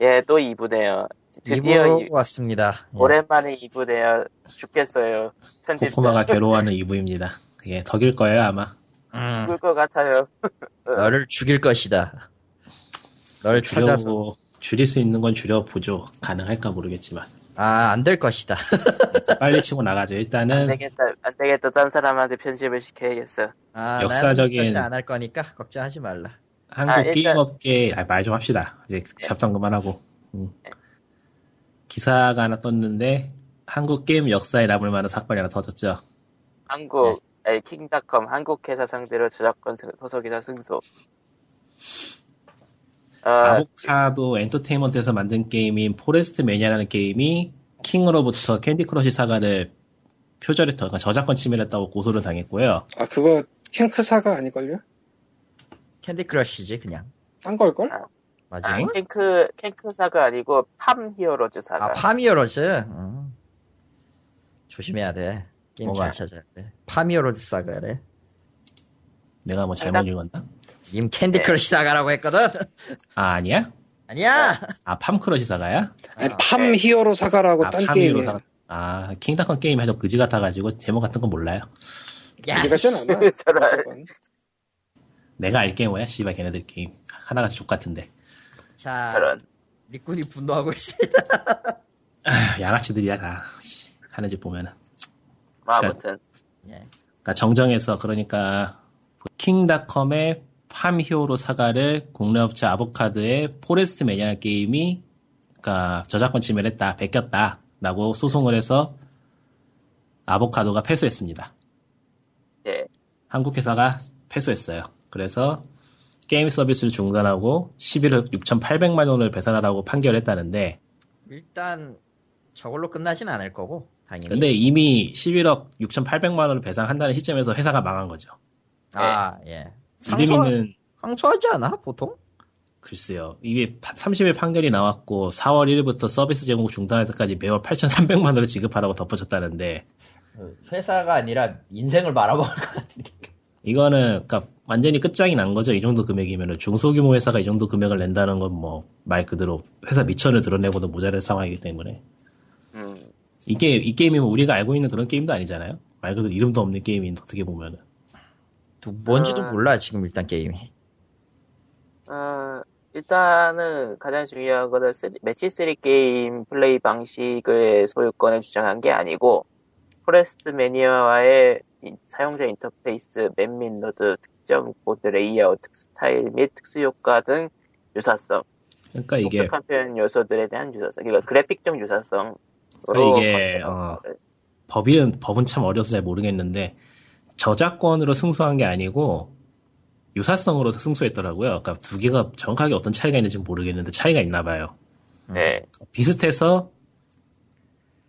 예, 또 2부네요. 드디어 2부 이- 왔습니다. 예. 오랜만에 2부네요. 죽겠어요. 편집자. 코코마가 괴로워하는 2부입니다. 예, 덕일 거예요 아마. 음, 죽을 것 같아요. 너를 죽일 것이다. 널 찾아서 줄여보 줄일 수 있는 건 줄여보죠. 가능할까 모르겠지만 아 안 될 것이다. 빨리 치고 나가죠. 안 일단은 되겠다. 안 되겠다. 딴 사람한테 편집을 시켜야겠어. 아, 역사적인- 안 할 거니까 걱정하지 말라. 한국 아, 일단- 게임업계 아, 말 좀 합시다. 이제 잡담 그만하고. 음. 기사가 하나 떴는데 한국 게임 역사에 남을 만한 사건이 하나 터졌죠. 한국 아니, 킹닷컴 한국 회사 상대로 저작권 등- 도서기사 승소. 어, 아보카도 엔터테인먼트에서 만든 게임인 포레스트 매니아라는 게임이 킹으로부터 캔디 크러쉬 사가를 표절했다, 그러니까 저작권 침해를 했다고 고소를 당했고요. 아 그거 킹크 사가 아닐걸요? 캔디 크러쉬지 그냥. 딴 걸걸? 아, 맞아. 아, 캔크 캔크사가 아니고 팜 히어로즈 사가. 아 파미어로즈. 음. 조심해야 돼. 게임 뭐가? 잘 찾아야 돼. 파미어로즈 사가래. 내가 뭐 잘못 생각- 읽었나? 님 캔디 네. 크러쉬 사가라고 했거든. 아, 아니야? 아니야. 아, 팜 크러쉬 사과야? 아니 아, 팜 히어로 사가라고 아, 딴 게임이에요. 사과. 아, 킹닷컴 게임 해도 그지 같아가지고 제목 같은 건 몰라요. 야. 그지 같진 않아. 저런. 내가 알게 뭐야? 씨발 걔네들 게임. 하나같이 좆같은데. 자, 저런. 니꾼이 분노하고 있습니다. 아, 양아치들이야 다. 씨, 하는 짓 보면은. 뭐 아무튼 예. 그러니까 정정해서 그러니까 킹닷컴의 팜 히어로 사가를 국내 업체 아보카도의 포레스트 매니아 게임이 그러니까 저작권 침해를 했다, 베꼈다라고 소송을 해서 아보카도가 패소했습니다. 예. 한국 회사가 패소했어요. 그래서 게임 서비스를 중단하고 11억 6,800만 원을 배상하라고 판결했다는데 일단 저걸로 끝나진 않을 거고 당연히. 근데 이미 11억 6,800만 원을 배상한다는 시점에서 회사가 망한 거죠. 아 예. 상소, 이름이는 상소하지 않아 보통? 글쎄요. 이게 30일 판결이 나왔고 4월 1일부터 서비스 제공 중단할 때까지 매월 8,300만 원을 지급하라고 덧붙였다는데 회사가 아니라 인생을 말아먹을 것 같으니까. 이거는 그러니까 완전히 끝장이 난 거죠. 이 정도 금액이면 중소규모 회사가 이 정도 금액을 낸다는 건 뭐 말 그대로 회사 미천을 드러내고도 모자랄 상황이기 때문에 음, 이게 이 게임이면 우리가 알고 있는 그런 게임도 아니잖아요. 말 그대로 이름도 없는 게임인 어떻게 보면은 누- 뭔지도 아. 몰라 지금 일단 게임이. 어, 일단은 가장 중요한 거는 매치 3 게임 플레이 방식의 소유권을 주장한 게 아니고 포레스트 매니아와의 이- 사용자 인터페이스, 맵 및 노드, 특정 보드 레이아웃, 특수 타일 및 특수 효과 등 유사성, 그러니까 이게 독특한 표현 요소들에 대한 유사성, 그러니까 그래픽적 유사성으로 그러니까 이게, 어, 법은 법은 참 어려서 잘 모르겠는데 저작권으로 승소한 게 아니고 유사성으로 승소했더라고요. 그러니까 두 개가 정확하게 어떤 차이가 있는지 모르겠는데 차이가 있나 봐요. 네, 비슷해서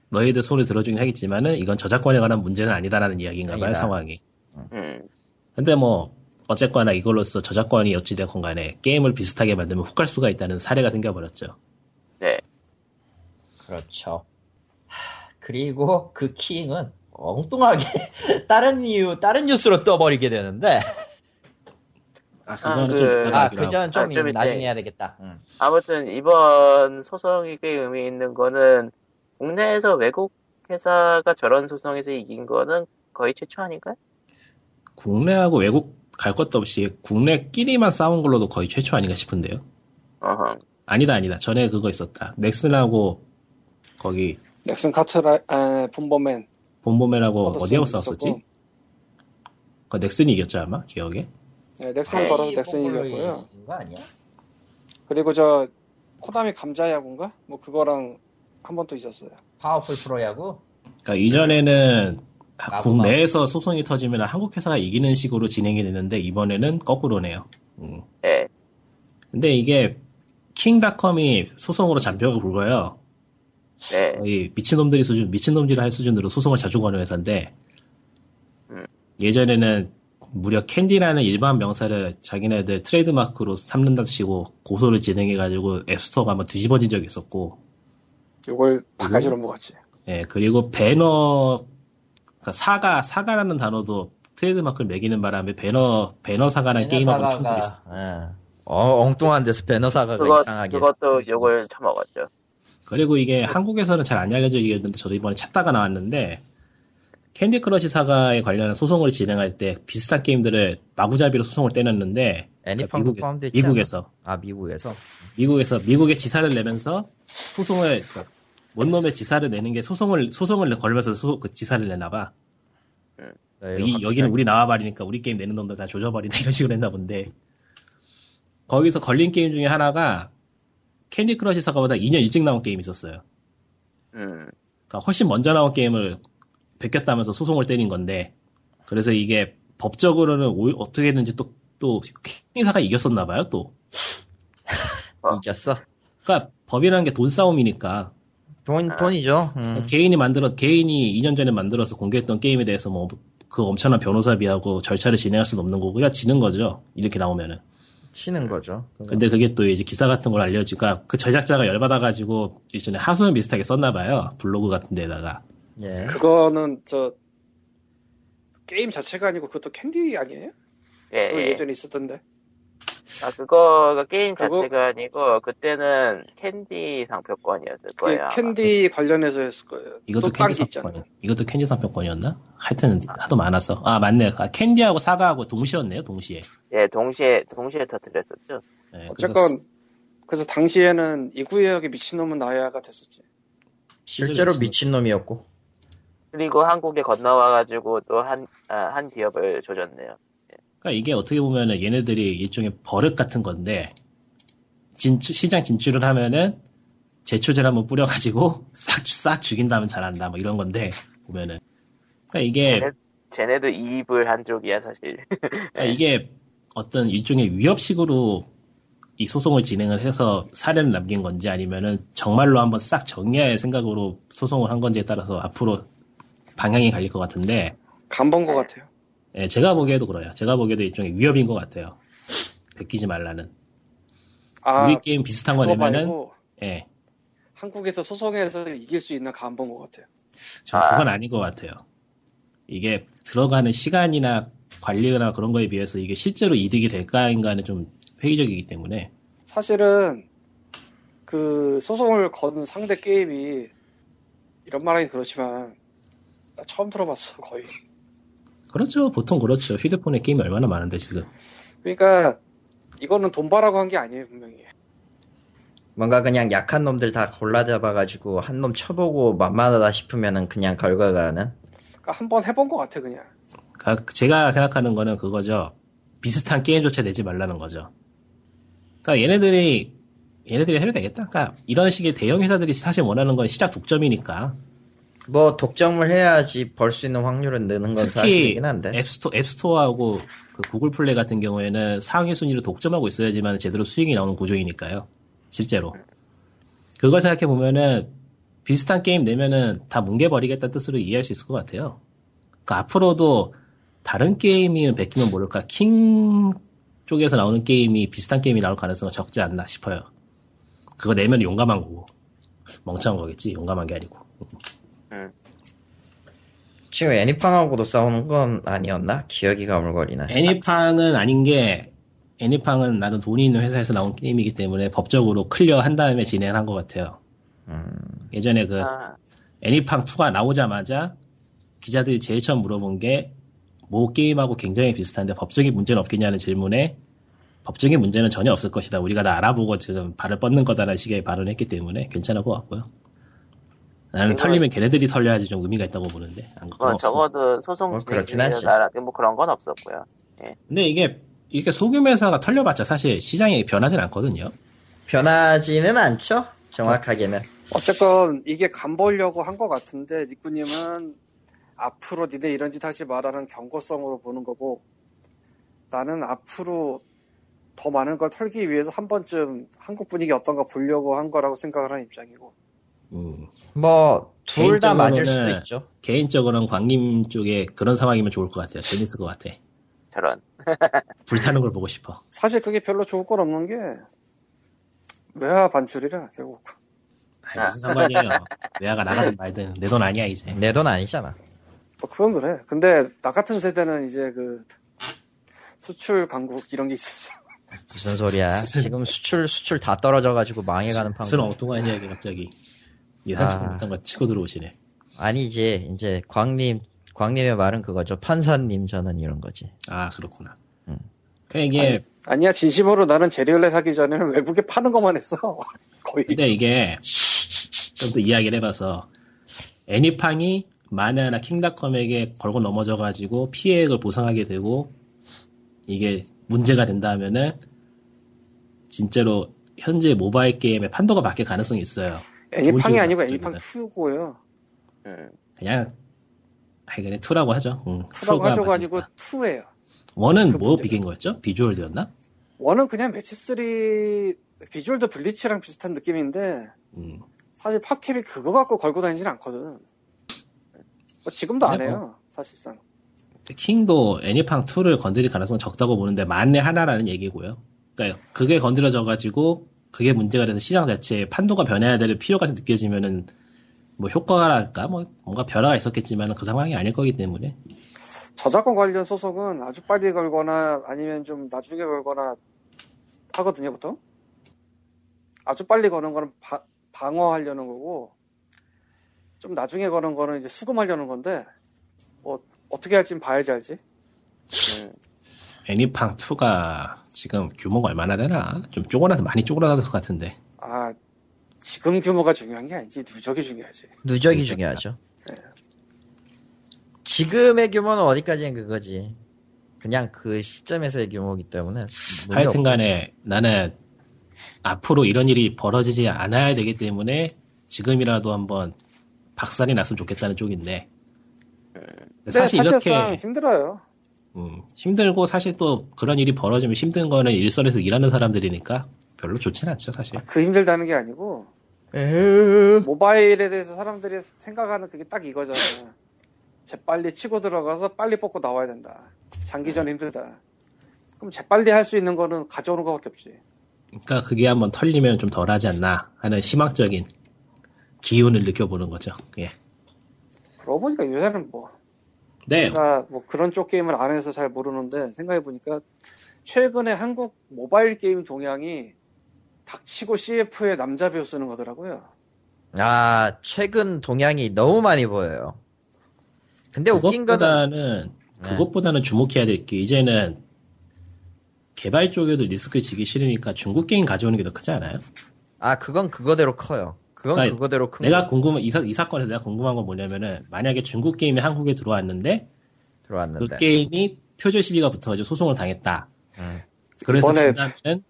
너희들 손을 들어주긴 하겠지만은 이건 저작권에 관한 문제는 아니다라는 이야기인가 봐요, 아니다. 상황이. 음, 근데 뭐 어쨌거나 이걸로써 저작권이 어찌됐건 간에 게임을 비슷하게 만들면 훅 갈 수가 있다는 사례가 생겨버렸죠. 네, 그렇죠. 하, 그리고 그 킹은 엉뚱하게 다른 이유 다른 뉴스로 떠버리게 되는데 아, 그거는 그- 좀 아. 그전 좀 아, 좀 나중에 해야 되겠다. 응. 아무튼 이번 소송이 꽤 의미 있는 거는 국내에서 외국 회사가 저런 소송에서 이긴 거는 거의 최초 아닌가요? 국내하고 외국 갈 것도 없이 국내끼리만 싸운 걸로도 거의 최초 아닌가 싶은데요. 어허. 아니다, 아니다. 전에 그거 있었다. 넥슨하고 거기 넥슨 카트라 아, 봄버맨 봄버맨하고 어디하고 싸웠었지? 그 넥슨이 이겼죠 아마 기억에. 네, 넥슨 걸어서 넥슨이 이겼고요. 거 아니야? 그리고 저 코나미 감자야구인가? 뭐 그거랑 한 번 또 있었어요. 파워풀 프로야구. 그러니까 이전에는 국내에서 소송이 터지면 한국 회사가 이기는 식으로 진행이 됐는데 이번에는 거꾸로네요. 음. 네. 근데 이게 킹닷컴이 소송으로 잔뼈가 굵어요. 네. 거의 미친놈들이 수준, 미친놈들이 할 수준으로 소송을 자주 거는 회사인데, 음. 예전에는 무려 캔디라는 일반 명사를 자기네들 트레이드마크로 삼는답시고 고소를 진행해가지고 앱스토어가 한번 뒤집어진 적이 있었고, 욕을 바가지로 먹었지. 예, 그리고 배너, 그러니까 사가, 사가라는 단어도 트레이드마크를 매기는 바람에 배너, 배너 사가라는 게임하고 충돌이 있어. 예. 어, 엉뚱한 데서 배너 사가가 그거, 이상하게. 그것도 욕을 처먹었죠. 그리고 이게 한국에서는 잘 안 알려져 있는데 저도 이번에 찾다가 나왔는데 캔디 크러쉬 사가에 관련한 소송을 진행할 때 비슷한 게임들을 마구잡이로 소송을 떼냈는데 애니팡도 미국에- 포함되지 미국에서 않아? 아 미국에서. 미국에서 미국의 지사를 내면서 소송을 그러니까 원놈의 지사를 내는 게 소송을 소송을 걸면서 소송 그 지사를 내나 봐. 네, 이, 확실하게. 여기는 우리 나와버리니까 우리 게임 내는 놈들 다 조져버린다 이런 식으로 했나 본데 거기서 걸린 게임 중에 하나가 캔디 크러쉬 사가보다 2년 일찍 나온 게임이 있었어요. 음, 그러니까 훨씬 먼저 나온 게임을 베꼈다면서 소송을 때린 건데 그래서 이게 법적으로는 오- 어떻게 했는지 또 또 캔디사가 이겼었나 봐요 또. 이겼어. 그러니까 법이라는 게 돈 싸움이니까 돈 돈이죠. 음. 개인이 만들어 개인이 2년 전에 만들어서 공개했던 게임에 대해서 뭐 그 엄청난 변호사비하고 절차를 진행할 수는 없는 거고 그냥 지는 거죠 이렇게 나오면은 치는 거죠. 근데 그게 또 이제 기사 같은 걸 알려주니까 그 제작자가 열받아가지고 일전에 하소연 비슷하게 썼나 봐요 블로그 같은 데다가 예. 그거는 저 게임 자체가 아니고 그것도 캔디 아니에요? 예, 예. 예전에 있었던데. 아, 그거가 게임 그거- 자체가 아니고, 그때는 캔디 상표권이었을 거예요. 아마. 캔디 관련해서 했을 거예요. 이것도 캔디. 상표권 이것도 캔디 상표권이었나? 하여튼 하도 많아서 아 맞네 아, 캔디하고 사가하고 동시였네요 동시에 예, 동시에, 동시에 터뜨렸었죠. 네, 그래서 어쨌건 그래서 당시에는 이 구역의 미친놈은 나야가 됐었지. 실제로 미친- 미친놈이었고. 그리고 한국에 건너와가지고 또 한, 아, 한 기업을 조졌네요. 그러니까 이게 어떻게 보면은 얘네들이 일종의 버릇 같은 건데 진출, 시장 진출을 하면은 제초제 한번 뿌려가지고 싹, 싹 죽인다면 잘한다 뭐 이런 건데 보면은 그러니까 이게 쟤네, 쟤네도 이입을 한 쪽이야, 사실. 그러니까 이게 어떤 일종의 위협식으로 이 소송을 진행을 해서 사례를 남긴 건지 아니면은 정말로 한번 싹 정리할 생각으로 소송을 한 건지에 따라서 앞으로 방향이 갈릴 것 같은데 간본 것 같아요. 예, 제가 보기에도 그래요. 제가 보기에도 일종의 위협인 것 같아요. 베끼지 말라는. 아, 우리 게임 비슷한 거 내면은 예, 한국에서 소송해서 이길 수 있는 간본 것 같아요. 저 그건 아닌 것 같아요. 이게 들어가는 시간이나 관리나 그런 거에 비해서 이게 실제로 이득이 될까인가는 좀 회의적이기 때문에 사실은 그 소송을 건 상대 게임이 이런 말하기 그렇지만 나 처음 들어봤어 거의. 그렇죠. 보통 그렇죠. 휴대폰에 게임이 얼마나 많은데 지금. 그러니까 이거는 돈 바라고 한 게 아니에요 분명히. 뭔가 그냥 약한 놈들 다 골라잡아가지고 한 놈 쳐보고 만만하다 싶으면은 그냥 걸거가는. 그러니까 한번 해본 것 같아 그냥. 그러니까 제가 생각하는 거는 그거죠. 비슷한 게임조차 내지 말라는 거죠. 그러니까 얘네들이 얘네들이 해도 되겠다. 그러니까 이런 식의 대형 회사들이 사실 원하는 건 시작 독점이니까. 뭐 독점을 해야지 벌 수 있는 확률은 느는 건 사실이긴 한데. 앱스토, 앱스토어하고 그 구글 플레이 같은 경우에는 상위 순위로 독점하고 있어야지만 제대로 수익이 나오는 구조이니까요. 실제로. 그걸 생각해 보면은 비슷한 게임 내면은 다 뭉개버리겠다는 뜻으로 이해할 수 있을 것 같아요. 그 앞으로도 다른 게임이 베끼면 모를까 킹 쪽에서 나오는 게임이 비슷한 게임이 나올 가능성은 적지 않나 싶어요. 그거 내면 용감한 거고 멍청한 거겠지 용감한 게 아니고. 지금 애니팡하고도 싸우는 건 아니었나? 기억이 가물거리네. 애니팡은 아닌 게 애니팡은 나름 돈이 있는 회사에서 나온 게임이기 때문에 법적으로 clear 한 다음에 진행한 것 같아요. 예전에 그 아, 애니팡 2가 나오자마자 기자들이 제일 처음 물어본 게 모 게임하고 굉장히 비슷한데 법적인 문제는 없겠냐는 질문에 법적인 문제는 전혀 없을 것이다. 우리가 다 알아보고 지금 발을 뻗는 거다라는 식의 발언을 했기 때문에 괜찮을 것 같고요. 나는 털리면 걔네들이 털려야지 좀 의미가 있다고 보는데. 안 그건 뭐 없어. 적어도 소송 뭐 그렇긴 하지. 뭐 그런 건 없었고요. 근데 이게 이렇게 소규모 회사가 털려봤자 사실 시장이 변하진 않거든요. 변하지는 않죠? 정확하게는. 어쨌건 이게 간 보려고 한 것 같은데 니꾸님은 앞으로 니네 이런 짓 하지 마라는 경고성으로 보는 거고 나는 앞으로 더 많은 걸 털기 위해서 한 번쯤 한국 분위기 어떤가 보려고 한 거라고 생각을 하는 입장이고 음. 뭐, 둘 다 맞을 수도 있죠. 개인적으로는 광림 쪽에 그런 상황이면 좋을 것 같아요. 재밌을 것 같아. 저런. 불타는 걸 보고 싶어. 사실 그게 별로 좋을 건 없는 게 외화 반출이라 결국 아이, 무슨 상관이에요. 외화가 나가든 말든 내 돈 아니야 이제. 내 돈 아니잖아. 뭐 그건 그래 근데 나 같은 세대는 이제 그 수출 강국 이런 게 있어서 무슨 소리야? 무슨- 지금 수출 수출 다 떨어져가지고 망해가는 판. 무슨 엉뚱한 이야기 갑자기 예상치 아. 못한 거 치고 들어오시네. 아니지 이제 광님 광님의 말은 그거죠. 판사님 저는 이런 거지. 아 그렇구나. 음. 그 이게 아니 야 진심으로 나는 제리얼렛 하기 전에는 외국에 파는 것만 했어. 거의. 근데 이게 좀 더 이야기를 해봐서 애니팡이 만에 하나 킹닷컴에게 걸고 넘어져가지고 피해액을 보상하게 되고 이게 문제가 된다면은 진짜로 현재 모바일 게임의 판도가 바뀔 가능성이 있어요. 애니팡이 아니고 애니팡 쪽이다. 2고요. 음, 그냥 아이 그냥 투라고 하죠. 응, 투라고 투가 하죠가 아니고 맞으니까. 2예요. 원은 그 뭐 문제가. 비긴 거였죠? 비주얼이었나? 원은 그냥 매치 3 비주얼도 블리치랑 비슷한 느낌인데 음. 사실 팝캡이 그거 갖고 걸고 다니진 않거든. 뭐 지금도 안 네, 해요. 사실상. 킹도 애니팡 2를 건드릴 가능성은 적다고 보는데 만에 하나라는 얘기고요. 그러니까 그게 건드려져 가지고 그게 문제가 돼서 시장 자체에 판도가 변해야 될 필요가 느껴지면은 뭐 효과랄까 뭐 뭔가 변화가 있었겠지만 그 상황이 아닐 거기 때문에 저작권 관련 소송은 아주 빨리 걸거나 아니면 좀 나중에 걸거나 하거든요, 보통. 아주 빨리 거는 거는 바- 방어하려는 거고, 좀 나중에 거는 거는 이제 수금하려는 건데, 뭐, 어떻게 할진 봐야지 알지? 음. 애니팡 2가 지금 규모가 얼마나 되나 좀 쪼그라서 많이 쪼그라들 것 같은데 아, 지금 규모가 중요한 게 아니지, 누적이 중요하지. 누적이 중요하죠. 지금의 규모는 어디까지는 그거지. 그냥 그 시점에서의 규모이기 때문에. 문제 하여튼 없고. 간에 나는 앞으로 이런 일이 벌어지지 않아야 되기 때문에 지금이라도 한번 박살이 났으면 좋겠다는 쪽인데 근데 사실 사실상 이렇게 힘들어요. 음, 힘들고 사실 또 그런 일이 벌어지면 힘든 거는 일선에서 일하는 사람들이니까 별로 좋진 않죠 사실 그 힘들다는 게 아니고. 모바일에 대해서 사람들이 생각하는 그게 딱 이거잖아. 재빨리 치고 들어가서 빨리 뽑고 나와야 된다. 장기전 힘들다. 그럼 재빨리 할 수 있는 거는 가져오는 거밖에 없지. 그러니까 그게 한번 털리면 좀 덜하지 않나 하는 희망적인 기운을 느껴보는 거죠 예. 그러고 보니까 요새는 뭐, 네 제가 뭐 그런 쪽 게임을 안 해서 잘 모르는데 생각해 보니까 최근에 한국 모바일 게임 동향이 닥치고 CF에 남자 배우 쓰는 거더라고요. 아, 최근 동향이 너무 많이 보여요. 근데 웃긴 거는, 그것보다는 네. 그것보다는 주목해야 될 게 이제는 개발 쪽에도 리스크 지기 싫으니까 중국 게임 가져오는 게 더 크지 않아요? 아, 그건 그거대로 커요. 그건 그러니까 그거대로 큰 내가 거 궁금한 이, 사, 이 사건에서 내가 궁금한 건 뭐냐면은 만약에 중국 게임이 한국에 들어왔는데 그 들어왔는데. 게임이 표절 시비가 붙어가지고 소송을 당했다. 음. 그래서 이번에- 진다면은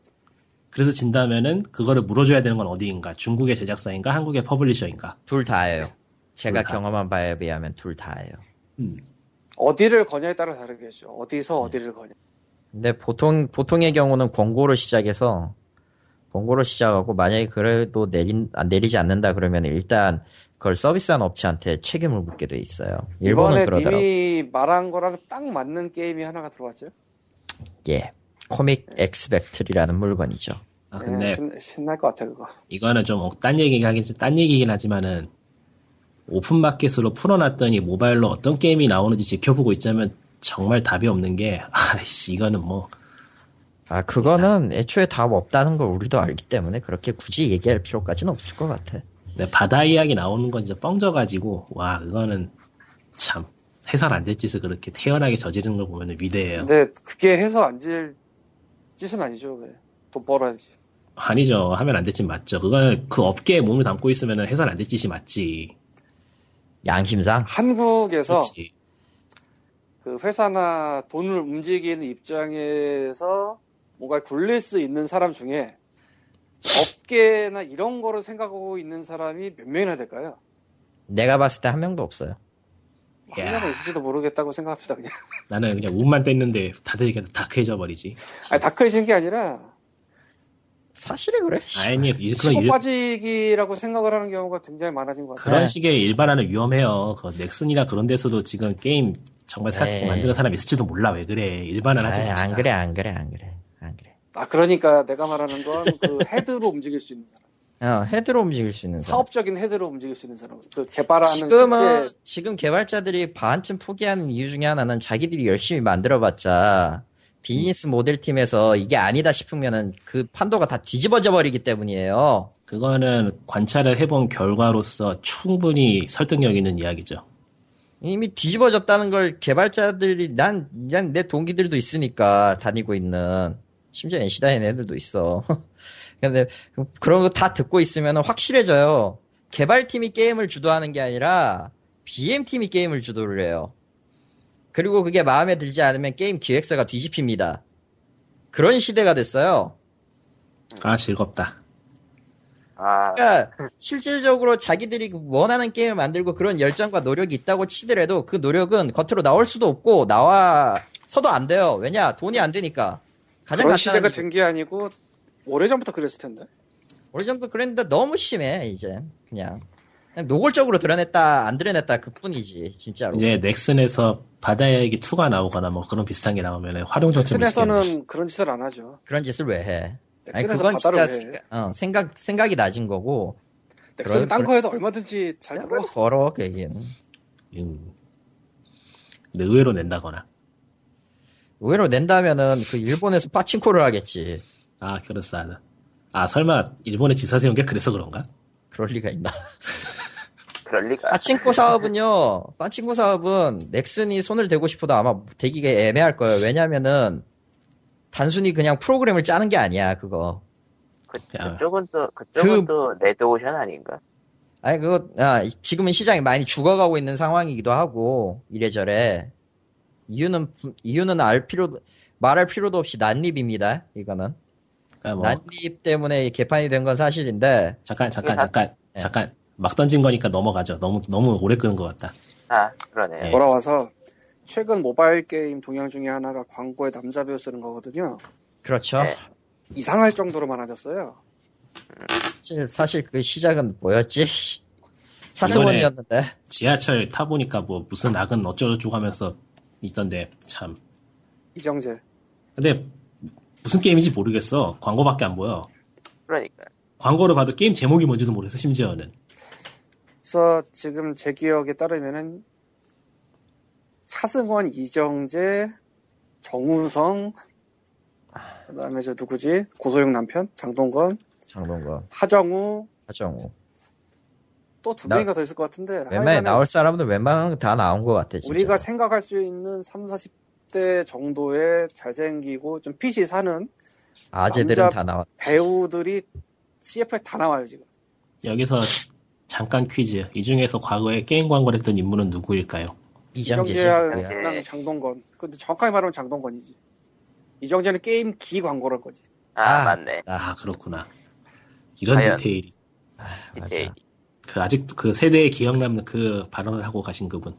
그래서 진다면은 그거를 물어줘야 되는 건 어디인가? 중국의 제작사인가? 한국의 publisher인가? 둘 다예요. 제가 둘 다. 경험한 바에 비하면 둘 다예요. 음. 어디를 거냐에 따라 다르겠죠. 어디서 어디를 거냐. 근데 보통, 보통의 경우는 권고로 시작해서, 권고로 시작하고, 만약에 그래도 내린, 안 내리지 않는다 그러면 일단, 그걸 서비스한 업체한테 책임을 묻게 돼 있어요. 일본은 이번에 그러더라고. 님이 말한 거랑 딱 맞는 게임이 하나가 들어왔죠. 예. 코믹 엑스펙트리라는 물건이죠. 아 네, 근데 신, 신날 것 같아 그거. 이거는 좀 딴 얘기긴 하긴 딴 얘기긴 하지만은 오픈 마켓으로 풀어놨더니 모바일로 어떤 게임이 나오는지 지켜보고 있자면 정말 답이 없는 게 아이씨 이거는 뭐 아, 그거는 애초에 답 없다는 걸 우리도 알기 때문에 그렇게 굳이 얘기할 필요까지는 없을 것 같아. 내 바다 이야기 나오는 건 진짜 뻥져가지고 와 이거는 참 해설 안 될 짓을 그렇게 태연하게 저지르는 걸 보면 위대해요. 근데 그게 해서 안질 짓은 아니죠. 왜? 돈 벌어야지. 아니죠 하면 안 될 짓 맞죠. 그건 그 업계에 몸을 담고 있으면 해설 안 될 짓이 맞지. 양심상. 한국에서 그렇지. 그 회사나 돈을 움직이는 입장에서 뭔가 굴릴 수 있는 사람 중에 업계나 이런 거를 생각하고 있는 사람이 몇 명이나 될까요? 내가 봤을 때 한 명도 없어요. 한 야. 명은 있을지도 모르겠다고 생각합시다 그냥. 나는 그냥 운만 뗐는데 다들 이렇게 다크해져 버리지. 아니 다크해진 게 아니라 사실은 그래. 아니 치고 일, 빠지기라고 생각을 하는 경우가 굉장히 많아진 것 같아요. 그런 네. 식의 일반화는 위험해요. 그 넥슨이나 그런 데서도 지금 게임 정말 생각 에이. 만드는 사람이 있을지도 몰라 왜 그래. 일반화 하지 아이, 맙시다. 안 그래, 안 그래, 안 그래. 아 그러니까 내가 말하는 건 그 헤드로 움직일 수 있는 사람. 어, 헤드로 움직일 수 있는 사람. 사업적인 헤드로 움직일 수 있는 사람. 그 개발하는 지금은, 실제 지금 개발자들이 반쯤 포기하는 이유 중에 하나는 자기들이 열심히 만들어봤자 비즈니스 모델 팀에서 이게 아니다 싶으면은 그 판도가 다 뒤집어져 버리기 때문이에요. 그거는 관찰을 해본 결과로서 충분히 설득력 있는 이야기죠. 이미 뒤집어졌다는 걸 개발자들이 난 그냥 내 동기들도 있으니까 다니고 있는 심지어 NC 다니는 애들도 있어. 근데 그런 거 다 듣고 있으면 확실해져요. 개발팀이 게임을 주도하는 게 아니라 BM팀이 게임을 주도를 해요. 그리고 그게 마음에 들지 않으면 게임 기획사가 뒤집힙니다. 그런 시대가 됐어요. 아 즐겁다. 아, 그러니까 실질적으로 자기들이 원하는 게임을 만들고 그런 열정과 노력이 있다고 치더라도 그 노력은 겉으로 나올 수도 없고 나와서도 안 돼요. 왜냐 돈이 안 되니까. 가장 그런 이유. 된게 아니고 오래전부터 그랬을 텐데. 오래전부터 그랬는데 너무 심해 이제 그냥. 그냥 노골적으로 드러냈다 안 드러냈다 그뿐이지 진짜로. 이제 넥슨에서 바다의 얘기 2가 나오거나 뭐 그런 비슷한 게 나오면 활용 정책을 넥슨에서는 그런 짓을 안 하죠. 그런 짓을 왜 해? 아니 넥슨에서 그건 진짜? 생각, 어, 생각 생각이 낮은 거고. 넥슨은 딴 거에도 얼마든지 잘 벌어. 벌어 그 얘기는. 음. 근데 의외로 낸다거나. 의외로 낸다면은 그 일본에서 파친코를 하겠지. 아 그럴싸하다. 아 설마 일본에 지사 세운 게 그래서 그런가? 그럴 리가 있나? 그럴 리가. 파친코 사업은요, 파친코 사업은 넥슨이 손을 대고 싶어도 아마 대기가 애매할 거예요. 왜냐면은, 단순히 그냥 프로그램을 짜는 게 아니야, 그거. 그, 야. 그쪽은 또, 그쪽은 그- 또 레드오션 아닌가? 아니, 그거, 아, 지금은 시장이 많이 죽어가고 있는 상황이기도 하고, 이래저래. 이유는, 이유는 알 필요, 말할 필요도 없이 난립입니다, 이거는. 그러니까 뭐 난립 때문에 개판이 된 건 사실인데, 잠깐 잠깐 잠깐 예. 잠깐 막 던진 거니까 넘어가죠. 너무 너무 오래 끄는 것 같다. 아, 그러네. 예. 돌아와서 최근 모바일 게임 동향 중에 하나가 광고에 남자 배우 쓰는 거거든요. 그렇죠. 네. 이상할 정도로 많아졌어요. 사실, 사실 그 시작은 뭐였지? 차승원이었는데. 지하철 타 보니까 뭐 무슨 낙은 어쩌고저쩌고 하면서 있던데 참. 이정재. 근데 무슨 게임인지 모르겠어. 광고밖에 안 보여. 그러니까. 광고를 봐도 게임 제목이 뭔지도 모르겠어 심지어는. 그래서 지금 제 기억에 따르면은 차승원, 이정재, 정우성, 그다음에 저 누구지? 고소영 남편 장동건, 장동건, 하정우 하정우. 또두 나- 명인가 더 있을 것 같은데 웬만해 하여간에 나올 사람들 웬만하면 다 나온 것 같아. 진짜. 우리가 생각할 수 있는 3, 40대 정도의 잘생기고 좀 핏이 사는 아재들은 남자- 다 나왔. 배우들이 CF에 다 나와요 지금. 여기서 잠깐 퀴즈. 이 중에서 과거에 게임 광고를 했던 인물은 누구일까요? 이정재. 장동건. 근데 정확하게 말하면 장동건이지. 이정재는 게임 기 광고란 거지. 아, 아, 맞네. 아 그렇구나. 이런 과연. 디테일이. 디테일. 그 아직도 그 세대에 기억 남는 그 발언을 하고 가신 그분.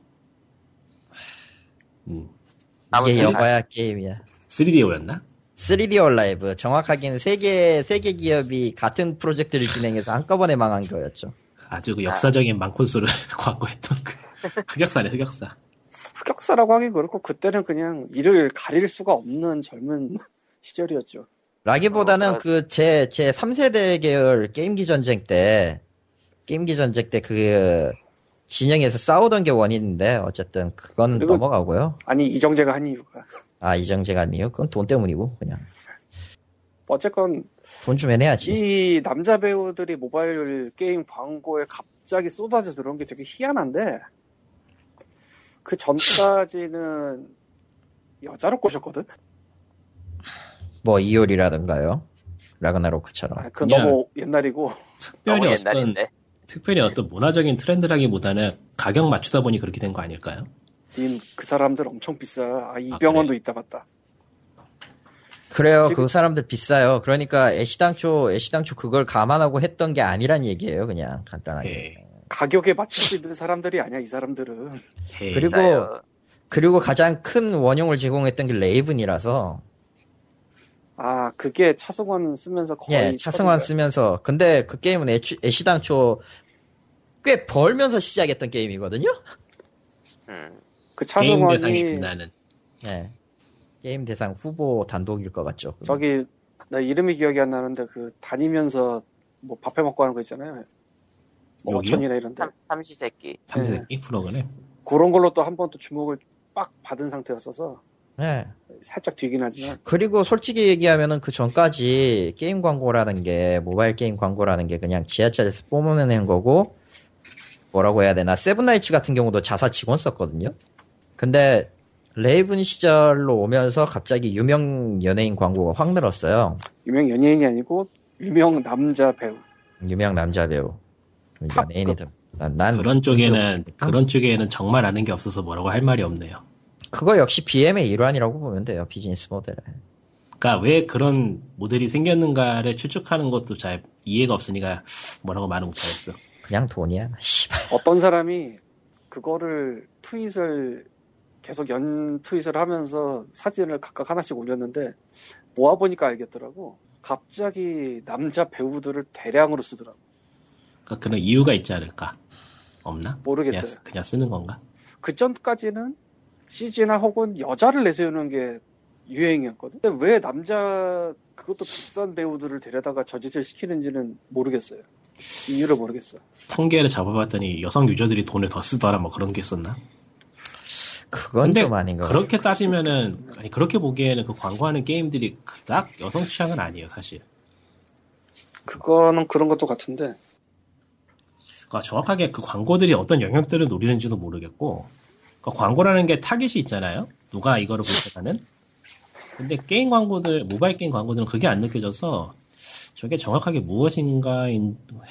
음. 이게 여가야 게임이야. 3DO였나? 3D 온라이브 정확하게는 세개 세 개 기업이 같은 프로젝트를 진행해서 한꺼번에 망한 거였죠. 아주 그 역사적인 망콘솔을 광고했던 그 흑역사네 흑역사. 흑역사라고 하기 그렇고 그때는 그냥 이를 가릴 수가 없는 젊은 시절이었죠. 라기보다는 어, 그 제제 3세대 계열 게임기 전쟁 때 게임기 전쟁 때 그 진영에서 싸우던 게 원인인데 어쨌든 그건 그리고- 넘어가고요. 아니 이정재가 한 이유가 아 이정재가 아니에요. 그건 돈 때문이고 그냥 어쨌건 돈 주면 해야지. 이 남자 배우들이 모바일 게임 광고에 갑자기 쏟아져 들어온 게 되게 희한한데 그 전까지는 여자로 꼬셨거든. 뭐 이효리라든가요. 라그나로크처럼. 아, 그 너무 옛날이고 특별히 너무 옛날인데. 특별히 어떤 문화적인 트렌드라기보다는 가격 맞추다 보니 그렇게 된 거 아닐까요? 님 그 사람들 엄청 비싸. 아 이병헌도 있다 봤다. 그래요. 지금- 그 사람들 비싸요. 그러니까 애시당초 애시당초 그걸 감안하고 했던 게 아니란 얘기예요. 그냥 간단하게. 예. 가격에 맞출 수 있는 사람들이 아니야 이 사람들은. 예. 그리고 비싸요. 그리고 가장 큰 원용을 제공했던 게 레이븐이라서 아 그게 차승원 쓰면서 거의 예, 차승원. 쓰면서 근데 그 게임은 애초, 애시당초 꽤 벌면서 시작했던 게임이거든요. 음. 그 게임 대상이 차승원이 빛나는 예. 게임 대상 후보 단독일 것 같죠. 저기 나 이름이 기억이 안 나는데 그 다니면서 뭐 밥 해 먹고 하는 거 있잖아요. 뭐? 어촌이나 이런데 삼, 삼시세끼. 삼시세끼 프로그램. 그런 걸로 또 한 번 또 주목을 빡 받은 상태였어서 예. 살짝 뒤긴 하지만 그리고 솔직히 얘기하면은 그 전까지 게임 광고라는 게 모바일 게임 광고라는 게 그냥 지하철에서 뿜어내는 거고 뭐라고 해야 되나 세븐나이츠 같은 경우도 자사 직원 썼거든요. 근데 레이븐 시절로 오면서 갑자기 유명 연예인 광고가 확 늘었어요. 유명 연예인이 아니고 유명 남자 배우. 유명 남자 배우 탑급. 연예인이들. 난, 난 그런 쪽에는? 그런 쪽에는 정말 아는 게 없어서 뭐라고 할 말이 없네요. 그거 역시 BM의 일환이라고 보면 돼요 비즈니스 모델. 그러니까 왜 그런 모델이 생겼는가를 추측하는 것도 잘 이해가 없으니까 뭐라고 말을 못하겠어. 그냥 돈이야. 씨발. 어떤 사람이 그거를 트윗을 계속 연 트윗을 하면서 사진을 각각 하나씩 올렸는데 모아보니까 알겠더라고. 갑자기 남자 배우들을 대량으로 쓰더라고. 그러니까 그런 이유가 있지 않을까? 없나? 모르겠어요. 그냥, 그냥 쓰는 건가? 그 전까지는 CG나 혹은 여자를 내세우는 게 유행이었거든. 근데 왜 남자 그것도 비싼 배우들을 데려다가 저짓을 시키는지는 모르겠어요. 이유를 모르겠어. 통계를 잡아봤더니 여성 유저들이 돈을 더 쓰더라 뭐 그런 게 있었나? 그건 좀 아닌 것 같아. 그렇게 따지면은 아니 그렇게 보기에는 그 광고하는 게임들이 그닥 여성 취향은 아니에요 사실. 그거는 그런 것도 같은데 그러니까 정확하게 그 광고들이 어떤 영역들을 노리는지도 모르겠고 그러니까 광고라는 게 타깃이 있잖아요. 누가 이거를 볼 때가는. 근데 게임 광고들 모바일 게임 광고들은 그게 안 느껴져서 저게 정확하게 무엇인가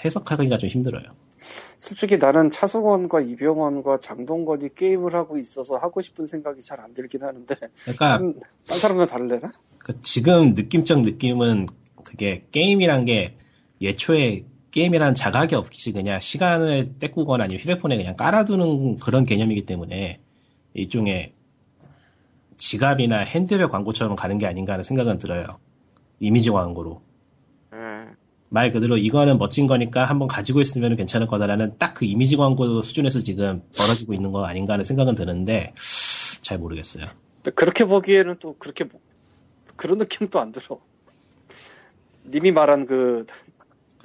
해석하기가 좀 힘들어요. 솔직히 나는 차승원과 이병헌과 장동건이 게임을 하고 있어서 하고 싶은 생각이 잘 안 들긴 하는데 그러니까 딴, 딴 사람들 다를래나? 그 지금 느낌적 느낌은 그게 게임이란 게 예초에 게임이란 자각이 없이 그냥 시간을 때꾸거나 아니면 휴대폰에 그냥 깔아두는 그런 개념이기 때문에 일종의 지갑이나 핸드백 광고처럼 가는 게 아닌가 하는 생각은 들어요. 이미지 광고로. 음, 말 그대로 이거는 멋진 거니까 한번 가지고 있으면 괜찮을 거다라는 딱 그 이미지 광고 수준에서 지금 벌어지고 있는 거 아닌가 하는 생각은 드는데 잘 모르겠어요. 그렇게 보기에는 또 그렇게 뭐- 그런 느낌도 안 들어. 님이 말한 그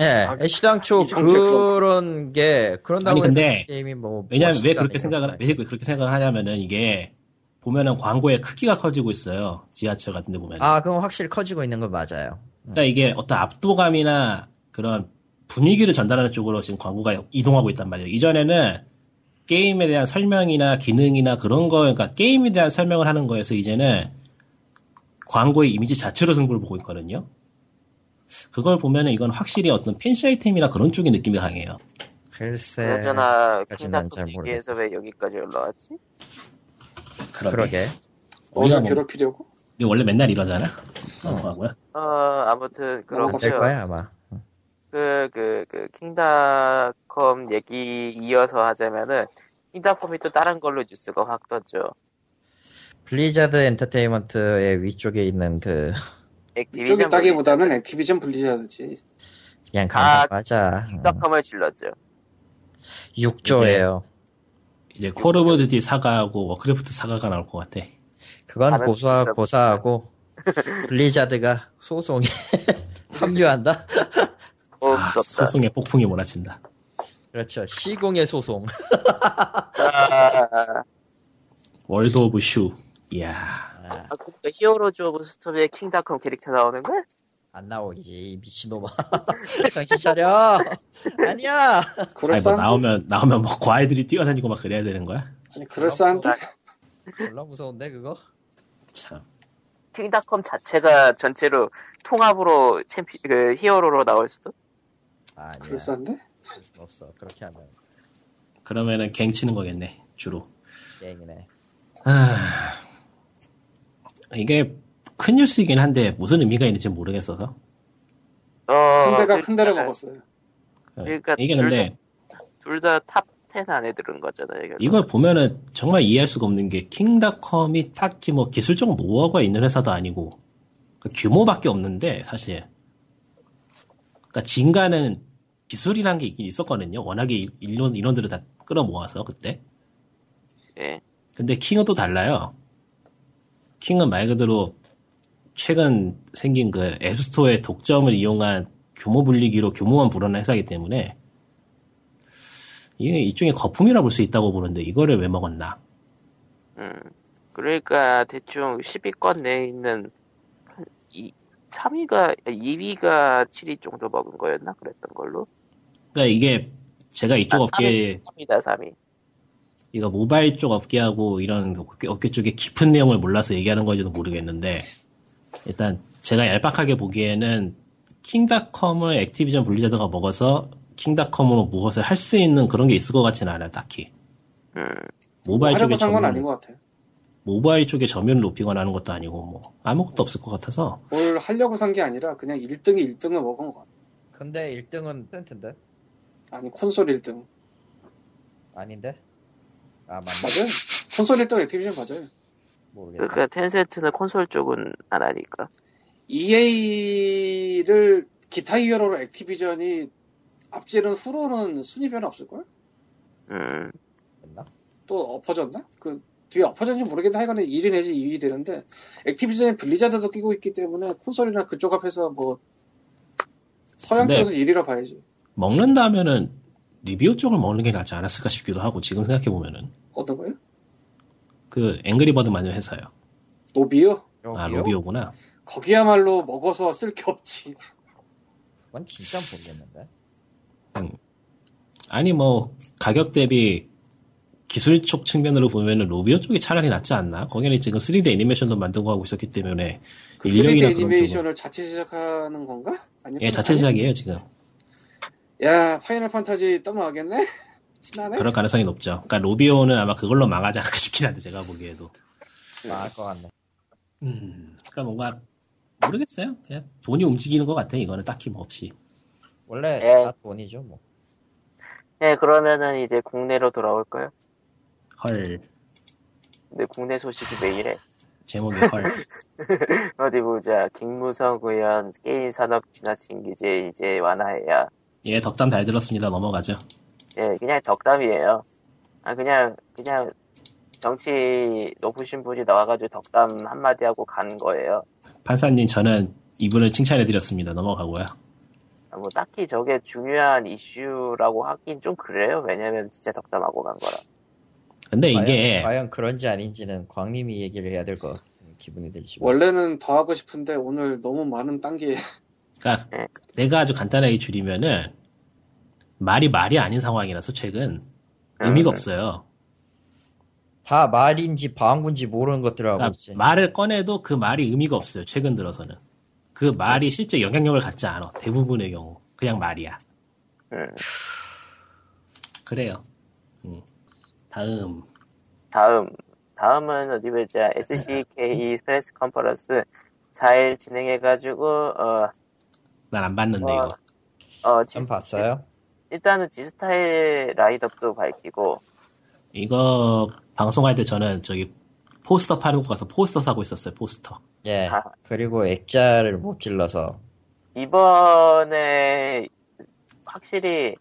예, 아, 이정재 그런 게 그런다고 아니, 근데 게임이 뭐 왜냐면 왜 그렇게 생각을 건왜 그렇게 생각을 하냐면은 이게 보면은 광고의 크기가 커지고 있어요. 지하철 같은데 보면 아, 그건 확실히 커지고 있는 건 맞아요. 그러니까 이게 어떤 압도감이나 그런 분위기를 전달하는 쪽으로 지금 광고가 이동하고 있단 말이에요. 이전에는 게임에 대한 설명이나 기능이나 그런 거 그러니까 게임에 대한 설명을 하는 거에서 이제는 광고의 이미지 자체로 승부를 보고 있거든요 그걸 보면은 이건 확실히 어떤 팬시 아이템이나 그런 쪽의 느낌이 강해요 글쎄. 난잘 킹닷컴 얘기에서 왜 여기까지 올라왔지? 그러게. 우리가 너를 뭐- 괴롭히려고? 우리 원래 맨날 이러잖아 어, 어, 아무튼 될 그렇죠. 거야, 아마. 그, 그, 그, 킹닷컴 얘기 이어서 하자면은, 킹닷컴이 또 다른 걸로 뉴스가 확 떴죠. 블리자드 엔터테인먼트의 위쪽에 있는 그, 액티비전 이쪽이 따기보다는 액티비전 블리자드지. 그냥 아, 간단하자. 킹닷컴을 질렀죠. 6조예요. 이제 Call of Duty Saga하고 Warcraft Saga가 나올 것 같아. 그건 스포츠 고사하고, Blizzard가 소송에 합류한다? 어, 아. 소송의 폭풍이 몰아친다. 그렇죠. 시공의 소송. 아, World of Sue. 이야. 아, 그러니까 Heroes of Storm에 King.com 캐릭터 나오는 거야? 안 나오지, 이 미친놈아. 정신 차려! 아니야! 아니 뭐? 나오면 나오면 뭐 과일들이 뛰어다니고 막 그래야 되는 거야? 아니, 그럴싸한데? 졸라 무서운데, 그거? 참. 킹닷컴 자체가 전체로 통합으로 챔피, 그, 히어로로 나올 수도? 아니야. 그럴싸한데? 없어. 그렇게 하면 그러면은 갱 치는 거겠네. 주로. 땡이네. 아, 이게 큰 뉴스이긴 한데 무슨 의미가 있는지 모르겠어서. 어, 큰 데가 그러니까- 큰 데를 먹었어요. 그러니까 이게 둘 근데 둘 다탑10 안에 들은 거잖아요. 결국. 이걸 보면은 정말 이해할 수가 없는 게 킹닷컴이 딱히 뭐 기술적 노하우가 있는 회사도 아니고 그 규모밖에 없는데 사실 그러니까 진가는 기술이란 게 있긴 있었거든요. 워낙에 인원, 인원들을 다 끌어모아서 그때. 예. 근데 킹은 또 달라요. 킹은 말 그대로 최근 생긴 그 앱스토어의 독점을 이용한 규모 불리기로 규모만 부르는 회사이기 때문에 이게 일종의 거품이라 볼 수 있다고 보는데 이거를 왜 먹었나? 음. 그러니까 대충 10위권 내에 있는 한 이, 3위가 2위가 7위 정도 먹은 거였나 그랬던 걸로. 그러니까 이게 제가 이쪽 업계 3위다 3위. 이거 모바일 쪽 업계하고 이런 업계, 업계 쪽에 깊은 내용을 몰라서 얘기하는 건지도 모르겠는데 일단 제가 얄팍하게 보기에는 킹닷컴을 액티비전 분리자드가 먹어서 킹닷컴으로 무엇을 할 수 있는 그런 게 있을 것 같지는 않아요 딱히 음, 모바일 하려고 쪽에 산건 점유율- 아닌 것 같아. 모바일 쪽에 점유율을 높이거나 하는 것도 아니고 뭐 아무것도 없을 것 같아서 뭘 하려고 산 게 아니라 그냥 1등이 1등을 먹은 것 같아. 근데 1등은 Tencent인데? 아니 콘솔 1등. 아닌데? 아 맞네 맞아요. 콘솔 1등 Activision 맞아요. 모르겠다 그러니까 Tencent는 콘솔 쪽은 안 하니까. EA를 Guitar Hero로 Activision이 앞지른 후로는 순위 변화 없을걸? 음, 됐나? 또 엎어졌나? 그 뒤에 엎어졌는지 모르겠는데 하여간에 1위 내지 2위 되는데 Activision에 Blizzard도 끼고 있기 때문에 콘솔이나 그쪽 앞에서 뭐 서양 네. 쪽에서 1위라 봐야지. 먹는다면은 리뷰 쪽을 먹는 게 낫지 않았을까 싶기도 하고 지금 생각해 보면은 어떤 거요? 그 앵그리버드 만든 회사요. 노비요? 아? 로비오구나. 거기야말로 먹어서 쓸 게 없지. 그건 진짜 모르겠는데 아니 뭐 가격 대비 기술 쪽 측면으로 보면은 로비오 쪽이 차라리 낫지 않나? 거기는 지금 3D 애니메이션도 만들고 하고 있었기 때문에 그 인력이나 3D 그런 애니메이션을 자체 제작하는 건가? 아니면 예 자체 제작이에요 지금. 야 Final Fantasy 떠나가겠네? 신나네? 그럴 가능성이 높죠. 그러니까 Rovio는 아마 그걸로 망하지 않을까 싶긴 한데 제가 보기에도. 망할 것 같네 음, 그러니까 뭔가 모르겠어요. 그냥 돈이 움직이는 것 같아. 이거는 딱히 뭐 없이. 원래 예. 다 돈이죠 뭐 네, 그러면은 이제 국내로 돌아올까요? 헐 근데 국내 소식이 왜 이래? 제목이 헐. 어디 보자. 김무성 의원 게임 산업 지나친 규제 이제 완화해야. 예, 덕담 잘 들었습니다. 넘어가죠. 예, 그냥 덕담이에요. 아, 그냥, 그냥 정치 높으신 분이 나와가지고 덕담 한마디 하고 간 거예요. 판사님 저는 이분을 칭찬해드렸습니다. 넘어가고요. 아, 뭐 딱히 저게 중요한 이슈라고 하긴 좀 그래요. 왜냐면 진짜 덕담하고 간 거라. 근데 과연, 이게 과연 그런지 아닌지는 광님이 얘기를 해야 될 것 같은 기분이 들지만 원래는 더 하고 싶은데 오늘 너무 많은 단계 그러니까 네. 내가 아주 간단하게 줄이면은 말이 말이 아닌 상황이라서 최근 의미가 음. 없어요. 다 말인지 방군지 모르는 것들을 하고 그러니까 있지 말을 꺼내도 그 말이 의미가 없어요. 최근 들어서는 그 말이 실제 영향력을 갖지 않아. 대부분의 경우 그냥 말이야. 음. 그래요. 음. 다음 다음, 다음은 어디 보자. SCK press conference 4일 진행해가지고, 어, 난 안 봤는데 어, 이거. 어, 좀 지- 봤어요? 일단은 지스타의 라인업도 밝히고, 이거 방송할 때 저는 저기 포스터 파는 곳 가서 포스터 사고 있었어요. 포스터. 예 아. 그리고 액자를 못 질러서 이번에 확실히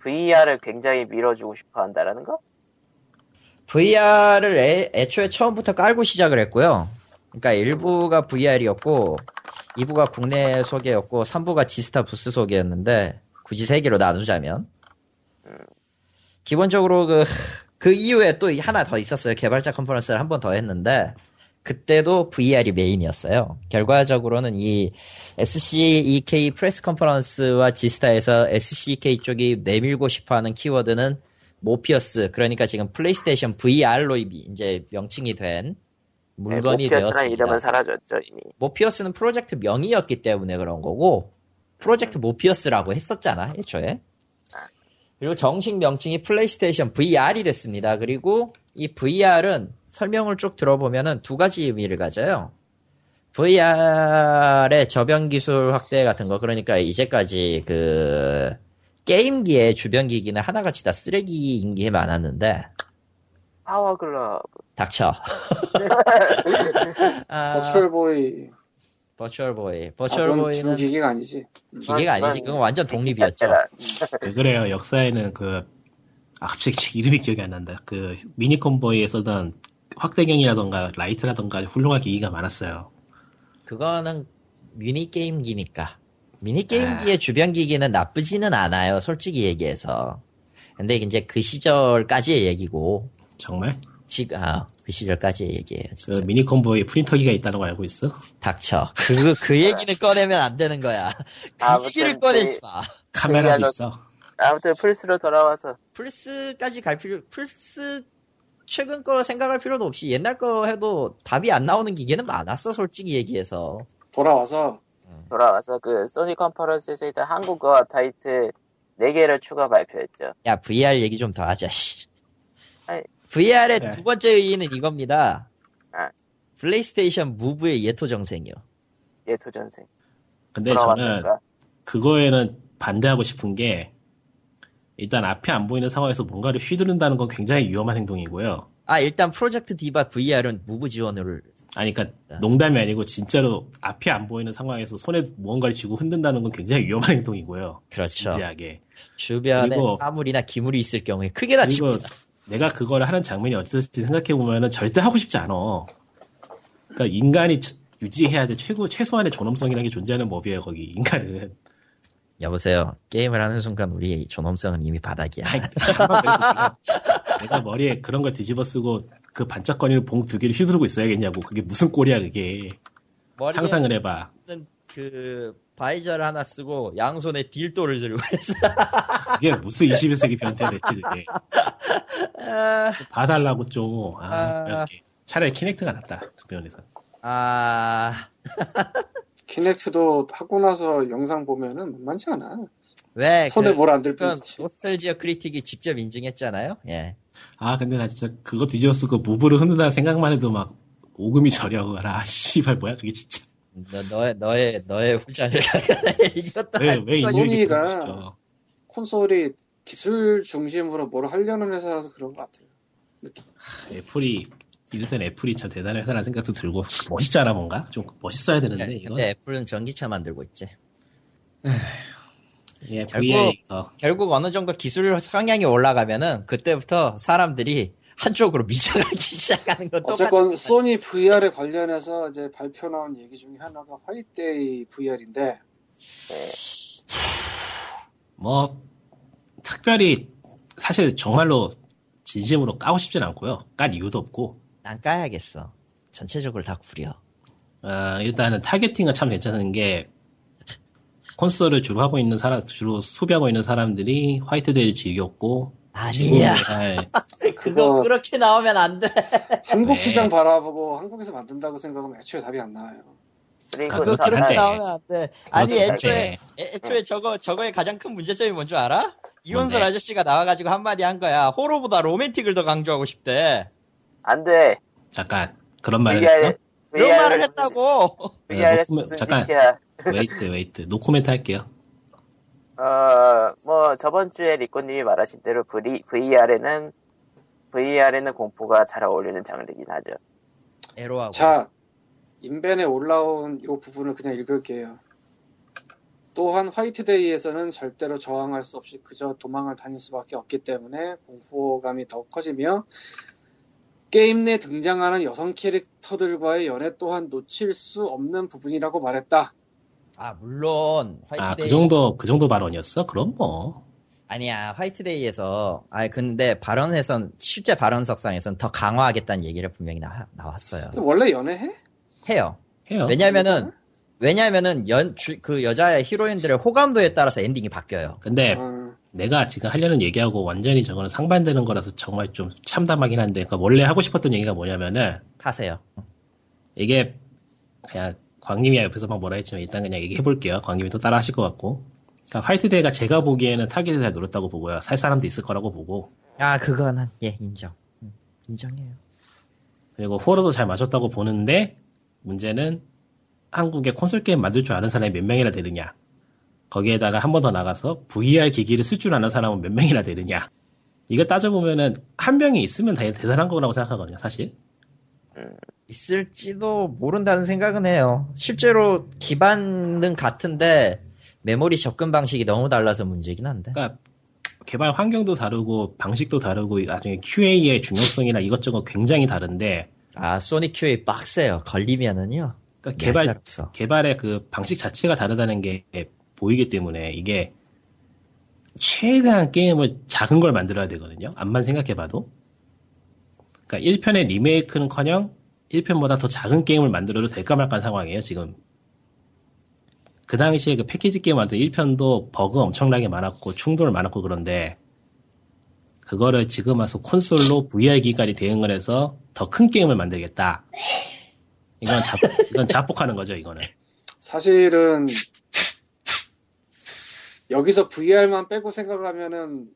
VR을 굉장히 밀어주고 싶어 한다라는 거? VR을 애, 애초에 처음부터 깔고 시작을 했고요. 그러니까 1부가 VR이었고 2부가 국내 소개였고 3부가 지스타 부스 소개였는데 굳이 세 개로 나누자면 기본적으로 그, 그 이후에 또 하나 더 있었어요. 개발자 컨퍼런스를 한 번 더 했는데 그때도 VR이 main이었어요. 결과적으로는 이 SCEK press conference와 G-Star에서 SCK 쪽이 내밀고 싶어하는 키워드는 Morpheus 그러니까 지금 PlayStation VR로 이제 명칭이 된 물건이 네, 되었습니다. 이름은 사라졌죠, 이미. Morpheus는 프로젝트 명이었기 때문에 그런 거고 프로젝트 Morpheus라고 했었잖아 애초에. 그리고 정식 명칭이 PlayStation VR이 됐습니다. 그리고 이 VR은 설명을 쭉 들어보면은 두 가지 의미를 가져요. VR의 저변 기술 확대 같은 거 그러니까 이제까지 그 게임기의 주변 기기는 하나같이 다 쓰레기인 게 많았는데 Power Glove. 닥쳐 아, Virtual Boy Virtual Boy 아, Virtual 지금 기기가 아니지 기계가 아니지. 그건 완전 독립이었죠. 왜 그래요? 역사에는 그, 아, 갑자기 이름이 기억이 안 난다. 그, 미니컴보이에 쓰던 확대경이라던가 라이트라던가 훌륭한 기기가 많았어요. 그거는 미니 게임기니까. 미니 게임기의 주변 기기는 나쁘지는 않아요. 솔직히 얘기해서. 근데 이제 그 시절까지의 얘기고 정말? 지금 아, 그 시절까지 얘기해요. 그 진짜. 미니 콤보에 프린터기가 있다는 거 알고 있어? 닥쳐. 그, 그 얘기는 꺼내면 안 되는 거야. 그 아무튼 얘기를 꺼내지 마. 카메라도 얘기하러- 있어. 아무튼 플스로 돌아와서 플스까지 갈 필요, 플스 최근 거 생각할 필요도 없이 옛날 거 해도 답이 안 나오는 기계는 많았어, 솔직히 얘기해서. 돌아와서 돌아와서 그 소니 conference에서 일단 한국어 타이틀 4개를 추가 발표했죠. 야, VR 얘기 좀 더 하자, 씨. 아이. VR의 네. 두 번째 의의는 이겁니다. 아. PlayStation Move의 예토전생이요. 예토전생. 근데 저는? 그거에는 반대하고 싶은 게 일단 앞이 안 보이는 상황에서 뭔가를 휘두른다는 건 굉장히 위험한 행동이고요. 아, 일단 프로젝트 디바 VR은 무브 지원을, 아니, 그러니까 네. 농담이 아니고 진짜로 앞이 안 보이는 상황에서 손에 무언가를 쥐고 흔든다는 건 굉장히 위험한 행동이고요. 그렇죠. 진지하게. 주변에 그리고- 사물이나 기물이 있을 경우에 크게 다칩니다. 내가 그거를 하는 장면이 어떨지 생각해 보면은 절대 하고 싶지 않아. 그러니까 인간이 치- 유지해야 될 최고 최소한의 존엄성이라는 게 존재하는 법이에요. 거기 인간은. 여보세요. 게임을 하는 순간 우리의 존엄성은 이미 바닥이야. 그래서 내가, 내가 머리에 그런 걸 뒤집어 쓰고 그 반짝거리는 봉 두 개를 휘두르고 있어야겠냐고. 그게 무슨 꼴이야 그게. 상상을 해봐. 그 바이저를 하나 쓰고 양손에 딜도를 들고 있어. 그게 무슨 21세기 변태가 됐지 그게. 아, 봐달라고 좀. 아, 아. 차라리 키넥트가 낫다. 그 면에서. 아, 키넥트도 하고 나서 영상 보면은 만만치 않아. 왜? 손에 그- 뭘안들 그건 뿐이지. 노스텔지어 크리틱이 직접 인증했잖아요. 예. 아 근데 나 진짜 그거 뒤집어 쓰고 무브를 흔든다는 생각만 해도 막 오금이 저려. 아 씨발 뭐야 그게 진짜. 너, 너의 너의 너의 후장을 이것도 왜, 할왜 소니가- 싶죠. 콘솔이 기술 중심으로 뭘 하려는 회사라서 그런 것 같아요. 애플이 이럴 애플이 참 대단한 회사라는 생각도 들고 멋있잖아 뭔가 좀 멋있어야 되는데 네, 이거 근데 애플은 전기차 만들고 있지. 예, 결국- 어, 결국 어느 정도 기술 성향이 올라가면은 그때부터 사람들이 한쪽으로 미쳐가기 시작하는 건 어쨌건 소니 VR에 관련해서 이제 발표 나온 얘기 중에 하나가 화이트데이 VR인데 뭐 특별히 사실 정말로 진심으로 까고 싶진 않고요 깔 이유도 없고 난 까야겠어. 전체적으로 다 구려. 어, 일단은 타겟팅은 참 괜찮은 게 콘솔을 주로 하고 있는 사람 주로 소비하고 있는 사람들이 화이트데이를 즐겼고 아니야. 예, 그거 그거- 그렇게 나오면 안 돼. 한국 네. 시장 바라보고 한국에서 만든다고 생각하면 애초에 답이 안 나와요. 그리고 아, 그거 그렇게. 나오면 안 돼. 아니 그것도 애초에. 애- 애초에 저거 저거의 가장 큰 문제점이 뭔 줄 알아? 이원술? 아저씨가 나와가지고 한마디 한 거야. horror보다 romantic을 더 강조하고 싶대. 안 돼. 잠깐 그런 말을 VR, 했어? 그런 말을 했다고. 네, 무슨 잠깐. 짓이야. wait wait 노코멘트 할게요 어, 뭐, 저번 주에 리코님이 말하신 대로 VR에는, VR에는 공포가 잘 어울리는 장르이긴 하죠. 에로하고. 자, 인벤에 올라온 이 부분을 그냥 읽을게요. 또한 화이트데이에서는 절대로 저항할 수 없이 그저 도망을 다닐 수밖에 없기 때문에 공포감이 더 커지며 게임 내 등장하는 여성 캐릭터들과의 연애 또한 놓칠 수 없는 부분이라고 말했다. 아 물론 화이트데이. 아그 정도 그 정도 발언이었어 그럼 뭐 아니야 화이트데이에서 아 근데 발언에선 실제 발언석상에선 더 강화하겠다는 얘기를 분명히 나, 나왔어요. 근데 원래 연애해? 해요. 해요 왜냐면은 왜냐면은 연 그 여자의 히로인들의 호감도에 따라서 엔딩이 바뀌어요. 근데 어, 내가 지금 하려는 얘기하고 완전히 저거는 상반되는 거라서 정말 좀 참담하긴 한데, 그러니까 원래 하고 싶었던 얘기가 뭐냐면은, 하세요. 이게, 그냥, 광님이 옆에서 막 뭐라 했지만 일단 그냥 얘기해볼게요. 광님이 또 따라 하실 것 같고. 그러니까 화이트데이가 제가 보기에는 target을 잘 노렸다고 보고요. 살 사람도 있을 거라고 보고. 아 그거는 예 인정. 음, 인정해요. 그리고 호러도 잘 맞췄다고 보는데, 문제는 한국에 콘솔 게임 만들 줄 아는 사람이 몇 명이나 되느냐. 거기에다가 한 번 더 나가서 VR 기기를 쓸 줄 아는 사람은 몇 명이나 되느냐. 이거 따져보면은 한 명이 있으면 다 대단한 거라고 생각하거든요, 사실. 있을지도 모른다는 생각은 해요. 실제로 기반은 같은데 메모리 접근 방식이 너무 달라서 문제긴 한데. 그러니까 개발 환경도 다르고 방식도 다르고 나중에 QA의 중요성이나 이것저것 굉장히 다른데 아 소니 QA 빡세요. 걸리면은요. 그러니까 개발 없어. 개발의 그 방식 자체가 다르다는 게 보이기 때문에 이게 최대한 게임을 작은 걸 만들어야 되거든요. 암만 생각해봐도. 그러니까 1편의 리메이크는커녕 1편보다 더 작은 게임을 만들어도 될까 말까 상황이에요 지금. 그 당시에 그 패키지 게임 만들 1편도 버그 엄청나게 많았고 충돌 많았고 그런데 그거를 지금 와서 콘솔로 VR 기간이 대응을 해서 더 큰 게임을 만들겠다. 이건 자, 이건 자폭하는 거죠, 이거는. 사실은 여기서 VR만 빼고 생각하면은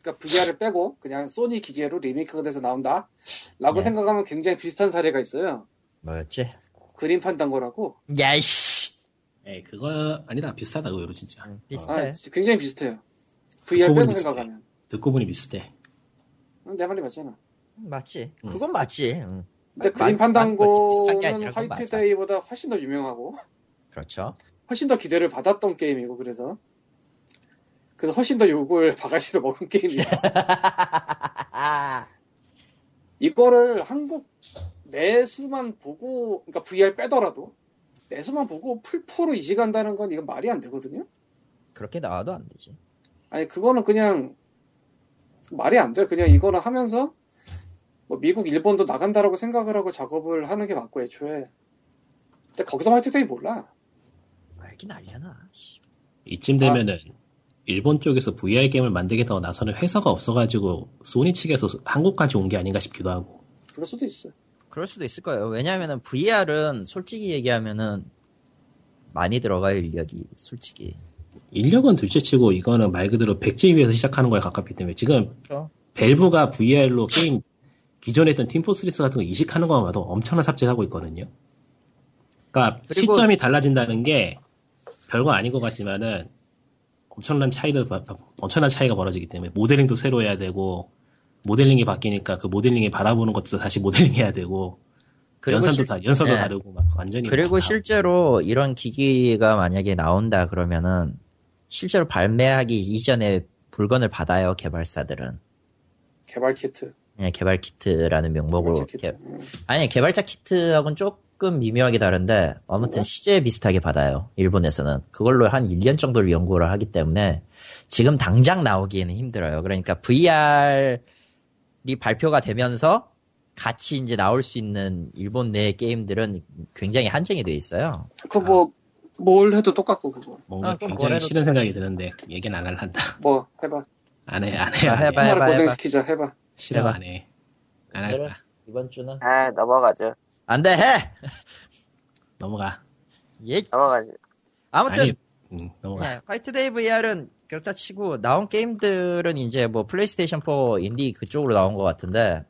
그러니까 VR을 빼고 그냥 소니 기계로 리메이크가 돼서 나온다 라고 네. 생각하면 굉장히 비슷한 사례가 있어요 뭐였지? 그림 판 단거라고 야이씨. 에이, 그거 아니다. 비슷하다, 의외로 진짜. 응, 어, 비슷해. 아, 굉장히 비슷해요 VR 빼고 비슷해. 생각하면 듣고 보니 비슷해. 응, 내 말이 맞잖아 맞지. 응. 그건 맞지. 응. 근데 마- 그림 판단고는 맞아. 화이트 데이보다 훨씬 더 유명하고 그렇죠. 훨씬 더 기대를 받았던 게임이고 그래서 그래서 훨씬 더 욕을 바가지로 먹은 게임이야 이거를 한국 내수만 보고 그러니까 VR 빼더라도 내수만 보고 풀포로 이식한다는 건 이건 말이 안 되거든요 그렇게 나와도 안 되지. 아니 그거는 그냥 말이 안 돼 그냥 이거는 하면서 뭐 미국 일본도 나간다라고 생각을 하고 작업을 하는 게 맞고 애초에 근데 거기서 화이트데이 몰라 알긴 알려나. 씨. 이쯤 되면은 일본 쪽에서 VR 게임을 만들겠다고 나서는 회사가 없어가지고 소니 측에서 한국까지 온 게 아닌가 싶기도 하고. 그럴 수도 있어 그럴 수도 있을 거예요. 왜냐하면은 VR은 솔직히 얘기하면은 많이 들어가요 인력이 솔직히. 인력은 둘째치고 이거는 말 그대로 백제 위에서 시작하는 거에 가깝기 때문에 지금 그렇죠. 벨브가 VR로 게임 기존에 했던 팀포스리스 같은 거 이식하는 것만 봐도 엄청난 삽질을 하고 있거든요. 그러니까 시점이 달라진다는 게 별거 아닌 것 같지만은 엄청난 차이를 바- 엄청난 차이가 벌어지기 때문에 모델링도 새로 해야 되고 모델링이 바뀌니까 그 모델링이 바라보는 것도 다시 모델링 해야 되고 연산도 실- 다 연산도 네. 다르고 막 완전히 그리고 막 실제로 이런 기기가 만약에 나온다 그러면은 실제로 발매하기 이전에 물건을 받아요 개발사들은. 개발 키트 예, 개발 키트라는 명목으로. 개발자 키트 개- 응. 아니 개발자 키트하고는 조금 미묘하게 다른데 아무튼 시제 비슷하게 받아요. 일본에서는 그걸로 한 1년 정도를 연구를 하기 때문에 지금 당장 나오기에는 힘들어요. 그러니까 VR이 발표가 되면서 같이 이제 나올 수 있는 일본 내 게임들은 굉장히 한정이 돼 있어요. 그거 뭐뭘 해도 똑같고 그거 뭔가 아, 굉장히 싫은 생각이 드는데 얘기는 안 할란다. 뭐 해봐 안 해, 안 해, 아, 안 해. 해봐, 해봐, 고생시키자 해봐 싫어, 해봐. 안 해. 안할 거야. 이번 주는 아 넘어가죠 안 돼 해. 넘어가. 예. 넘어가죠 아무튼 아니, 음, 넘어가. 네, 화이트 데이 VR은 그렇다 치고 나온 게임들은 이제 뭐 플레이스테이션 4 인디 그쪽으로 나온 것 같은데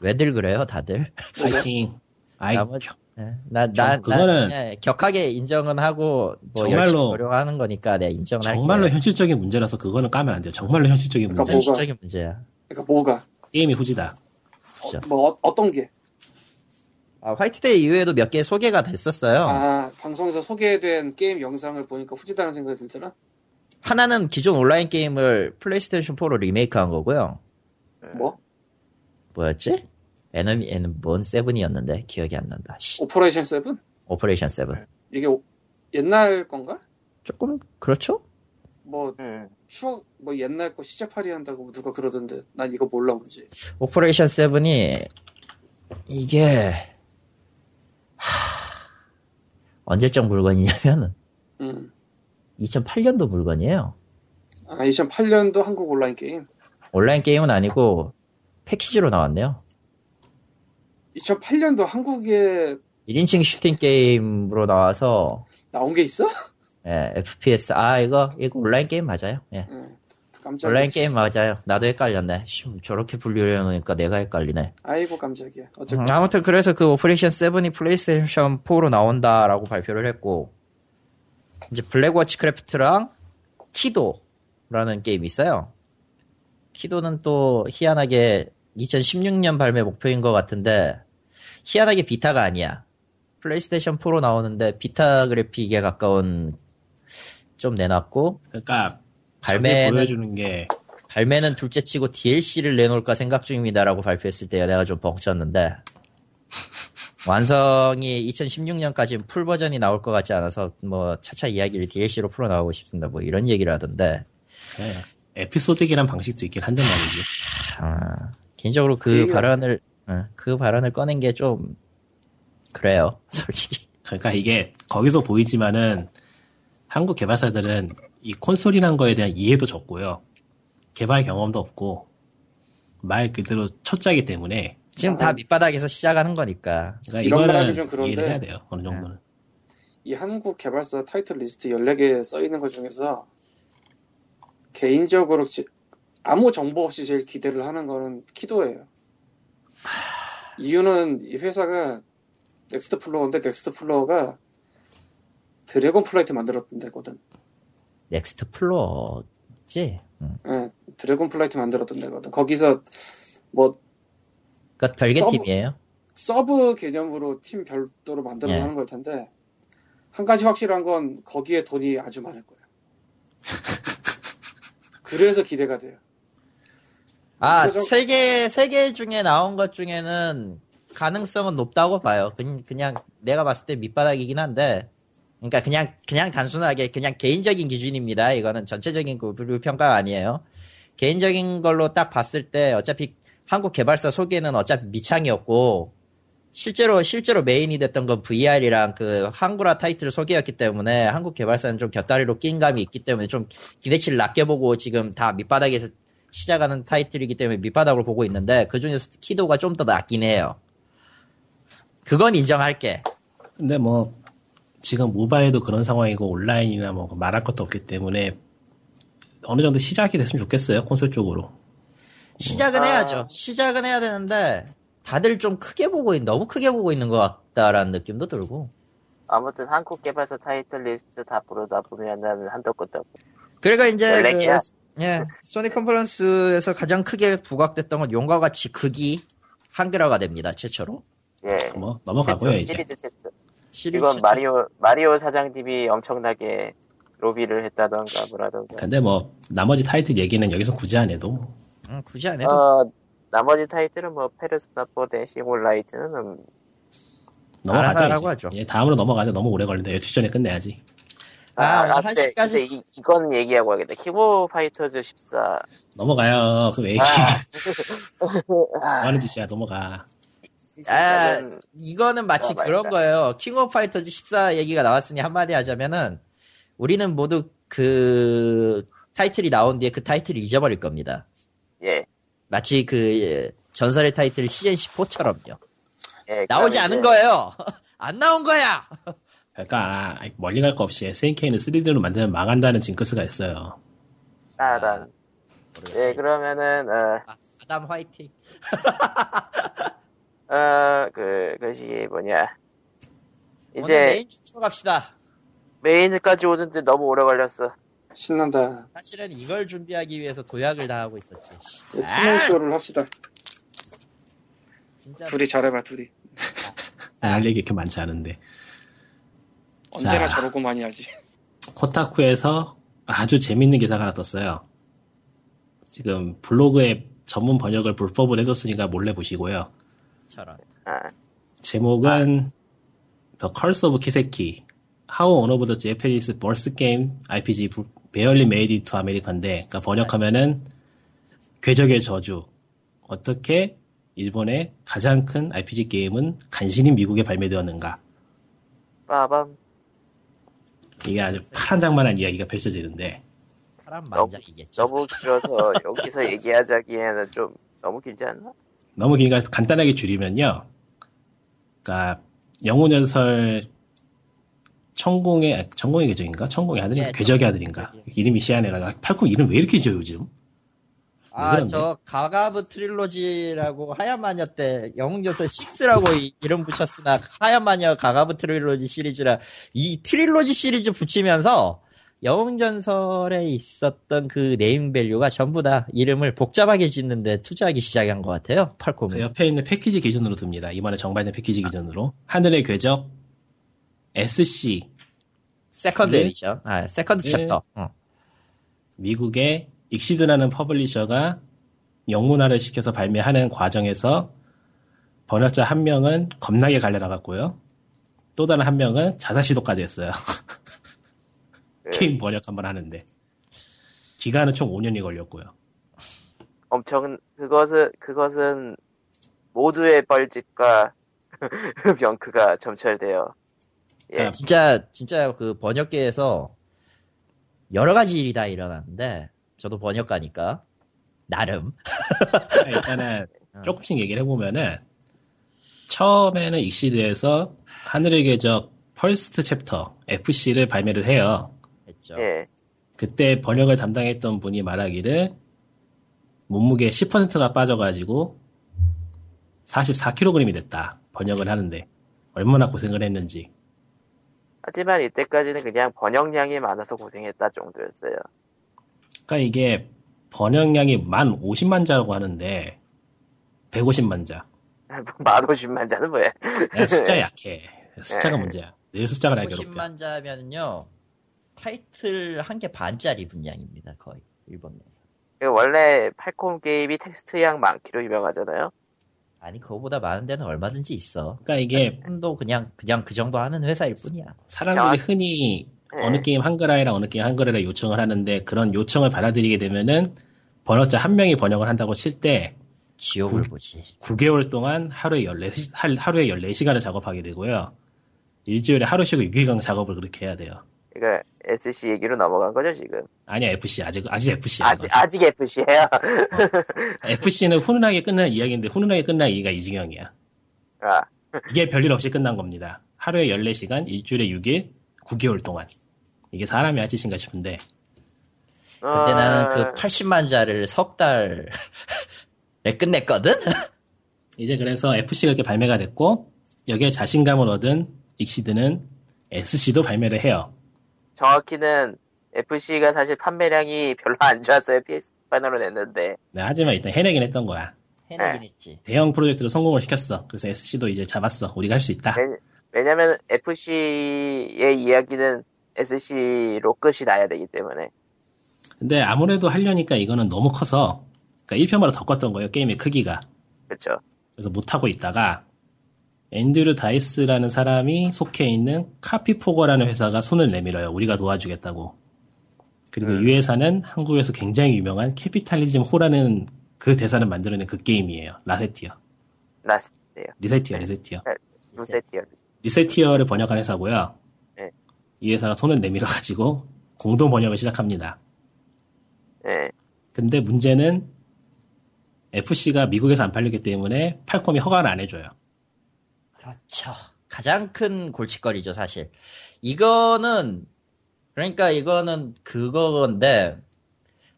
왜들 그래요 다들? 파이팅. 아이, 겨- 네, 나, 나, 저- 그거는 나, 네, 격하게 인정은 하고 뭐 정말로- 노력하는 거니까 내가 인정을. 정말로 현실적인 문제라서 그거는 까면 안 돼요. 정말로 현실적인 그러니까 문제. 뭐- 현실적인 문제야. 그러니까 뭐가 게임이 후지다. 어, 뭐 어, 어떤 게 아, 화이트데이 이외에도 몇 개 소개가 됐었어요. 아, 방송에서 소개된 게임 영상을 보니까 후지다는 생각이 들더라. 하나는 기존 온라인 게임을 플레이스테이션 4로 리메이크한 거고요. 뭐? 뭐였지? enemy, 에는 뭔 seven이었는데 기억이 안 난다. 씨. Operation 7? Operation Seven. 이게 오- 옛날 건가? 조금 그렇죠? 뭐 음. 추억 뭐 옛날 거 시체팔이 한다고 누가 그러던데 난 이거 몰라 뭔지. Operation Seven이 이게 하... 언제적 물건이냐면 음. 2008년도 물건이에요. 아 2008년도 한국 온라인 게임. 온라인 게임은 아니고 패키지로 나왔네요. 2008년도 한국에 1인칭 슈팅 게임으로 나와서 나온 게 있어? 예, FPS 아 이거 이거 온라인 게임 맞아요. 예. 응. 깜짝이야. 온라인 게임 맞아요. 나도 헷갈렸네. 씨, 저렇게 분류해 놓으니까 내가 헷갈리네. 아이고 깜짝이야. 음, 어쨌든 아무튼 그래서 그 Operation 7이 플레이스테이션 4로 나온다라고 발표를 했고 이제 Black Witchcraft랑 Kido라는 게임이 있어요. 키도는 또 희한하게 2016년 발매 목표인 것 같은데 희한하게 Vita가 아니야. 플레이스테이션 4로 나오는데 Vita 그래픽에 가까운 좀 내놨고 그러니까 발매는 보여주는 게 발매는 둘째치고 DLC를 내놓을까 생각 중입니다라고 발표했을 때 내가 좀 벙쳤는데 완성이 2016년까지 풀 버전이 나올 것 같지 않아서 뭐 차차 이야기를 DLC로 풀어 나오고 싶습니다. 뭐 이런 얘기를 하던데 네, 에피소드기란 방식도 있긴 한데 말이지. 아, 개인적으로 그, 그 발언을 어, 그 발언을 꺼낸 게 좀 그래요 솔직히 그러니까 이게 거기서 보이지만은 한국 개발사들은 이 콘솔이란 거에 대한 이해도 적고요. 개발 경험도 없고 말 그대로 초짜기 때문에 지금 다 밑바닥에서 시작하는 거니까 그러니까 이런 말 하기 좀 그런데 해야 돼요. 어느 정도는. 이 한국 개발사 타이틀 리스트 14개 써 있는 것 중에서 개인적으로 지- 아무 정보 없이 제일 기대를 하는 거는 키도예요. 이유는 이 회사가 Next Floor인데 Next Floor가 Dragon Flight 만들었던 데거든. Next Floor지 응. 예, Dragon Flight 만들었던 데거든. 거기서 뭐 그러니까 별개 sub- 팀이에요 sub 개념으로 팀 별도로 만들어서 예. 하는 걸 텐데 한 가지 확실한 건 거기에 돈이 아주 많을 거예요. 그래서 기대가 돼요. 아, 세 개, 세 개 중에 나온 것 중에는 가능성은 높다고 봐요. 그냥, 그냥 내가 봤을 때 밑바닥이긴 한데, 그러니까 그냥, 그냥 단순하게 그냥 개인적인 기준입니다. 이거는 전체적인 그 평가가 아니에요. 개인적인 걸로 딱 봤을 때 어차피 한국 개발사 소개는 어차피 미창이었고, 실제로, 실제로 메인이 됐던 건 VR이랑 그 한글화 타이틀 소개였기 때문에 한국 개발사는 좀 곁다리로 낀 감이 있기 때문에 좀 기대치를 낮게 보고 지금 다 밑바닥에서 시작하는 타이틀이기 때문에 밑바닥으로 보고 있는데 그 중에서 키도가 좀 더 낮긴 해요. 그건 인정할게. 근데 뭐 지금 모바일도 그런 상황이고 온라인이나 뭐 말할 것도 없기 때문에 어느 정도 시작이 됐으면 좋겠어요 콘솔 쪽으로. 시작은 아. 해야죠. 시작은 해야 되는데 다들 좀 크게 보고 있, 너무 크게 보고 있는 것 같다라는 느낌도 들고. 아무튼 한국 개발사 타이틀 리스트 다 부르다 보면은 한도 끝도 없고. 그러니까 이제 그, 14개야? 예, 소니 컨퍼런스에서 가장 크게 부각됐던 건 용과 같이 극이 한글화가 됩니다. 최초로. 예. 뭐 넘어가고요 최초, 이제. 시리즈 최초. 시리즈 이건 최초. 마리오 마리오 사장님이 엄청나게 로비를 했다던가 뭐라던가. 근데 뭐 나머지 타이틀 얘기는 여기서 굳이 안 해도 음, 굳이 안 해도 어 나머지 타이틀은 뭐 페르소나 4 Dancing All Night는 음, 이제. 하죠. 예, 다음으로 넘어가죠. 너무 오래 걸린다. 12시 전에 끝내야지. 아, 오늘 근데, 1시까지? 근데 이, 이건 얘기하고 하겠다. King of Fighters 14. 넘어가요. 그왜 얘기 아, 뭐 아, 하는 짓이야. 넘어가. 아, 14는 이거는 마치 아, 그런. 거예요. King of Fighters 14 얘기가 나왔으니 한마디 하자면은 우리는 모두 그 타이틀이 나온 뒤에 그 타이틀을 잊어버릴 겁니다. 예. 마치 그 예, 전설의 타이틀 CN14처럼요. 예, 나오지 않은 이제 거예요. 안 나온 거야. 그러니까 멀리 갈 거 없이 SNK는 3D로 만들면 망한다는 징크스가 있어요. 따단. 예, 그러면은 어, 아담 화이팅. 어, 그 것이 뭐냐. 이제 메인 주제로 갑시다. 메인까지 오는데 너무 오래 걸렸어. 신난다. 사실은 이걸 준비하기 위해서 도약을 다 하고 있었지. 네, 투맨쇼를 합시다. 진짜 둘이 잘해봐 둘이. 할 얘기 이렇게 많지 않은데. 언제나 자. 저러고 많이 하지. 코타쿠에서 아주 재밌는 기사가 하나 떴어요. 지금 블로그에 전문 번역을 불법으로 해뒀으니까 몰래 보시고요. 저런. 아, 제목은 The Curse of Kiseki How One of the Japanese Board Game RPG Barely Made it to America인데 그러니까 번역하면은 궤적의 저주 어떻게 일본의 가장 큰 RPG 게임은 간신히 미국에 발매되었는가 빠밤. 이게 아주 파란 장만한 이야기가 펼쳐지는데 사람 만장이겠죠. 너무 길어서 여기서 얘기하자기에는 좀 너무 길지 않나? 너무 기니까 간단하게 줄이면요. 그러니까 영혼연설 천공의 아, 천공의 계정인가? 천공의 아들인가? 예, 궤적의 아들인가? 이름이 희한해가지고 팔꿈 이름 왜 이렇게 지어 요즘? 아. 저 가가브 트릴로지라고 하얀 마녀 때 영웅전설 6라고 이, 이름 붙였으나 하얀 마녀 가가브 트릴로지 시리즈라 이 트릴로지 시리즈 붙이면서 영웅전설에 있었던 그 네임 밸류가 전부 다 이름을 복잡하게 짓는데 투자하기 시작한 것 같아요. 펄콤은. 그 옆에 있는 패키지 기준으로 듭니다. 이번에 정발된 패키지 기준으로 하늘의 궤적 SC second 네. 에디션. 아, second 네. 챕터. 어. 미국의 XSEED라는 publisher가 영문화를 시켜서 발매하는 과정에서 번역자 한 명은 겁나게 갈려나갔고요. 또 다른 한 명은 자살 시도까지 했어요. 게임 번역 한번 하는데. 기간은 총 5년이 걸렸고요. 엄청 그것은 그것은 모두의 뻘짓과 병크가 점철되어 예 그러니까 진짜 진짜 그 번역계에서 여러 가지 일이 다 일어났는데 저도 번역가니까 나름 일단은 어. 조금씩 얘기를 해보면은 처음에는 XSEED에서 하늘의 궤적 first chapter FC를 발매를 해요. 했죠. 예. 그때 번역을 담당했던 분이 말하기를 몸무게 10%가 빠져가지고 44kg이 됐다. 번역을 하는데 얼마나 고생을 했는지. 하지만 이때까지는 그냥 번역량이 많아서 고생했다 정도였어요. 그러니까 이게 번역량이 만 50만 자라고 하는데 150만 자. 만 오십만 자는 뭐야? 야, 숫자 약해. 숫자가 네. 문제야. 늘 숫자가 날 괴롭혀. 50만 자면요 타이틀 한 개 반짜리 분량입니다 거의 일본 내에서. 그 원래 Falcom 게임이 텍스트량 많기로 유명하잖아요. 아니 그거보다 많은 데는 얼마든지 있어. 그러니까 이게 도 그냥 그냥 그 정도 하는 회사일 뿐이야. 사람들이 자, 흔히 네. 어느 게임 한글화이랑 어느 게임 한글화를 요청을 하는데 그런 요청을 받아들이게 되면은 번역자 한 명이 번역을 한다고 칠 때 지옥을 보지. 9개월 동안 하루에 14시, 할- 하루에 14시간을 작업하게 되고요. 일주일에 하루 쉬고 6일간 작업을 그렇게 해야 돼요. 그러니까 SC 얘기로 넘어간 거죠 지금. 아니야, FC. 아직, 아직 FC야. 아직 아직 FC예요. FC는 훈훈하게 끝난 이야기인데 훈훈하게 끝난 이야기가 이 지경이야. 아, 이게 별일 없이 끝난 겁니다. 하루에 14시간, 일주일에 6일, 9개월 동안. 이게 사람이 할 짓인가 싶은데. 근데 나는 어, 그 80만 자를 석 달에 끝냈거든? 이제 그래서 FC가 이렇게 발매가 됐고, 여기에 자신감을 얻은 익시드는 SC도 발매를 해요. 정확히는 FC가 사실 판매량이 별로 안 좋았어요. PS5로 냈는데. 네, 하지만 일단 해내긴 했던 거야. 해내긴 했지. 대형 프로젝트로 성공을 시켰어. 그래서 SC도 이제 잡았어. 우리가 할 수 있다. 왜- 왜냐면 FC의 이야기는 SC로 끝이 나야 되기 때문에. 근데 아무래도 하려니까 이거는 너무 커서, 그러니까 1편보다 더 컸던 거예요. 게임의 크기가. 그렇죠. 그래서 못하고 있다가, 앤드류 다이스라는 사람이 속해 있는 Carpe Fulgur라는 회사가 손을 내밀어요. 우리가 도와주겠다고. 그리고 음. 이 회사는 한국에서 굉장히 유명한 capitalism ho라는 그 대사를 만들어낸 그 게임이에요. Recettear. 라스트예요. Recettear, Recettear. Recettear. Recettear를 번역한 회사고요. 네. 이 회사가 손을 내밀어가지고 공동 번역을 시작합니다. 예. 근데 문제는 FC가 미국에서 안 팔리기 때문에 팔콤이 허가를 안 해줘요. 그렇죠. 가장 큰 골칫거리죠, 사실. 이거는, 그러니까 이거는 그거건데,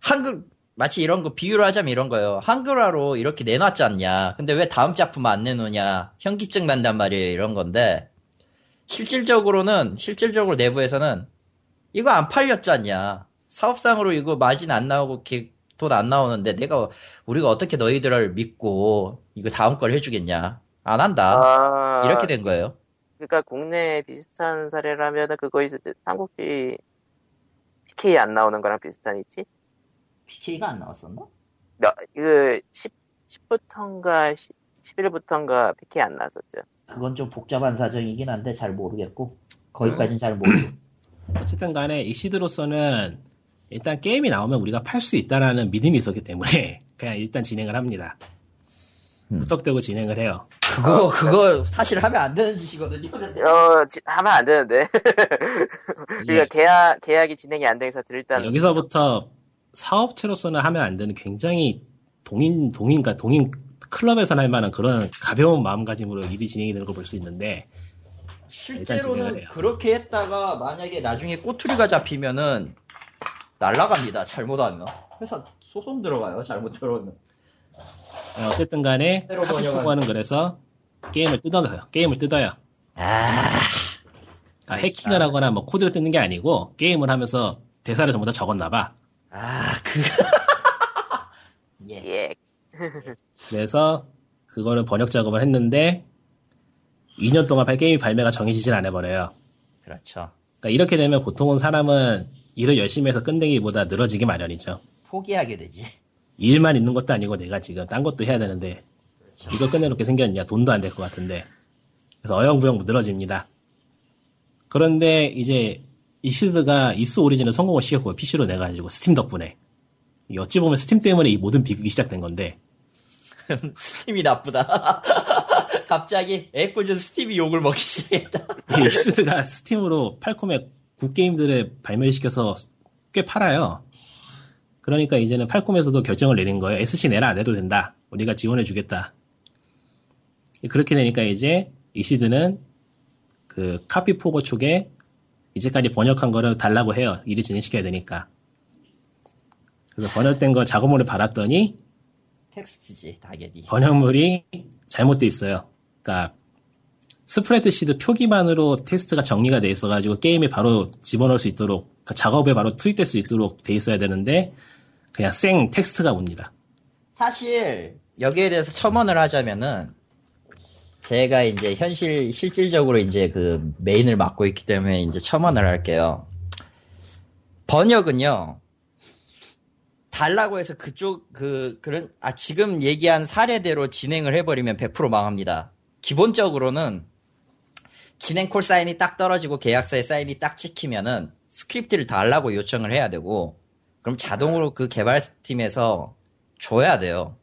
한글, 마치 이런 거 비유를 하자면 이런 거예요. 한글화로 이렇게 내놨지 않냐. 근데 왜 다음 작품 안 내놓냐. 현기증 난단 말이에요, 이런 건데. 실질적으로는, 실질적으로 내부에서는 이거 안 팔렸지 않냐. 사업상으로 이거 마진 안 나오고 돈 안 나오는데 내가, 우리가 어떻게 너희들을 믿고 이거 다음 걸 해주겠냐. 안 한다. 아, 이렇게 된 거예요. 그러니까 국내 비슷한 사례라면 그거 있을 때 삼국지 PK 안 나오는 거랑 비슷한 있지? PK가 안 나왔었나? 너, 그 10, 10부터인가 11부터인가 PK 안 나왔었죠. 그건 좀 복잡한 사정이긴 한데 잘 모르겠고 거기까진 잘 모르고 어쨌든 간에 이 시드로서는 일단 게임이 나오면 우리가 팔 수 있다라는 믿음이 있었기 때문에 그냥 일단 진행을 합니다. 음. 무턱대고 진행을 해요. 그거 그거 사실 하면 안 되는 짓이거든요. 어, 지- 하면 안 되는데. 그러니까 계약, 계약이 진행이 안 돼서 일단 여기서부터 사업체로서는 하면 안 되는 굉장히 동인 동인가 동인 클럽에서 할 만한 그런 가벼운 마음가짐으로 일이 진행이 되는 걸 볼 수 있는데 실제로는. 그렇게 했다가 만약에 나중에 꼬투리가 잡히면은 날라갑니다. 잘못하면 회사 소송 들어가요. 잘못 들어오면. 어, 어쨌든 간에 새로 카피포고는 그래서 게임을 뜯어요. 게임을 뜯어요. 아 아, 해킹을 하거나 뭐 코드를 뜯는 게 아니고 게임을 하면서 대사를 전부 다 적었나 봐. 아, 그. 예. 예. 그래서 그거를 번역 작업을 했는데 2년 동안 발- 게임이 발매가 정해지질 않아 버려요. 그렇죠. 그러니까 이렇게 되면 보통은 사람은 일을 열심히 해서 끝내기보다 늘어지기 마련이죠. 포기하게 되지. 일만 있는 것도 아니고 내가 지금 딴 것도 해야 되는데 이거 끝내놓게 생겼냐 돈도 안 될 것 같은데 그래서 어영부영 늘어집니다. 그런데 이제 XSEED가 Ys Origin을 성공을 시켰고 PC로 내가지고 스팀 덕분에 이 어찌 보면 스팀 때문에 이 모든 비극이 시작된 건데 Steam이 나쁘다. 갑자기 애꿎은 Steam이 욕을 먹기 시작했다. 이 익시드가 스팀으로 팔콤의 굿게임들을 발매시켜서 꽤 팔아요. 그러니까 이제는 Falcom에서도 결정을 내린 거예요. SC 내라 안 해도 된다. 우리가 지원해 주겠다. 그렇게 되니까 이제 XSEED는 그 Carpe Fulgur 쪽에 이제까지 번역한 거를 달라고 해요. 일을 진행시켜야 되니까. 그래서 번역된 거 작업물을 받았더니 텍스트지, 당연히. 번역물이 잘못돼 있어요. 그러니까 스프레드시트 표기만으로 텍스트가 정리가 돼 있어가지고 게임에 바로 집어넣을 수 있도록 그러니까 작업에 바로 투입될 수 있도록 돼 있어야 되는데 그냥 생 텍스트가 옵니다. 사실 여기에 대해서 첨언을 하자면은 제가 이제 현실 실질적으로 이제 그 main을 맡고 있기 때문에 이제 첨언을 할게요. 번역은요. 달라고 해서 그쪽 그 그런 아 지금 얘기한 사례대로 진행을 해 버리면 100% 망합니다. 기본적으로는 진행 콜 사인이 딱 떨어지고 계약서에 사인이 딱 찍히면은 스크립트를 달라고 요청을 해야 되고 그럼 자동으로 그 개발팀에서 줘야 돼요.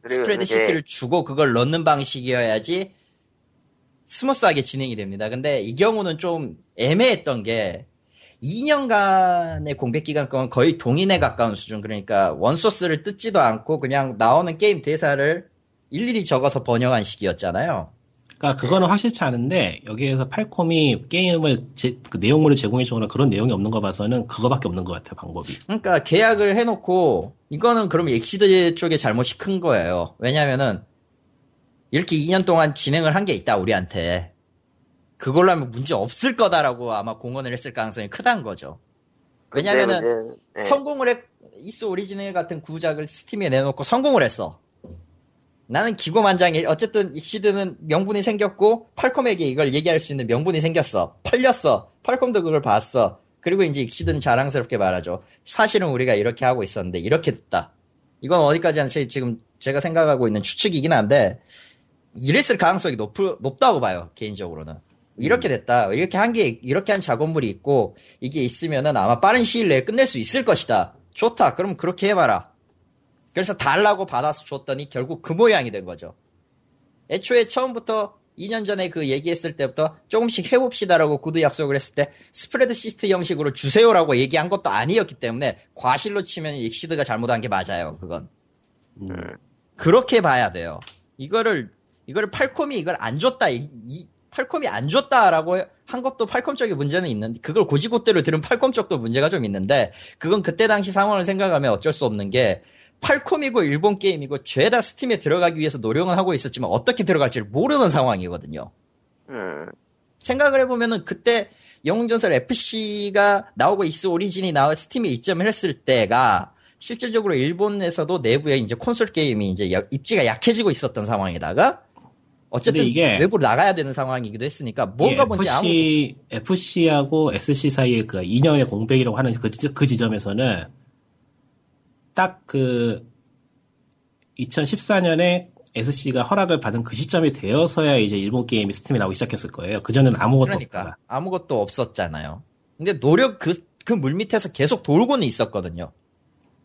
그리고 스프레드 이제 시트를 주고 그걸 넣는 방식이어야지 스무스하게 진행이 됩니다. 근데 이 경우는 좀 애매했던 게 2년간의 공백 기간 동안 거의 동인에 가까운 수준 그러니까 원소스를 뜯지도 않고 그냥 나오는 게임 대사를 일일이 적어서 번역한 식이었잖아요. 그러니까 그거는 확실치 않은데 여기에서 팔콤이 게임을 제- 그 내용물을 제공해 주거나 그런 내용이 없는 거 봐서는 그거밖에 없는 것 같아요 방법이. 그러니까 계약을 해놓고 이거는 그럼 엑시드 쪽의 잘못이 큰 거예요. 왜냐면은 이렇게 2년 동안 진행을 한 게 있다 우리한테 그걸로 하면 문제 없을 거다라고 아마 공언을 했을 가능성이 크다는 거죠. 왜냐면은 근데 문제는, 네. 성공을 했 이스 오리지널 같은 구작을 스팀에 내놓고 성공을 했어. 나는 기고만장해. 어쨌든 익시드는 명분이 생겼고 팔콤에게 이걸 얘기할 수 있는 명분이 생겼어. 팔렸어. 팔콤도 그걸 봤어. 그리고 이제 익시드는 자랑스럽게 말하죠. 사실은 우리가 이렇게 하고 있었는데 이렇게 됐다. 이건 어디까지 한 제- 지금 제가 생각하고 있는 추측이긴 한데 이랬을 가능성이 높, 높다고 봐요. 개인적으로는. 이렇게 됐다. 이렇게 한 게 이렇게 한 작업물이 있고 이게 있으면은 아마 빠른 시일 내에 끝낼 수 있을 것이다. 좋다. 그럼 그렇게 해봐라. 그래서 달라고 받아서 줬더니 결국 그 모양이 된 거죠. 애초에 처음부터 2년 전에 그 얘기했을 때부터 조금씩 해봅시다라고 구두 약속을 했을 때 스프레드 시트 형식으로 주세요라고 얘기한 것도 아니었기 때문에 과실로 치면 익시드가 잘못한 게 맞아요. 그건. 음. 그렇게 봐야 돼요. 이거를 이거를 팔콤이 이걸 안 줬다. 이, 이- 팔콤이 안 줬다라고 한 것도 팔콤 쪽에 문제는 있는데 그걸 곧이곧대로 들은 팔콤 쪽도 문제가 좀 있는데 그건 그때 당시 상황을 생각하면 어쩔 수 없는 게 팔콤이고 일본 게임이고 죄다 스팀에 들어가기 위해서 노력은 하고 있었지만 어떻게 들어갈지를 모르는 상황이거든요. 음, 생각을 해보면은 그때 영웅전설 FC가 나오고 이스 오리진이 나와 스팀에 입점을 했을 때가 실질적으로 일본에서도 내부에 이제 콘솔 게임이 이제 야- 입지가 약해지고 있었던 상황에다가 어쨌든 이게- 외부로 나가야 되는 상황이기도 했으니까 뭔가 뭔지 아무 FC, FC하고 SC 사이의 그 2년의 공백이라고 하는 그, 지- 그 지점에서는 딱 그 2014년에 SC가 허락을 받은 그 시점이 되어서야 이제 일본 게임이 스팀에 나오기 시작했을 거예요. 그전에는 아무것도 그러니까 없다가. 아무것도 없었잖아요. 근데 노력 그 그 물 밑에서 계속 돌고는 있었거든요.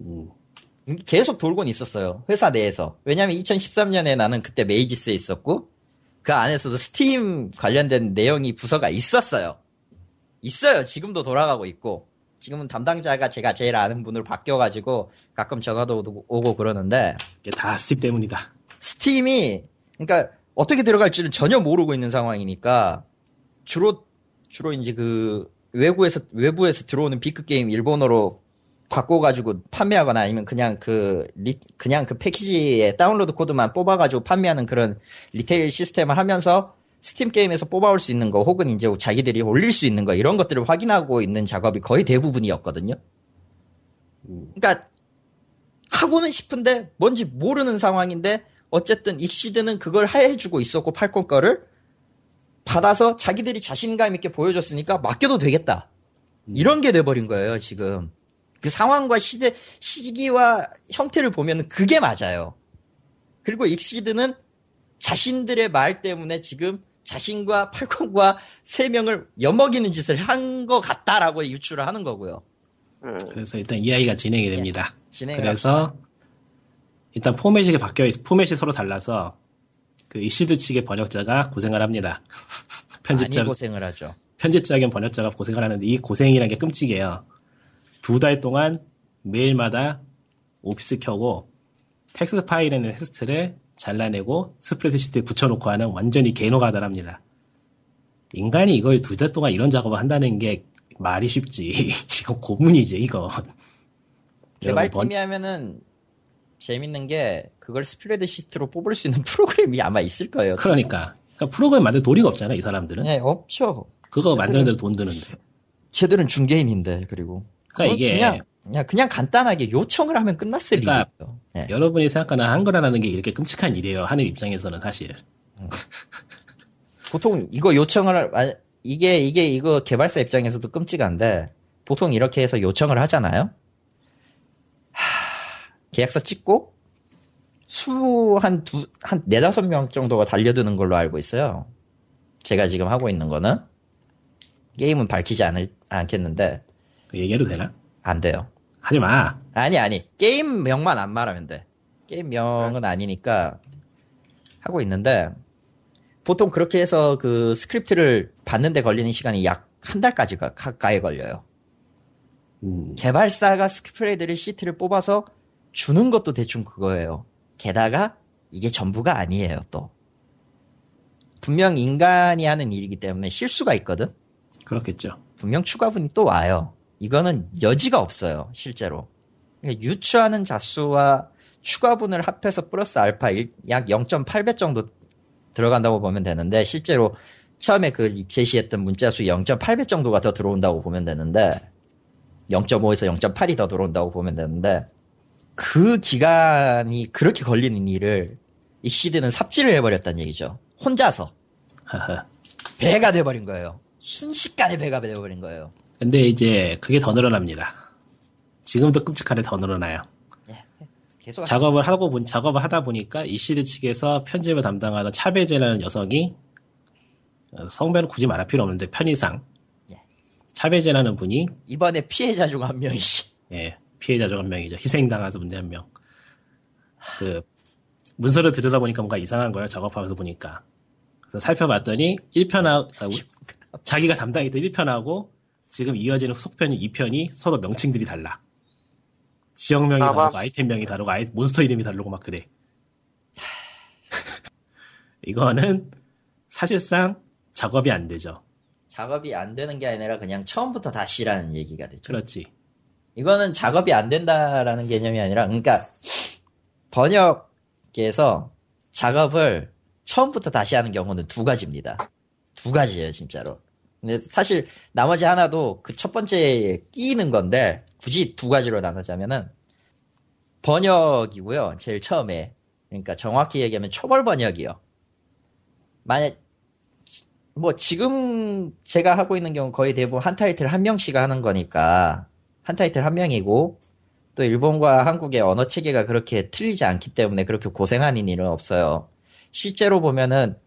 음. 계속 돌고는 있었어요. 회사 내에서. 왜냐면 2013년에 나는 그때 메이지스에 있었고, 그 안에서도 스팀 관련된 내용이 부서가 있었어요. 있어요. 지금도 돌아가고 있고. 지금은 담당자가 제가 제일 아는 분으로 바뀌어가지고 가끔 전화도 오고- 오고 그러는데, 이게 다 스팀 때문이다. 스팀이, 그러니까 어떻게 들어갈지를 전혀 모르고 있는 상황이니까, 주로, 주로 이제 그, 외국에서, 외부에서 들어오는 PC게임 일본어로 바꿔가지고 판매하거나 아니면 그냥 그, 리, 그냥 그 패키지에 다운로드 코드만 뽑아가지고 판매하는 그런 retail 시스템을 하면서 스팀 게임에서 뽑아올 수 있는 거 혹은 이제 자기들이 올릴 수 있는 거 이런 것들을 확인하고 있는 작업이 거의 대부분이었거든요. 그러니까 하고는 싶은데 뭔지 모르는 상황인데 어쨌든 익시드는 그걸 해주고 있었고 팔콘 거를 받아서 자기들이 자신감 있게 보여줬으니까 맡겨도 되겠다. 이런 게 돼버린 거예요 지금. 그 상황과 시대 시기와 형태를 보면 그게 맞아요. 그리고 익시드는 자신들의 말 때문에 지금 자신과 팔콘과 세 명을 엿먹이는 짓을 한 것 같다라고 유추를 하는 거고요. 음. 그래서 일단 이야기가 진행이 됩니다. 진행을 그래서 일단 포맷이 바뀌어 있, 포맷이 서로 달라서 그 이시드 측의 번역자가 고생을 합니다. 편집자 고생을 하죠. 편집자 겸 번역자가 고생을 하는데 이 고생이라는 게 끔찍해요. 두 달 동안 매일마다 오피스 켜고 텍스트 파일에는 텍스트를 잘라내고 스프레드시트에 붙여놓고 하는 완전히 개노가다랍니다. 인간이 이걸 두 달 동안 이런 작업을 한다는 게 말이 쉽지. 이건 고문이지, 이거. 개발팀이 하면은 재밌는 게 그걸 스프레드 시트로 뽑을 수 있는 프로그램이 아마 있을 거예요. 그러니까. 그러니까 프로그램 만들 도리가 없잖아, 이 사람들은. 네, 없죠. 그거 만드는 데로 돈 드는데. 쟤들은 중개인인데 그리고 그러니까 이게 그냥 그냥, 그냥 간단하게 요청을 하면 끝났을 그러니까 일이에요. 네. 여러분이 생각하는 한글화라는 게 이렇게 끔찍한 일이에요. 하는 입장에서는 사실. 보통 이거 요청을 아, 이게 이게 이거 개발사 입장에서도 끔찍한데 보통 이렇게 해서 요청을 하잖아요. 하, 계약서 찍고 수 한 두 한 네다섯 명 정도가 달려드는 걸로 알고 있어요. 제가 지금 하고 있는 거는 게임은 밝히지 않을 않겠는데 그 얘기해도 되나? 안 돼요. 하지 마. 아니 아니 게임 명만 안 말하면 돼. 게임 명은 아니니까 하고 있는데 보통 그렇게 해서 그 스크립트를 받는데 걸리는 시간이 약 한 달까지 가, 가까이 걸려요. 음, 개발사가 스크프레드를 시트를 뽑아서 주는 것도 대충 그거예요. 게다가 이게 전부가 아니에요, 또. 분명 인간이 하는 일이기 때문에 실수가 있거든? 그렇겠죠. 분명 추가분이 또 와요. 이거는 여지가 없어요, 실제로. 그러니까 유추하는 자수와 추가분을 합해서 플러스 알파 일- 약 0.8배 정도 들어간다고 보면 되는데, 실제로 처음에 그 제시했던 문자수 0.8배 정도가 더 들어온다고 보면 되는데, 0.5에서 0.8이 더 들어온다고 보면 되는데, 그 기간이 그렇게 걸리는 일을 익시드는 삽질을 해버렸다는 얘기죠. 혼자서. 배가 돼버린 거예요. 순식간에 배가 돼버린 거예요. 근데 이제 그게 더 늘어납니다. 지금도 끔찍한데 더 늘어나요. 계속 작업을 하고 본 작업을 하다 보니까 이시드 측에서 편집을 담당하던 차베제라는 여성이 어, 성별은 굳이 말할 필요 없는데 편의상 예. 차베제라는 분이 이번에 피해자 중 한 명이시. 예, 피해자 중 한 명이죠. 희생당해서 문제 한 명. 그 문서를 들여다보니까 뭔가 이상한 거예요. 작업하면서 보니까. 그래서 살펴봤더니 1편하고 자기가 담당했던 1편하고 지금 이어지는 속편이 2편이 서로 명칭들이 달라. 지역명이 아마- 다르고 아이템명이 다르고 아이, 몬스터 이름이 다르고 막 그래. 이거는 사실상 작업이 안 되죠. 작업이 안 되는 게 아니라 그냥 처음부터 다시라는 얘기가 되죠. 그렇지. 이거는 작업이 안 된다라는 개념이 아니라, 그러니까 번역에서 작업을 처음부터 다시 하는 경우는 두 가지입니다. 두 가지예요, 진짜로. 근데 사실 나머지 하나도 그 첫 번째에 끼는 건데 굳이 두 가지로 나누자면은 번역이고요. 제일 처음에 그러니까 정확히 얘기하면 초벌 번역이요. 만약 뭐 지금 제가 하고 있는 경우 거의 대부분 한 타이틀 한 명씩 하는 거니까 한 타이틀 한 명이고 또 일본과 한국의 언어 체계가 그렇게 틀리지 않기 때문에 그렇게 고생하는 일은 없어요. 실제로 보면은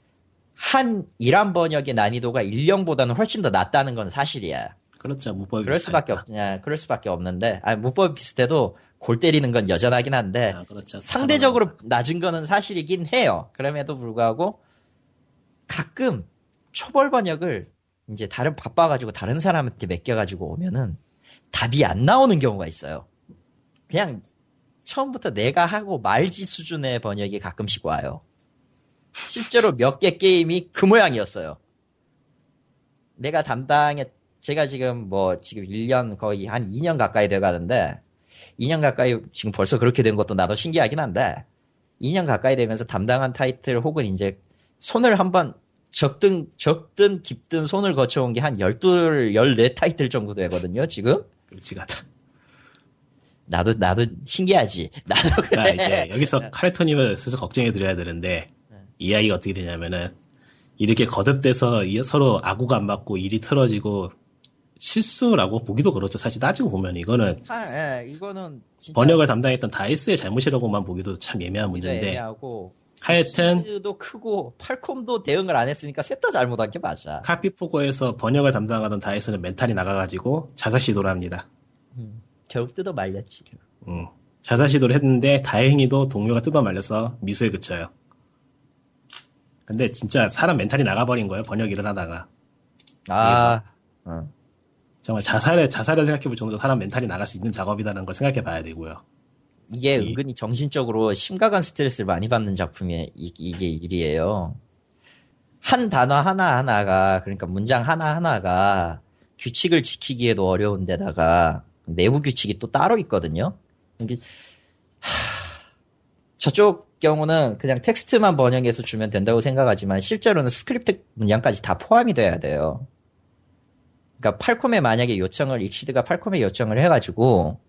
한 일한 번역의 난이도가 일령보다는 훨씬 더 낮다는 건 사실이야. 그렇죠. 문법이 그럴 수밖에. 없냐, 그럴 수밖에 없는데, 아 문법이 비슷해도 골 때리는 건 여전하긴 한데, 아, 그렇죠. 상대적으로 낮은 거는 사실이긴 해요. 그럼에도 불구하고 가끔 초벌 번역을 이제 다른 바빠가지고 다른 사람한테 맡겨가지고 오면은 답이 안 나오는 경우가 있어요. 그냥 처음부터 내가 하고 말지 수준의 번역이 가끔씩 와요. 실제로 몇 개 게임이 그 모양이었어요. 내가 담당해, 제가 지금 뭐, 지금 1년 거의 한 2년 가까이 돼 가는데, 2년 가까이 지금 벌써 그렇게 된 것도 나도 신기하긴 한데 2년 가까이 되면서 담당한 타이틀 혹은 이제 손을 한번 적든 적든 깊든 손을 거쳐온 게 한 12, 14 타이틀 정도 되거든요, 지금. 끔찍하다. 나도 나도 신기하지. 나도 자, 그래. 이제 여기서 카레토님을 슬슬 걱정해 드려야 되는데 이 아이가 어떻게 되냐면은 이렇게 거듭돼서 이- 서로 아구가 안 맞고 일이 틀어지고 실수라고 보기도 그렇죠. 사실 따지고 보면 이거는 사- 예, 이거는 번역을 담당했던 다이스의 잘못이라고만 보기도 참 애매한 문제인데 애매하고 하여튼 도 크고 팔콤도 대응을 안 했으니까 셋 다 잘못한 게 맞아. 카르페 풀거에서 번역을 담당하던 다이스는 멘탈이 나가가지고 자살 시도를 합니다. 결국 뜯어 말렸지. 음. 자살 시도를 했는데 다행히도 동료가 뜯어 말려서 미수에 그쳐요. 근데 진짜 사람 멘탈이 나가버린 거예요. 번역 일을 하다가. 아, 어. 정말 자살에, 자살을 생각해볼 정도로 사람 멘탈이 나갈 수 있는 작업이라는 걸 생각해 봐야 되고요. 이게 이- 은근히 정신적으로 심각한 스트레스를 많이 받는 작품이 이, 이게 일이에요. 한 단어 하나하나가 그러니까 문장 하나하나가 규칙을 지키기에도 어려운 데다가 내부 규칙이 또 따로 있거든요. 이게 하, 저쪽 경우는 그냥 텍스트만 번역해서 주면 된다고 생각하지만 실제로는 스크립트 문장까지 다 포함이 돼야 돼요. 그러니까 팔콤에 만약에 요청을 XSEED가 팔콤에 요청을 해가지고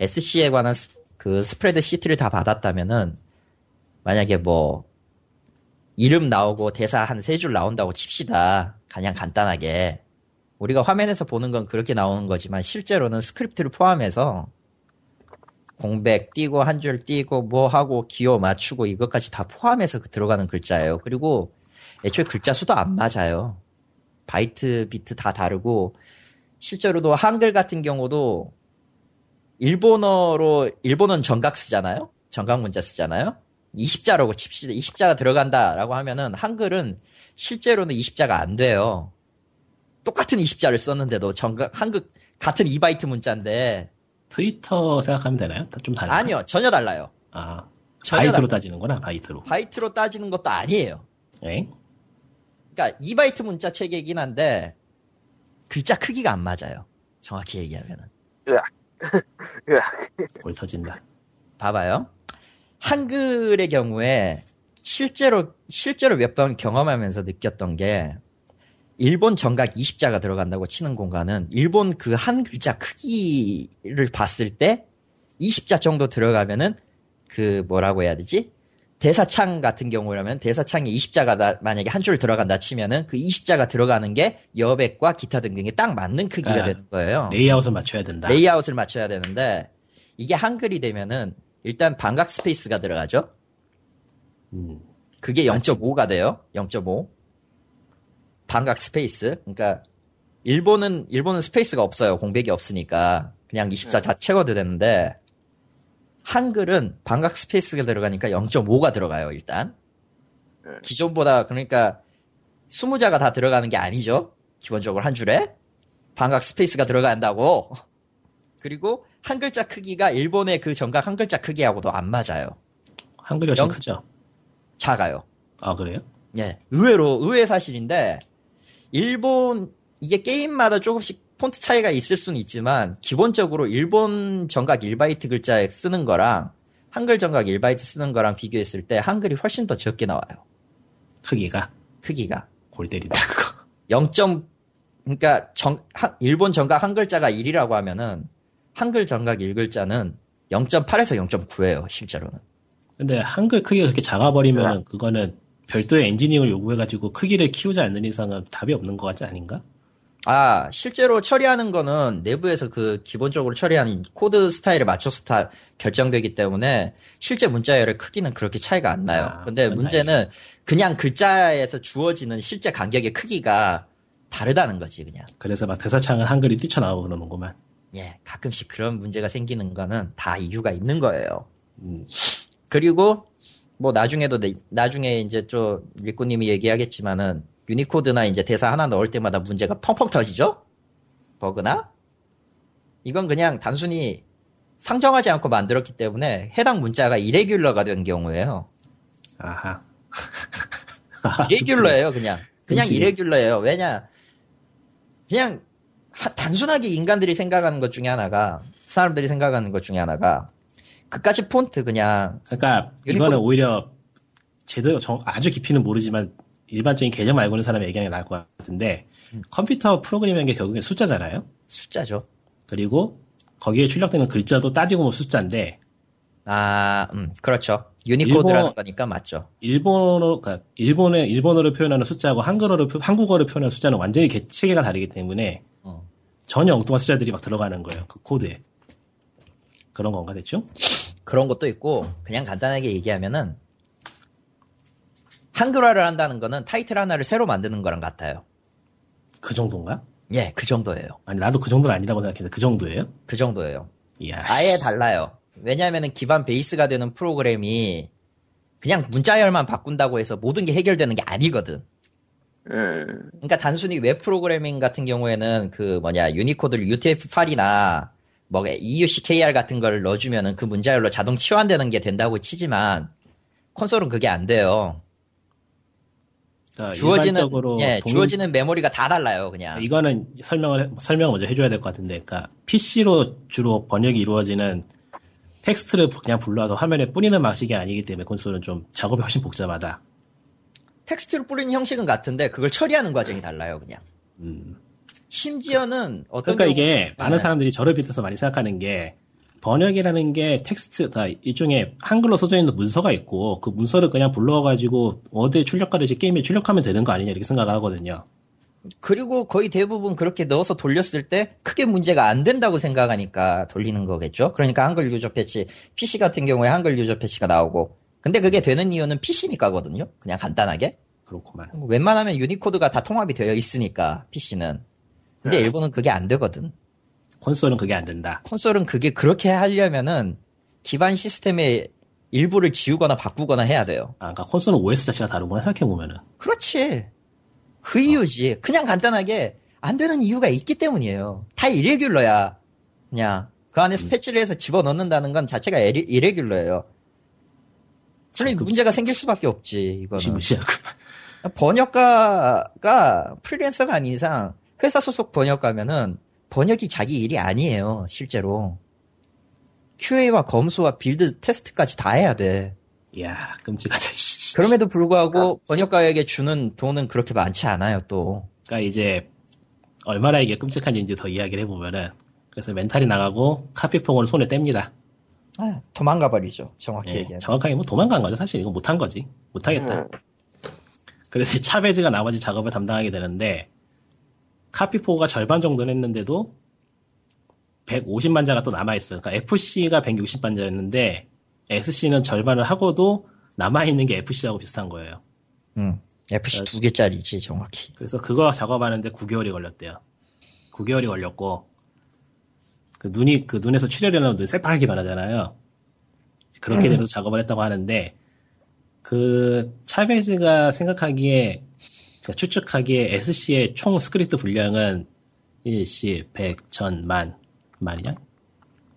SC에 관한 스- 그 스프레드 시트를 다 받았다면은 만약에 뭐 이름 나오고 대사 한 세 줄 나온다고 칩시다. 그냥 간단하게 우리가 화면에서 보는 건 그렇게 나오는 거지만 실제로는 스크립트를 포함해서 공백 띄고 한 줄 띄고 뭐 하고 기호 맞추고 이것까지 다 포함해서 그 들어가는 글자예요. 그리고 애초에 글자 수도 안 맞아요. 바이트 비트 다 다르고 실제로도 한글 같은 경우도 일본어로 일본어는 전각 쓰잖아요. 전각 문자 쓰잖아요. 20자라고 칩시다. 20자가 들어간다라고 하면은 한글은 실제로는 20자가 안 돼요. 똑같은 20자를 썼는데도 전각 한글 같은 2바이트 문자인데 트위터 생각하면 되나요? 다 좀 다른가? 아니요 전혀 달라요. 아, 전혀 바이트로 달라. 따지는구나, 바이트로. 바이트로 따지는 것도 아니에요. 에? 그러니까 2바이트 문자 체계이긴 한데 글자 크기가 안 맞아요. 정확히 얘기하면은. 골 터진다. 봐봐요. 한글의 경우에 실제로 실제로 몇 번 경험하면서 느꼈던 게 일본 전각 20자가 들어간다고 치는 공간은 일본 그 한 글자 크기를 봤을 때 20자 정도 들어가면은 그 뭐라고 해야 되지? 대사창 같은 경우라면 대사창에 20자가 만약에 한 줄 들어간다 치면은 그 20자가 들어가는 게 여백과 기타 등등이 딱 맞는 크기가 아, 되는 거예요. 레이아웃을 맞춰야 된다. 레이아웃을 맞춰야 되는데 이게 한글이 되면은 일단 반각 스페이스가 들어가죠. 음, 그게 0.5가 돼요. 0.5. 반각 스페이스. 그러니까 일본은 일본은 스페이스가 없어요. 공백이 없으니까 그냥 20자 채워도 되는데 한글은 반각 스페이스가 들어가니까 0.5가 들어가요. 일단 네. 기존보다 그러니까 20자가 다 들어가는 게 아니죠. 기본적으로 한 줄에 반각 스페이스가 들어간다고. 그리고 한 글자 크기가 일본의 그 전각 한 글자 크기하고도 안 맞아요. 한글이 훨씬 영- 크죠? 작아요. 아, 그래요? 예, 의외로 의외 사실인데 일본 이게 게임마다 조금씩 폰트 차이가 있을 수는 있지만 기본적으로 일본 정각 1바이트 글자 쓰는 거랑 한글 정각 1바이트 쓰는 거랑 비교했을 때 한글이 훨씬 더 적게 나와요. 크기가. 크기가 골 때린다, 그거. 0. 그러니까 정 한- 일본 정각 한 글자가 1이라고 하면은 한글 정각 1글자는 0.8에서 0.9예요, 실제로는. 근데 한글 크기가 그렇게 작아버리면 그거는 별도의 엔지니어를 요구해가지고 크기를 키우지 않는 이상은 답이 없는 것 같지 아닌가? 아, 실제로 처리하는 거는 내부에서 그 기본적으로 처리하는 코드 스타일에 맞춰서 다 결정되기 때문에 실제 문자열의 크기는 그렇게 차이가 안 나요. 아, 근데 문제는 그냥 글자에서 주어지는 실제 간격의 크기가 다르다는 거지, 그냥. 그래서 막 대사창은 한글이 뛰쳐나오고 그러는구만. 예, 가끔씩 그런 문제가 생기는 거는 다 이유가 있는 거예요. 음, 그리고 뭐 나중에도 내- 나중에 이제 좀 리꾸님이 얘기하겠지만은 유니코드나 이제 대사 하나 넣을 때마다 문제가 펑펑 터지죠? 버그나? 이건 그냥 단순히 상정하지 않고 만들었기 때문에 해당 문자가 이레귤러가 된 경우예요. 아하. 이레귤러예요, 그냥. 그냥 그치. 이레귤러예요. 왜냐? 그냥 하- 단순하게 인간들이 생각하는 것 중에 하나가 사람들이 생각하는 것 중에 하나가 그까지 폰트 그냥 그러니까 이거는 오히려 제대로 정- 아주 깊이는 모르지만 일반적인 개념 알고 있는 사람이 얘기하는 게 나을 것 같은데 음. 컴퓨터 프로그램이라는 게 결국엔 숫자잖아요. 숫자죠. 그리고 거기에 출력되는 글자도 따지고 보면 숫자인데 아, 음, 그렇죠. 유니코드라는 일본- 거니까 맞죠. 일본어, 그러니까 일본의 일본어를 표현하는 숫자하고 한글어를 표- 한국어를 표현하는 숫자는 완전히 개- 체계가 다르기 때문에 어. 전혀 엉뚱한 숫자들이 막 들어가는 거예요. 그 코드에. 그런 건가 대충? 그런 것도 있고 그냥 간단하게 얘기하면은 한글화를 한다는 거는 타이틀 하나를 새로 만드는 거랑 같아요. 그 정도인가? 예, 그 정도예요. 아니 나도 그 정도는 아니라고 생각했는데 그 정도예요? 그 정도예요. 이야. 아예 씨. 달라요. 왜냐하면 기반 베이스가 되는 프로그램이 그냥 문자열만 바꾼다고 해서 모든 게 해결되는 게 아니거든. 음, 그러니까 단순히 웹 프로그래밍 같은 경우에는 그 뭐냐 유니코드를 UTF-8이나 뭐 EUC-KR 같은 걸 넣어주면은 그 문자열로 자동 치환되는 게 된다고 치지만 콘솔은 그게 안 돼요. 그러니까 주어지는 예 동- 주어지는 메모리가 다 달라요 그냥. 이거는 설명을 해- 설명을 먼저 해줘야 될 것 같은데, 그러니까 PC로 주로 번역이 이루어지는 텍스트를 그냥 불러서 화면에 뿌리는 방식이 아니기 때문에 콘솔은 좀 작업이 훨씬 복잡하다. 텍스트를 뿌리는 형식은 같은데 그걸 처리하는 과정이 달라요 그냥. 음. 심지어는 어떤 그러니까 이게 많은 네. 사람들이 저를 비롯해서 많이 생각하는 게 번역이라는 게 텍스트가 일종의 한글로 써져 있는 문서가 있고 그 문서를 그냥 불러가지고 어디에 출력하듯이 게임에 출력하면 되는 거 아니냐 이렇게 생각을 하거든요. 그리고 거의 대부분 그렇게 넣어서 돌렸을 때 크게 문제가 안 된다고 생각하니까 돌리는 거겠죠. 그러니까 한글 유저 패치, PC 같은 경우에 한글 유저 패치가 나오고. 근데 그게 되는 이유는 PC니까거든요. 그냥 간단하게. 그렇구만. 웬만하면 유니코드가 다 통합이 되어 있으니까 PC는. 근데 네. 일본은 그게 안 되거든. 콘솔은 그게 안 된다. 콘솔은 그게 그렇게 하려면은 기반 시스템의 일부를 지우거나 바꾸거나 해야 돼요. 아, 그러니까 콘솔은 OS 자체가 다르구나 생각해 보면은. 그렇지. 그 이유지. 그냥 간단하게 안 되는 이유가 있기 때문이에요. 다 이레귤러야. 그냥 그 안에서 패치를 해서 집어 넣는다는 건 자체가 이레, 이레귤러예요. 그러니 그- 문제가 생길 수밖에 없지. 이거는 무시무시하고. 번역가가 프리랜서가 아닌 이상 회사 소속 번역가면은 번역이 자기 일이 아니에요. 실제로 QA와 검수와 build 테스트까지 다 해야 돼. 이야, 끔찍하다, 씨. 그럼에도 불구하고 번역가에게 주는 돈은 그렇게 많지 않아요. 또 그러니까 이제 얼마나 이게 끔찍한지 이제 더 이야기를 해보면은 그래서 멘탈이 나가고 Carpe Fulgur 손에 뗍니다. 아, 도망가 버리죠. 정확히 예, 얘기하면. 정확하게 뭐 도망간 거죠. 사실 이거 못한 거지. 못하겠다. 음. 그래서 이 차베즈가 나머지 작업을 담당하게 되는데 카피포가 절반 정도는 했는데도 150만 자가 또 남아있어요. 그러니까 FC가 160만 자였는데 SC는 절반을 하고도 남아있는 게 FC하고 비슷한 거예요. 음, FC 두 개짜리지 정확히. 그래서 그거 작업하는데 9개월이 걸렸대요. 9개월이 걸렸고 그 눈이 그 눈에서 출혈이 나면 눈이 새빨게 변하잖아요. 그렇게 돼서 작업을 했다고 하는데 그 차베즈가 생각하기에 그러니까 추측하기에 SC의 총 스크립트 분량은 1시 100, 1000, 만 만이냐?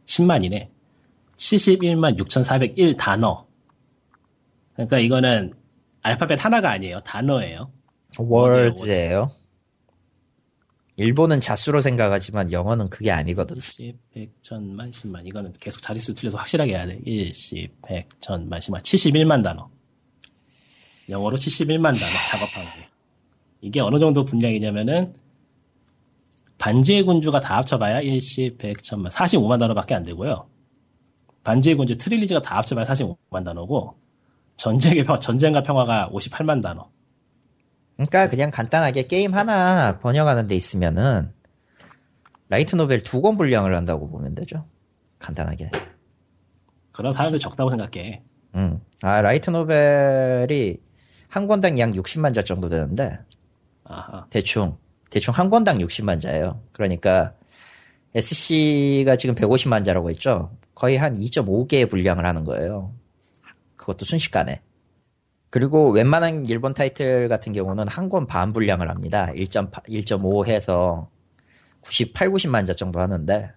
10만이네. 71만 6401 단어. 그러니까 이거는 알파벳 하나가 아니에요. 단어예요. 월드예요. 일본은 자수로 생각하지만 영어는 그게 아니거든. 10, 100, 1000만, 10만. 이거는 계속 자릿수 틀려서 확실하게 해야 돼. 1, 10, 100, 1000만, 10만. 71만 단어. 영어로 71만 단어 작업한 게. 이게 어느 정도 분량이냐면은 반지의 군주가 다 합쳐봐야 1, 10, 100, 1000만. 45만 단어밖에 안 되고요. 반지의 군주 트릴리지가 다 합쳐봐야 45만 단어고 전쟁의 평, 전쟁과 평화가 58만 단어. 그러니까 그냥 간단하게 게임 하나 번역하는 데 있으면은 라이트 노벨 두 권 분량을 한다고 보면 되죠. 간단하게. 그런 사람들 적다고 생각해. 음. 아, 라이트 노벨이 한 권당 약 60만 자 정도 되는데 아하. 대충 대충 한 권당 60만 자예요. 그러니까 SC가 지금 150만 자라고 했죠. 거의 한 2.5개의 분량을 하는 거예요. 그것도 순식간에. 그리고 웬만한 일본 타이틀 같은 경우는 한 권 반 분량을 합니다. 1.5 해서 98, 90만 자 정도 하는데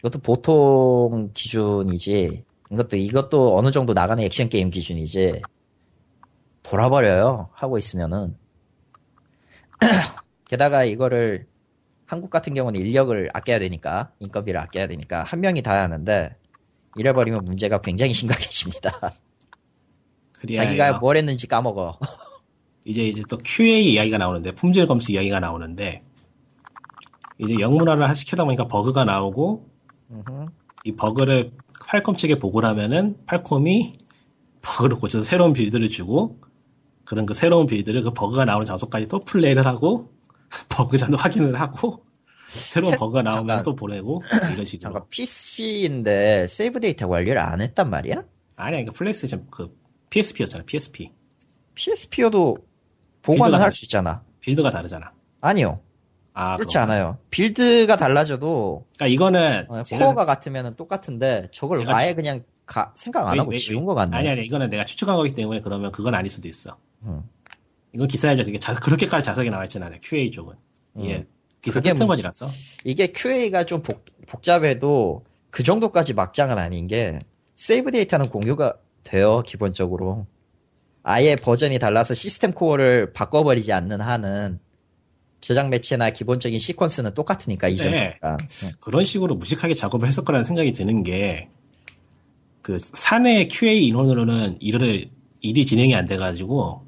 이것도 보통 기준이지. 이것도 이것도 어느 정도 나가는 액션 게임 기준이지. 돌아버려요. 하고 있으면은. 게다가 이거를 한국 같은 경우는 인력을 아껴야 되니까 인건비를 아껴야 되니까 한 명이 다 하는데 이래버리면 문제가 굉장히 심각해집니다. 자기가. 뭘 했는지 까먹어. 이제 이제 또 QA 이야기가 나오는데 품질 검수 이야기가 나오는데 이제 영문화를 시키다 보니까 버그가 나오고. 이 버그를 팔콤 측에 보고를 하면은 팔콤이 버그를 고쳐서 새로운 build를 주고 그런 그 새로운 build를 그 버그가 나오는 장소까지 또 플레이를 하고 버그 잔도 확인을 하고 새로운 캐- 버그가 나오면 잠깐. 또 보내고 이런 식으로 잠깐 PC인데 세이브 데이터 관리를 안 했단 말이야? 아니야 이거 플레이스테이션 그 PSP였잖아 PSP PSP여도 보관은 build가 할수 있잖아. build가 다르잖아 아니요. 아, 그렇지 그런가? 않아요. build가 달라져도 그러니까 이거는 어, 코어가 같으면 똑같은데 저걸 아예 그냥 가- 생각 안 왜- 하고 왜- 지운 왜- 것 같네. 아니 아니 이거는 내가 추측한 거기 때문에 그러면 그건 아닐 수도 있어. 음. 이건 기사에서 그게 자, 그렇게까지 자세하게 나와 있진 않아요. QA 쪽은. 예. 기사 그게 끝머지라서. 이게 QA가 좀 복, 복잡해도 그 정도까지 막장은 아닌 게 세이브 데이터는 공유가 돼요 기본적으로 아예 버전이 달라서 시스템 코어를 바꿔버리지 않는 한은 저장 매체나 기본적인 시퀀스는 똑같으니까 이전 네. 랑 그런 식으로 무식하게 작업을 했을 거라는 생각이 드는 게, 그, 사내 QA 인원으로는 일을, 일이 진행이 안 돼가지고, 그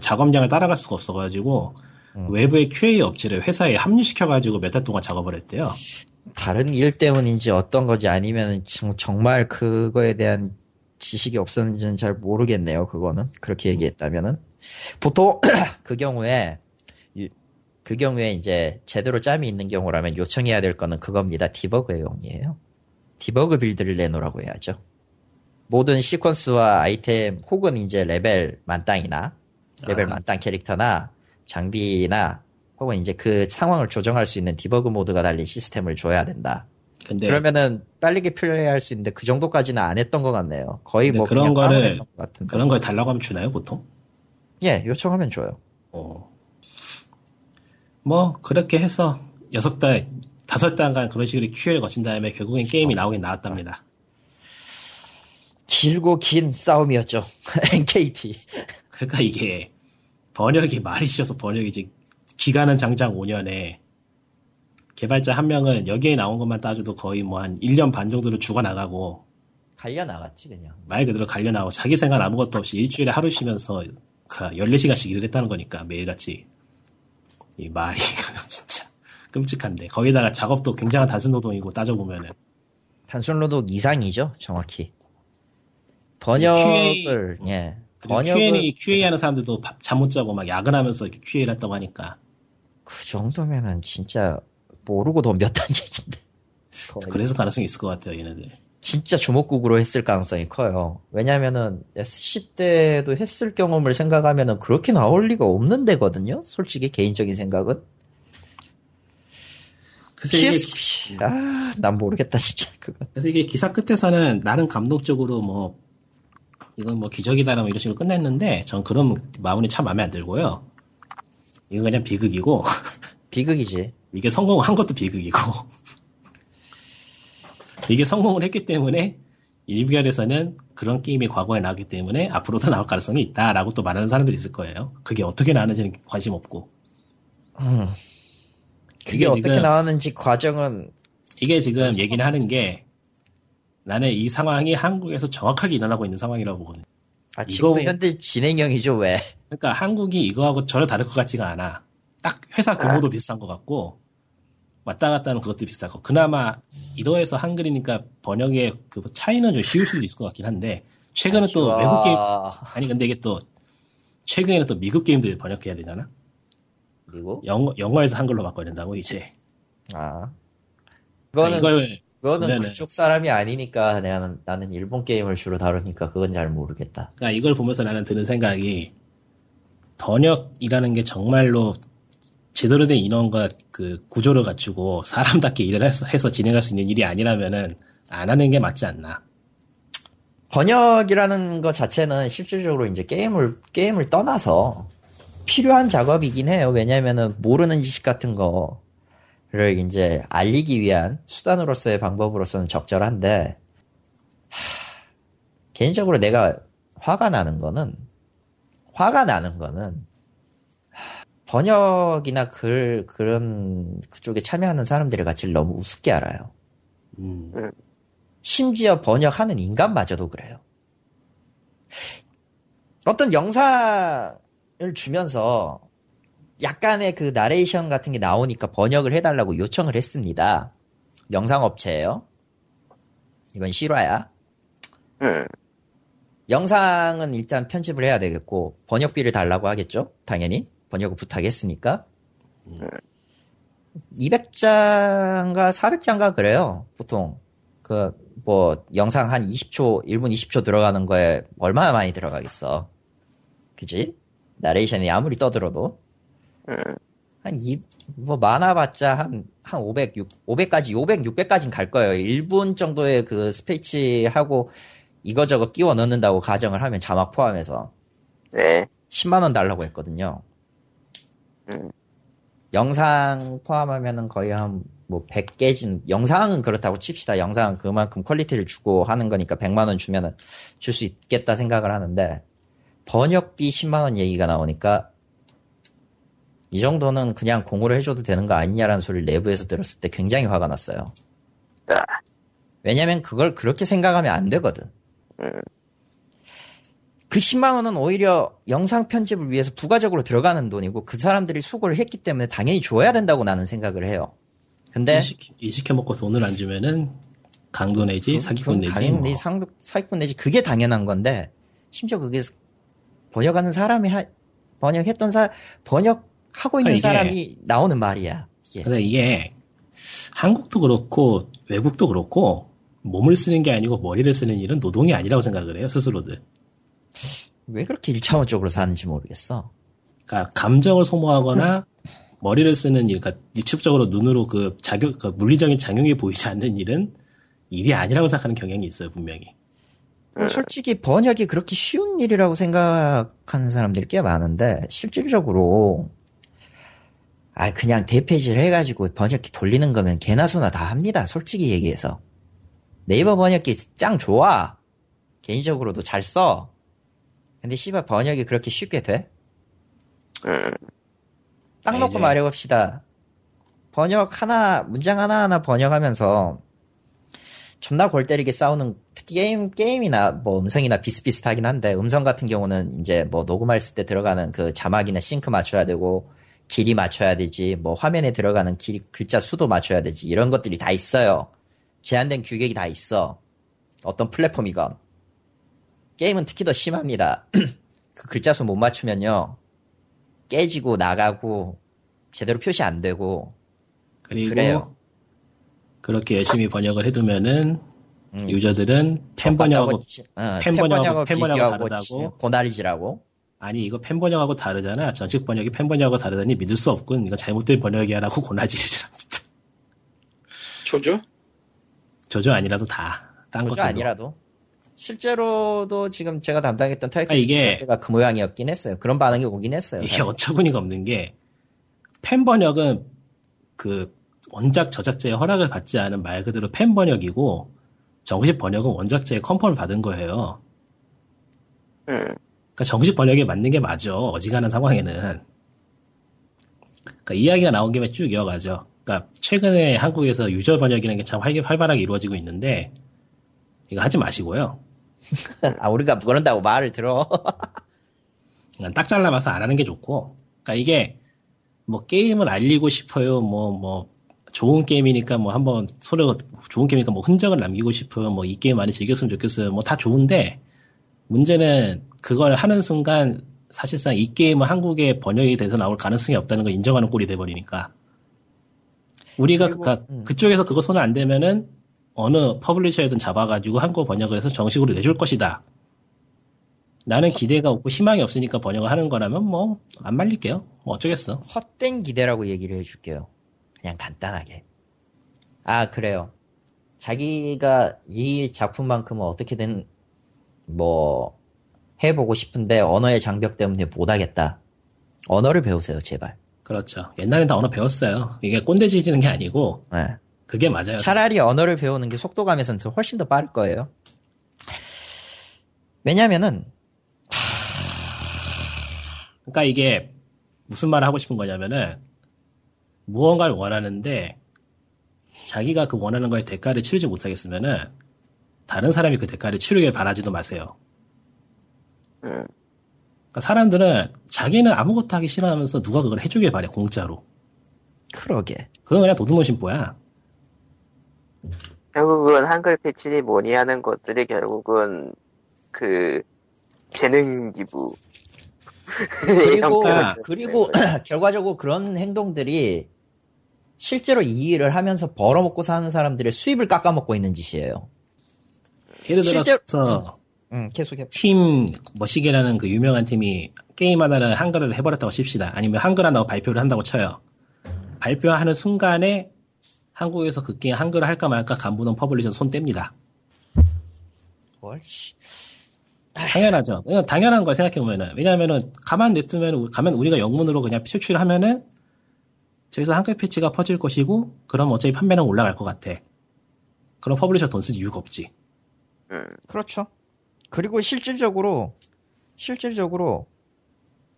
작업량을 따라갈 수가 없어가지고, 음. 외부의 QA 업체를 회사에 합류시켜가지고 몇 달 동안 작업을 했대요. 다른 일 때문인지 어떤 건지 아니면 정말 그거에 대한 지식이 없었는지는 잘 모르겠네요. 그거는 그렇게 얘기했다면은 보통 그 경우에 유- 그 경우에 이제 제대로 짬이 있는 경우라면 요청해야 될 거는 그겁니다. 디버그용이에요. debug build를 내놓으라고 해야죠. 모든 시퀀스와 아이템 혹은 이제 레벨 만땅이나 레벨 아. 만땅 캐릭터나 장비나 혹은 이제 그 상황을 조정할 수 있는 debug 모드가 달린 시스템을 줘야 된다. 근데, 그러면은 빠르게 플레이할 수 있는데 그 정도까지는 안 했던 것 같네요. 거의 뭐 그런 거를- 같은데. 그런 걸 달라고 하면 주나요, 보통? 예, 요청하면 줘요. 어. 뭐, 그렇게 해서, 여섯 달, 다섯 달간 그런 식으로 QA를 거친 다음에 결국엔 게임이 나오긴 나왔답니다. 길고 긴 싸움이었죠. NKT. 그러니까 이게 번역이 말이 쉬워서 번역이지 기간은 장장 5년에 개발자 한 명은 여기에 나온 것만 따져도 거의 뭐 한 1년 반 정도를 죽어 나가고 갈려 나갔지 그냥. 말 그대로 갈려나오고 자기 생각 아무것도 없이 일주일에 하루 쉬면서 그 14시간씩 일을 했다는 거니까 매일같이 이 말이 진짜 끔찍한데 거기다가 작업도 굉장한 단순 노동이고 따져보면은 단순 노동 이상이죠, 정확히. 번역을 예. 번역을 Q&A, QA 하는 사람들도 잠 못 자고 막 야근하면서 이렇게 QA를 했다고 하니까 그 정도면은 진짜 모르고 얘긴데. 거의. 그래서 가능성이 있을 것 같아요 얘네들 진짜 주먹국으로 했을 가능성이 커요. 왜냐면은 SC 때도 했을 경험을 생각하면은 그렇게 나올 리가 없는 데거든요. 솔직히 개인적인 생각은. 그래서 이게 PSP. 아, 난 모르겠다 진짜 그거. 그래서 이게 기사 끝에서는 나름 감동적으로 뭐 이건 뭐 기적이다라고 이런 식으로 끝냈는데 전 그런 마무리 참 마음에 안 들고요. 이건 그냥 비극이고 비극이지. 이게 성공을 한 것도 비극이고 이게 성공을 했기 때문에 일비열에서는 그런 게임이 과거에 나왔기 때문에 앞으로도 나올 가능성이 있다라고 또 말하는 사람들이 있을 거예요. 그게 어떻게 나왔는지는 관심 없고 음. 그게 어떻게 지금- 나왔는지 과정은 이게 지금 얘기를 하는 게 나는 이 상황이 한국에서 정확하게 일어나고 있는 상황이라고 보거든요. 아, 이거- 현대 진행형이죠 왜? 그러니까 한국이 이거하고 전혀 다를 것 같지가 않아. 딱 회사 규모도 비슷한 것 같고 왔다 갔다 하는 그것도 비슷하고 그나마 이러해서 한글이니까 번역의 그 차이는 좀 쉬울 수도 있을 것 같긴 한데 최근에 또 아, 외국 게임 아니 근데 이게 또 최근에는 또 미국 게임들 번역해야 되잖아. 그리고 영어 영어에서 한글로 바꿔야 된다고 이제. 아 그러니까 그거는 이걸 그거는 보면은- 그쪽 사람이 아니니까 내가 나는 일본 게임을 주로 다루니까 그건 잘 모르겠다. 그러니까 이걸 보면서 나는 드는 생각이 번역이라는 게 정말로 제대로 된 인원과 그 구조를 갖추고 사람답게 일을 해서, 해서 진행할 수 있는 일이 아니라면은 안 하는 게 맞지 않나. 번역이라는 것 자체는 실질적으로 이제 게임을 게임을 떠나서 필요한 작업이긴 해요. 왜냐면은 모르는 지식 같은 거 를 이제 알리기 위한 수단으로서의 방법으로서는 적절한데 하, 개인적으로 내가 화가 나는 거는 화가 나는 거는 하, 번역이나 글 그런 그쪽에 참여하는 사람들의 가치를 너무 우습게 알아요. 음, 심지어 번역하는 인간마저도 그래요. 어떤 영상을 주면서 약간의 그 나레이션 같은 게 나오니까 번역을 해달라고 요청을 했습니다. 영상 업체예요. 이건 실화야. 음, 영상은 일단 편집을 해야 되겠고 번역비를 달라고 하겠죠. 당연히 번역을 부탁했으니까. 200장가 400장가 그래요. 보통 그 뭐 영상 한 20초, 1분 20초 들어가는 거에 얼마나 많이 들어가겠어. 그지? 나레이션이 아무리 떠들어도. 음. 한 이, 뭐 많아봤자 한, 한 500, 6, 500까지, 500, 600까지는 갈 거예요. 1분 정도의 그 스페이치하고 이거저거 끼워 넣는다고 가정을 하면 자막 포함해서 네. 10만원 달라고 했거든요. 음. 영상 포함하면은 거의 한 뭐 100개진, 영상은 그렇다고 칩시다. 영상은 그만큼 quality를 주고 하는 거니까 100만원 주면은 줄 수 있겠다 생각을 하는데 번역비 10만원 얘기가 나오니까 이 정도는 그냥 공으로 해줘도 되는 거 아니냐라는 소리를 내부에서 들었을 때 굉장히 화가 났어요. 아, 왜냐면 그걸 그렇게 생각하면 안 되거든. 음. 그 10만 원은 오히려 영상 편집을 위해서 부가적으로 들어가는 돈이고 그 사람들이 수고를 했기 때문에 당연히 줘야 된다고 나는 생각을 해요. 근데 일, 시켜, 일 시켜먹고 돈을 안 주면은 강도 내지 사기꾼 내지 당연히 뭐. 상, 사기꾼 내지 그게 당연한 건데 심지어 그게 번역하는 사람이 하- 번역했던 사 번역 하고 있는 아, 사람이 나오는 말이야. 이게. 근데 이게 한국도 그렇고 외국도 그렇고 몸을 쓰는 게 아니고 머리를 쓰는 일은 노동이 아니라고 생각을 해요 스스로들. 왜 그렇게 일차원적으로 사는지 모르겠어. 그러니까 감정을 소모하거나 머리를 쓰는 일, 그러니까 직접적으로 눈으로 그 작용, 그 물리적인 작용이 보이지 않는 일은 일이 아니라고 생각하는 경향이 있어요 분명히. 뭐 솔직히 번역이 그렇게 쉬운 일이라고 생각하는 사람들이 꽤 많은데 실질적으로 아 그냥 대페이지를 해가지고 번역기 돌리는 거면 개나 소나 다 합니다. 솔직히 얘기해서 네이버 번역기 짱 좋아. 개인적으로도 잘 써. 근데 씨발 번역이 그렇게 쉽게 돼? 음. 딱 아, 놓고 말해봅시다. 번역 하나, 문장 하나 하나 번역하면서 존나 골 때리게 싸우는 특히 게임, 게임이나 뭐 음성이나 비슷비슷하긴 한데 음성 같은 경우는 이제 뭐 녹음했을 때 들어가는 그 자막이나 싱크 맞춰야 되고 길이 맞춰야 되지 뭐 화면에 들어가는 길, 글자 수도 맞춰야 되지 이런 것들이 다 있어요. 제한된 규격이 다 있어. 어떤 플랫폼이건. 게임은 특히 더 심합니다. 그 글자 수 못 맞추면요. 깨지고 나가고 제대로 표시 안 되고 그리고 그래요. 그렇게 열심히 번역을 해두면은 음. 유저들은 팬 번역하고 어, 팬 번역하고- 팬 번역하고 다르다고? 고나리지라고 아니 이거 팬 번역하고 다르잖아. 전식 번역이 팬 번역하고 다르다니 믿을 수 없군. 이거 잘못된 번역이야라고 고나지랍니다. 조조? 저조 아니라도 다. 딴 것도 아니라도 실제로도 지금 제가 담당했던 타이틀 아, 이게- 가그 모양이었긴 했어요. 그런 반응이 오긴 했어요. 이게 사실. 어처구니가 없는 게, 팬 번역은 그 원작 저작자의 허락을 받지 않은 말 그대로 팬 번역이고, 정식 번역은 원작자의 컨펌을 받은 거예요. 음. 그러니까 정식 번역에 맞는 게 맞아. 어지간한 상황에는. 그러니까 이야기가 나온 김에 쭉 이어가죠. 그러니까 최근에 한국에서 유저 번역이라는 게 참 활발하게 이루어지고 있는데, 이거 하지 마시고요. 아 우리가 그런다고 말을 들어. 딱 잘라봐서 안 하는 게 좋고. 그러니까 이게 뭐 게임을 알리고 싶어요. 뭐뭐 좋은 게임이니까 뭐 한번 소리 좋은 게임이니까 뭐 흔적을 남기고 싶어요. 뭐 이 게임 많이 즐겼으면 좋겠어요. 뭐 다 좋은데 문제는 그걸 하는 순간 사실상 이 게임은 한국에 번역이 돼서 나올 가능성이 없다는 걸 인정하는 꼴이 돼버리니까 우리가 그리고, 그니까 음. 그쪽에서 그거 손을 안 대면은 어느 publisher든 잡아가지고 한국 번역을 해서 정식으로 내줄 것이다. 나는 기대가 없고 희망이 없으니까 번역을 하는 거라면 뭐 안 말릴게요. 뭐 어쩌겠어. 헛된 기대라고 얘기를 해줄게요. 그냥 간단하게. 아, 그래요. 자기가 이 작품만큼은 어떻게든 뭐 해보고 싶은데 언어의 장벽 때문에 못하겠다. 언어를 배우세요, 제발. 그렇죠. 옛날엔 다 언어 배웠어요. 이게 꼰대지지는 게 아니고 네. 그게 맞아요. 차라리 언어를 배우는 게 속도감에서는 더 훨씬 더 빠를 거예요. 왜냐면은 그러니까 이게 무슨 말을 하고 싶은 거냐면은 무언가를 원하는데 자기가 그 원하는 거에 대가를 치르지 못하겠으면은 다른 사람이 그 대가를 치르길 바라지도 마세요. 음. 그러니까 사람들은 자기는 아무것도 하기 싫어하면서 누가 그걸 해주길 바래 공짜로. 그러게. 그건 그냥 도둑놈 심보야. 결국은 한글 패치니 뭐니 하는 것들이 결국은 그 재능 기부 그리고 아, 그리고 결과적으로 그런 행동들이 실제로 이 일을 하면서 벌어먹고 사는 사람들의 수입을 깎아먹고 있는 짓이에요. 예를 실제로- 들어서 응, 계속해. 팀 머시기라는 그 유명한 팀이 게임 하나를 한글화를 해버렸다고 칩시다. 아니면 한글화 한다 발표를 한다고 쳐요. 발표하는 순간에 한국에서 그 게임 한글화를 할까 말까 간 보는 publisher 손 뗍니다. 뭘씨. 당연하죠. 그냥 당연한 걸 생각해보면은. 왜냐면은, 가만 냅두면, 가면 우리가 영문으로 그냥 표출하면은, 저기서 한글 패치가 퍼질 것이고, 그럼 어차피 판매는 올라갈 것 같아. 그럼 publisher 돈 쓸 이유가 없지. 음, 그렇죠. 그리고 실질적으로 실질적으로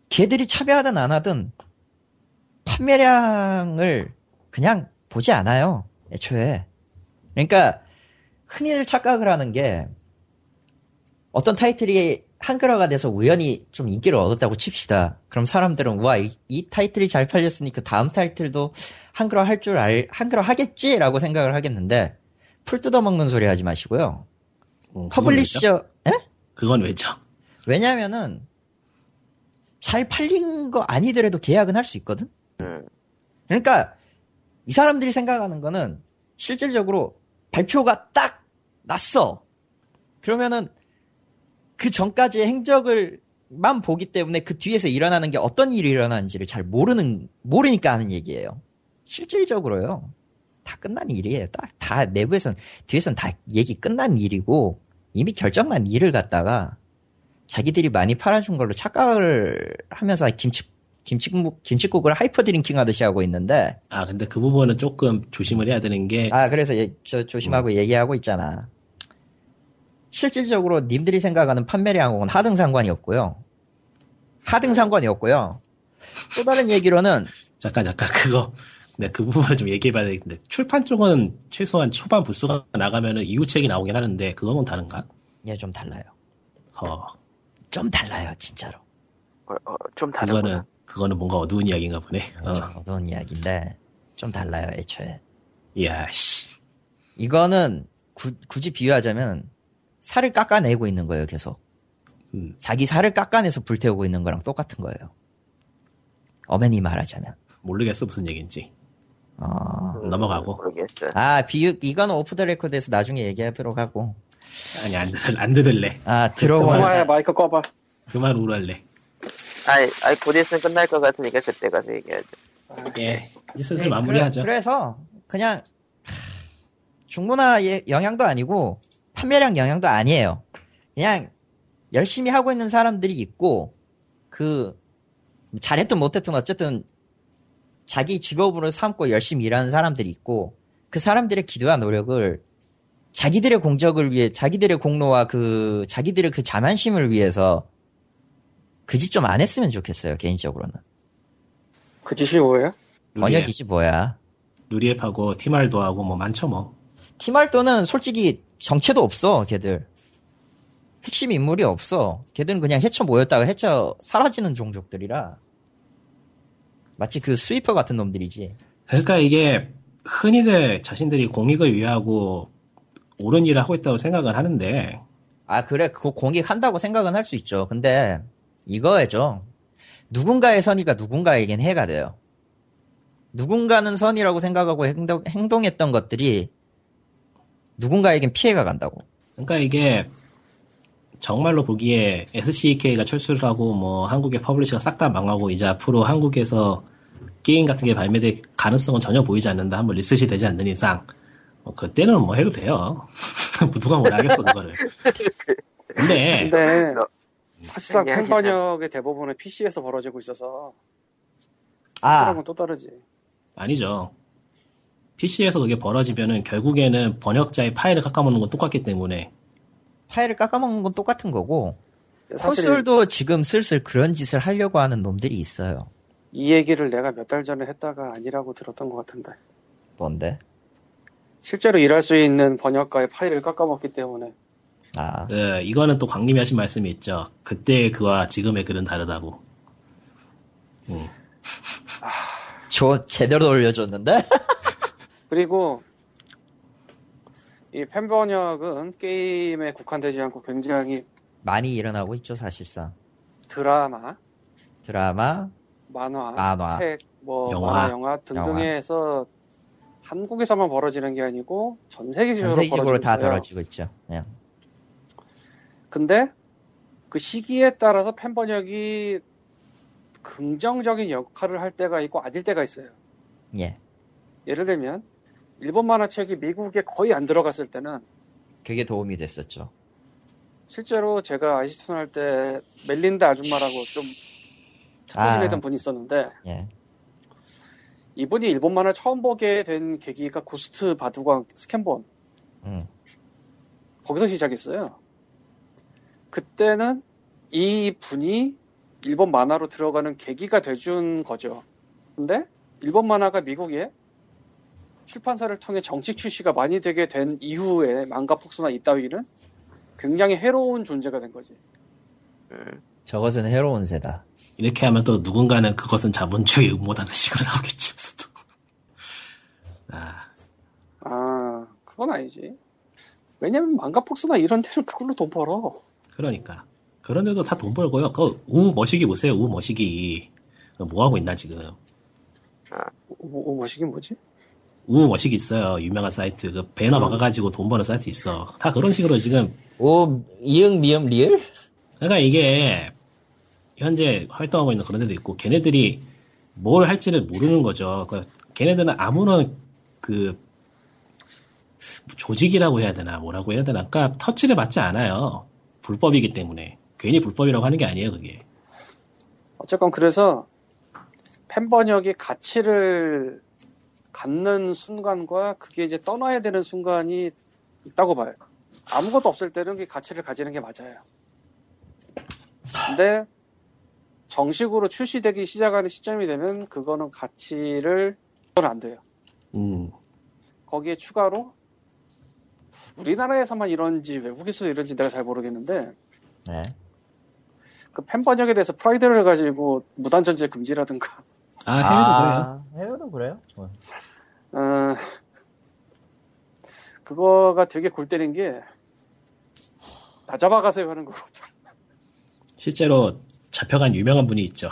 걔들이 차별하든 안 하든 판매량을 그냥 보지 않아요. 애초에. 그러니까 흔히들 착각을 하는 게 어떤 타이틀이 한글화가 돼서 우연히 좀 인기를 얻었다고 칩시다. 그럼 사람들은 와, 이, 이 타이틀이 잘 팔렸으니 그 다음 타이틀도 한글화 할 줄 알, 한글화 하겠지라고 생각을 하겠는데 풀 뜯어먹는 소리 하지 마시고요. 음, 그건 왜죠? publisher, 에? 그건 왜죠? 왜냐면은 잘 팔린 거 아니더라도 계약은 할 수 있거든. 음. 그러니까 이 사람들이 생각하는 거는 실질적으로 발표가 딱 났어. 그러면은 그 전까지의 행적을 만 보기 때문에 그 뒤에서 일어나는 게 어떤 일이 일어나는지를 잘 모르는 모르니까 하는 얘기예요. 실질적으로요. 다 끝난 일이에요. 딱 다 내부에선 뒤에선 다 얘기 끝난 일이고 이미 결정난 일을 갖다가 자기들이 많이 팔아준 걸로 착각을 하면서 김치 김치국 김치국을 hyper drinking 하듯이 하고 있는데 아, 근데 그 부분은 조금 조심을 해야 되는 게, 아 그래서 얘- 저 조심하고 얘기하고 있잖아. 실질적으로 님들이 생각하는 판매량하고는 하등 상관이 없고요. 하등 상관이 없고요. 또 다른 얘기로는 잠깐, 잠깐, 그거, 네, 그 부분을 좀 얘기해봐야 되겠는데, 출판 쪽은 최소한 초반 부수가 나가면은 이후책이 나오긴 하는데, 그거는 다른가? 얘좀 달라요. 어, 좀 달라요, 진짜로. 어, 어, 좀 다르구나. 그거는, 그거는 뭔가 어두운 이야기인가 보네. 어, 좀 어두운 이야기인데 좀 달라요, 애초에. 이야, 씨. 이거는 구- 굳이 비유하자면 살을 깎아내고 있는 거예요, 계속. 음, 자기 살을 깎아내서 불태우고 있는 거랑 똑같은 거예요. 엄연히 말하자면. 모르겠어, 무슨 얘기인지. 어... 음, 넘어가고. 모르겠어. 아, 비유, 이거는 오프 더 레코드에서 나중에 얘기하도록 하고. 아니, 안, 들, 안 들을래. 아, 그만해 들어보면. 마이크 꺼봐. 그만 우울할래. 아이, 아이, 곧 있으면 끝날 것 같으니까 그때 가서 얘기하죠. 예, 이제 슬슬 네, 마무리하죠. 그래, 서 그냥, 하, 중문화 예- 영향도 아니고, 판매량 영향도 아니에요. 그냥, 열심히 하고 있는 사람들이 있고, 그, 잘했든 못했든 어쨌든, 자기 직업으로 삼고 열심히 일하는 사람들이 있고, 그 사람들의 기도와 노력을 자기들의 공적을 위해, 자기들의 공로와 그, 자기들의 그 자만심을 위해서, 그 짓 좀 안 했으면 좋겠어요, 개인적으로는. 그 짓이 뭐예요? 번역이지 뭐야. 루리앱하고 티말도 하고 뭐 많죠 뭐. 티말도는 솔직히 정체도 없어, 걔들. 핵심 인물이 없어. 걔들은 그냥 헤쳐 모였다가 헤쳐 사라지는 종족들이라. 마치 그 스위퍼 같은 놈들이지. 그러니까 이게 흔히들 자신들이 공익을 위하고 옳은 일을 하고 있다고 생각을 하는데 아, 그래, 그거 공익한다고 생각은 할 수 있죠. 근데, 이거죠. 누군가의 선의가 누군가에겐 해가 돼요. 누군가는 선이라고 생각하고 행동, 행동했던 것들이 누군가에겐 피해가 간다고. 그러니까 이게 정말로 보기에 SCK가 철수를 하고 뭐 한국의 publisher가 싹 다 망하고 이제 앞으로 한국에서 게임 같은 게 발매될 가능성은 전혀 보이지 않는다. 한번 리셋이 되지 않는 이상 뭐 그때는 뭐 해도 돼요. 뭐 누가 뭘 하겠어 그거를. 근데 근데 어, 사실상 팬. 번역의 대부분은 PC에서 벌어지고 있어서 아, 또 다르지. 아니죠. PC에서 그게 벌어지면은 결국에는 번역자의 파일을 깎아먹는 건 똑같기 때문에 파일을 깎아먹는 건 똑같은 거고, 사실 콘솔도 지금 슬슬 그런 짓을 하려고 하는 놈들이 있어요. 이 얘기를 내가 몇 달 전에 했다가 아니라고 들었던 것 같은데 뭔데? 실제로 일할 수 있는 번역가의 파일을 깎아먹기 때문에 아, 그 이거는 또 광님이 하신 말씀이 있죠. 그때의 그와 지금의 글은 다르다고. 음. 저 제대로 올려줬는데? 그리고 이 팬 번역은 게임에 국한되지 않고 굉장히 많이 일어나고 있죠, 사실상. 드라마, 드라마, 만화, 만화, 책, 뭐 영화. 만화, 영화 등등에서 한국에서만 벌어지는 게 아니고 전 세계적으로 전 세계적으로 벌어지고 다 있어요. 벌어지고 있죠. 예. 근데 그 시기에 따라서 팬 번역이 긍정적인 역할을 할 때가 있고 아닐 때가 있어요. 예. 예를 들면 일본 만화책이 미국에 거의 안 들어갔을 때는 그게 도움이 됐었죠. 실제로 제가 아이시톤 할 때 멜린다 아줌마라고 좀 아. 지내던 분이 있었는데 예. 이분이 일본 만화 처음 보게 된 계기가 고스트 바두광 스캔본 음. 거기서 시작했어요. 그때는 이 분이 일본 만화로 들어가는 계기가 돼준 거죠. 근데 일본 만화가 미국에 출판사를 통해 정식 출시가 많이 되게 된 이후에 망가 폭스나 이따위는 굉장히 해로운 존재가 된 거지. 음, 저것은 해로운 새다. 이렇게 하면 또 누군가는 그것은 자본주의 음모다는 식으로 나오겠지. 저도. 아, 아, 그건 아니지. 왜냐면 망가 폭스나 이런 데는 그걸로 돈 벌어. 그러니까. 그런데도 다 돈 벌고요. 그 우 머시기 보세요. 우 머시기. 뭐 하고 있나 지금? 뭐, 뭐, 뭐시긴 뭐지? 우 머시기 있어요. 유명한 사이트. 그 배너 막아가지고 돈 버는 사이트 있어. 다 그런 식으로 지금. 오, 이응, 미음, 리을? 그러니까 이게 현재 활동하고 있는 그런 데도 있고 걔네들이 뭘 할지를 모르는 거죠. 그러니까 걔네들은 아무런 그 조직이라고 해야 되나 뭐라고 해야 되나 그러니까 터치를 받지 않아요. 불법이기 때문에 괜히 불법이라고 하는 게 아니에요 그게. 어쨌건 그래서 팬 번역이 가치를 갖는 순간과 그게 이제 떠나야 되는 순간이 있다고 봐요. 아무것도 없을 때는 그 가치를 가지는 게 맞아요. 근데 정식으로 출시되기 시작하는 시점이 되면 그거는 가치를 그건 안 돼요. 음 거기에 추가로 우리나라에서만 이런지 외국에서 이런지 내가 잘 모르겠는데 네. 그 팬 번역에 대해서 프라이드를 가지고 무단 전제 금지라든가 아 해외도 그래요. 해외도 그래요? 어. 어, 그거가 되게 골 때린 게, 나 잡아가세요 하는 거거든. 실제로 잡혀간 유명한 분이 있죠.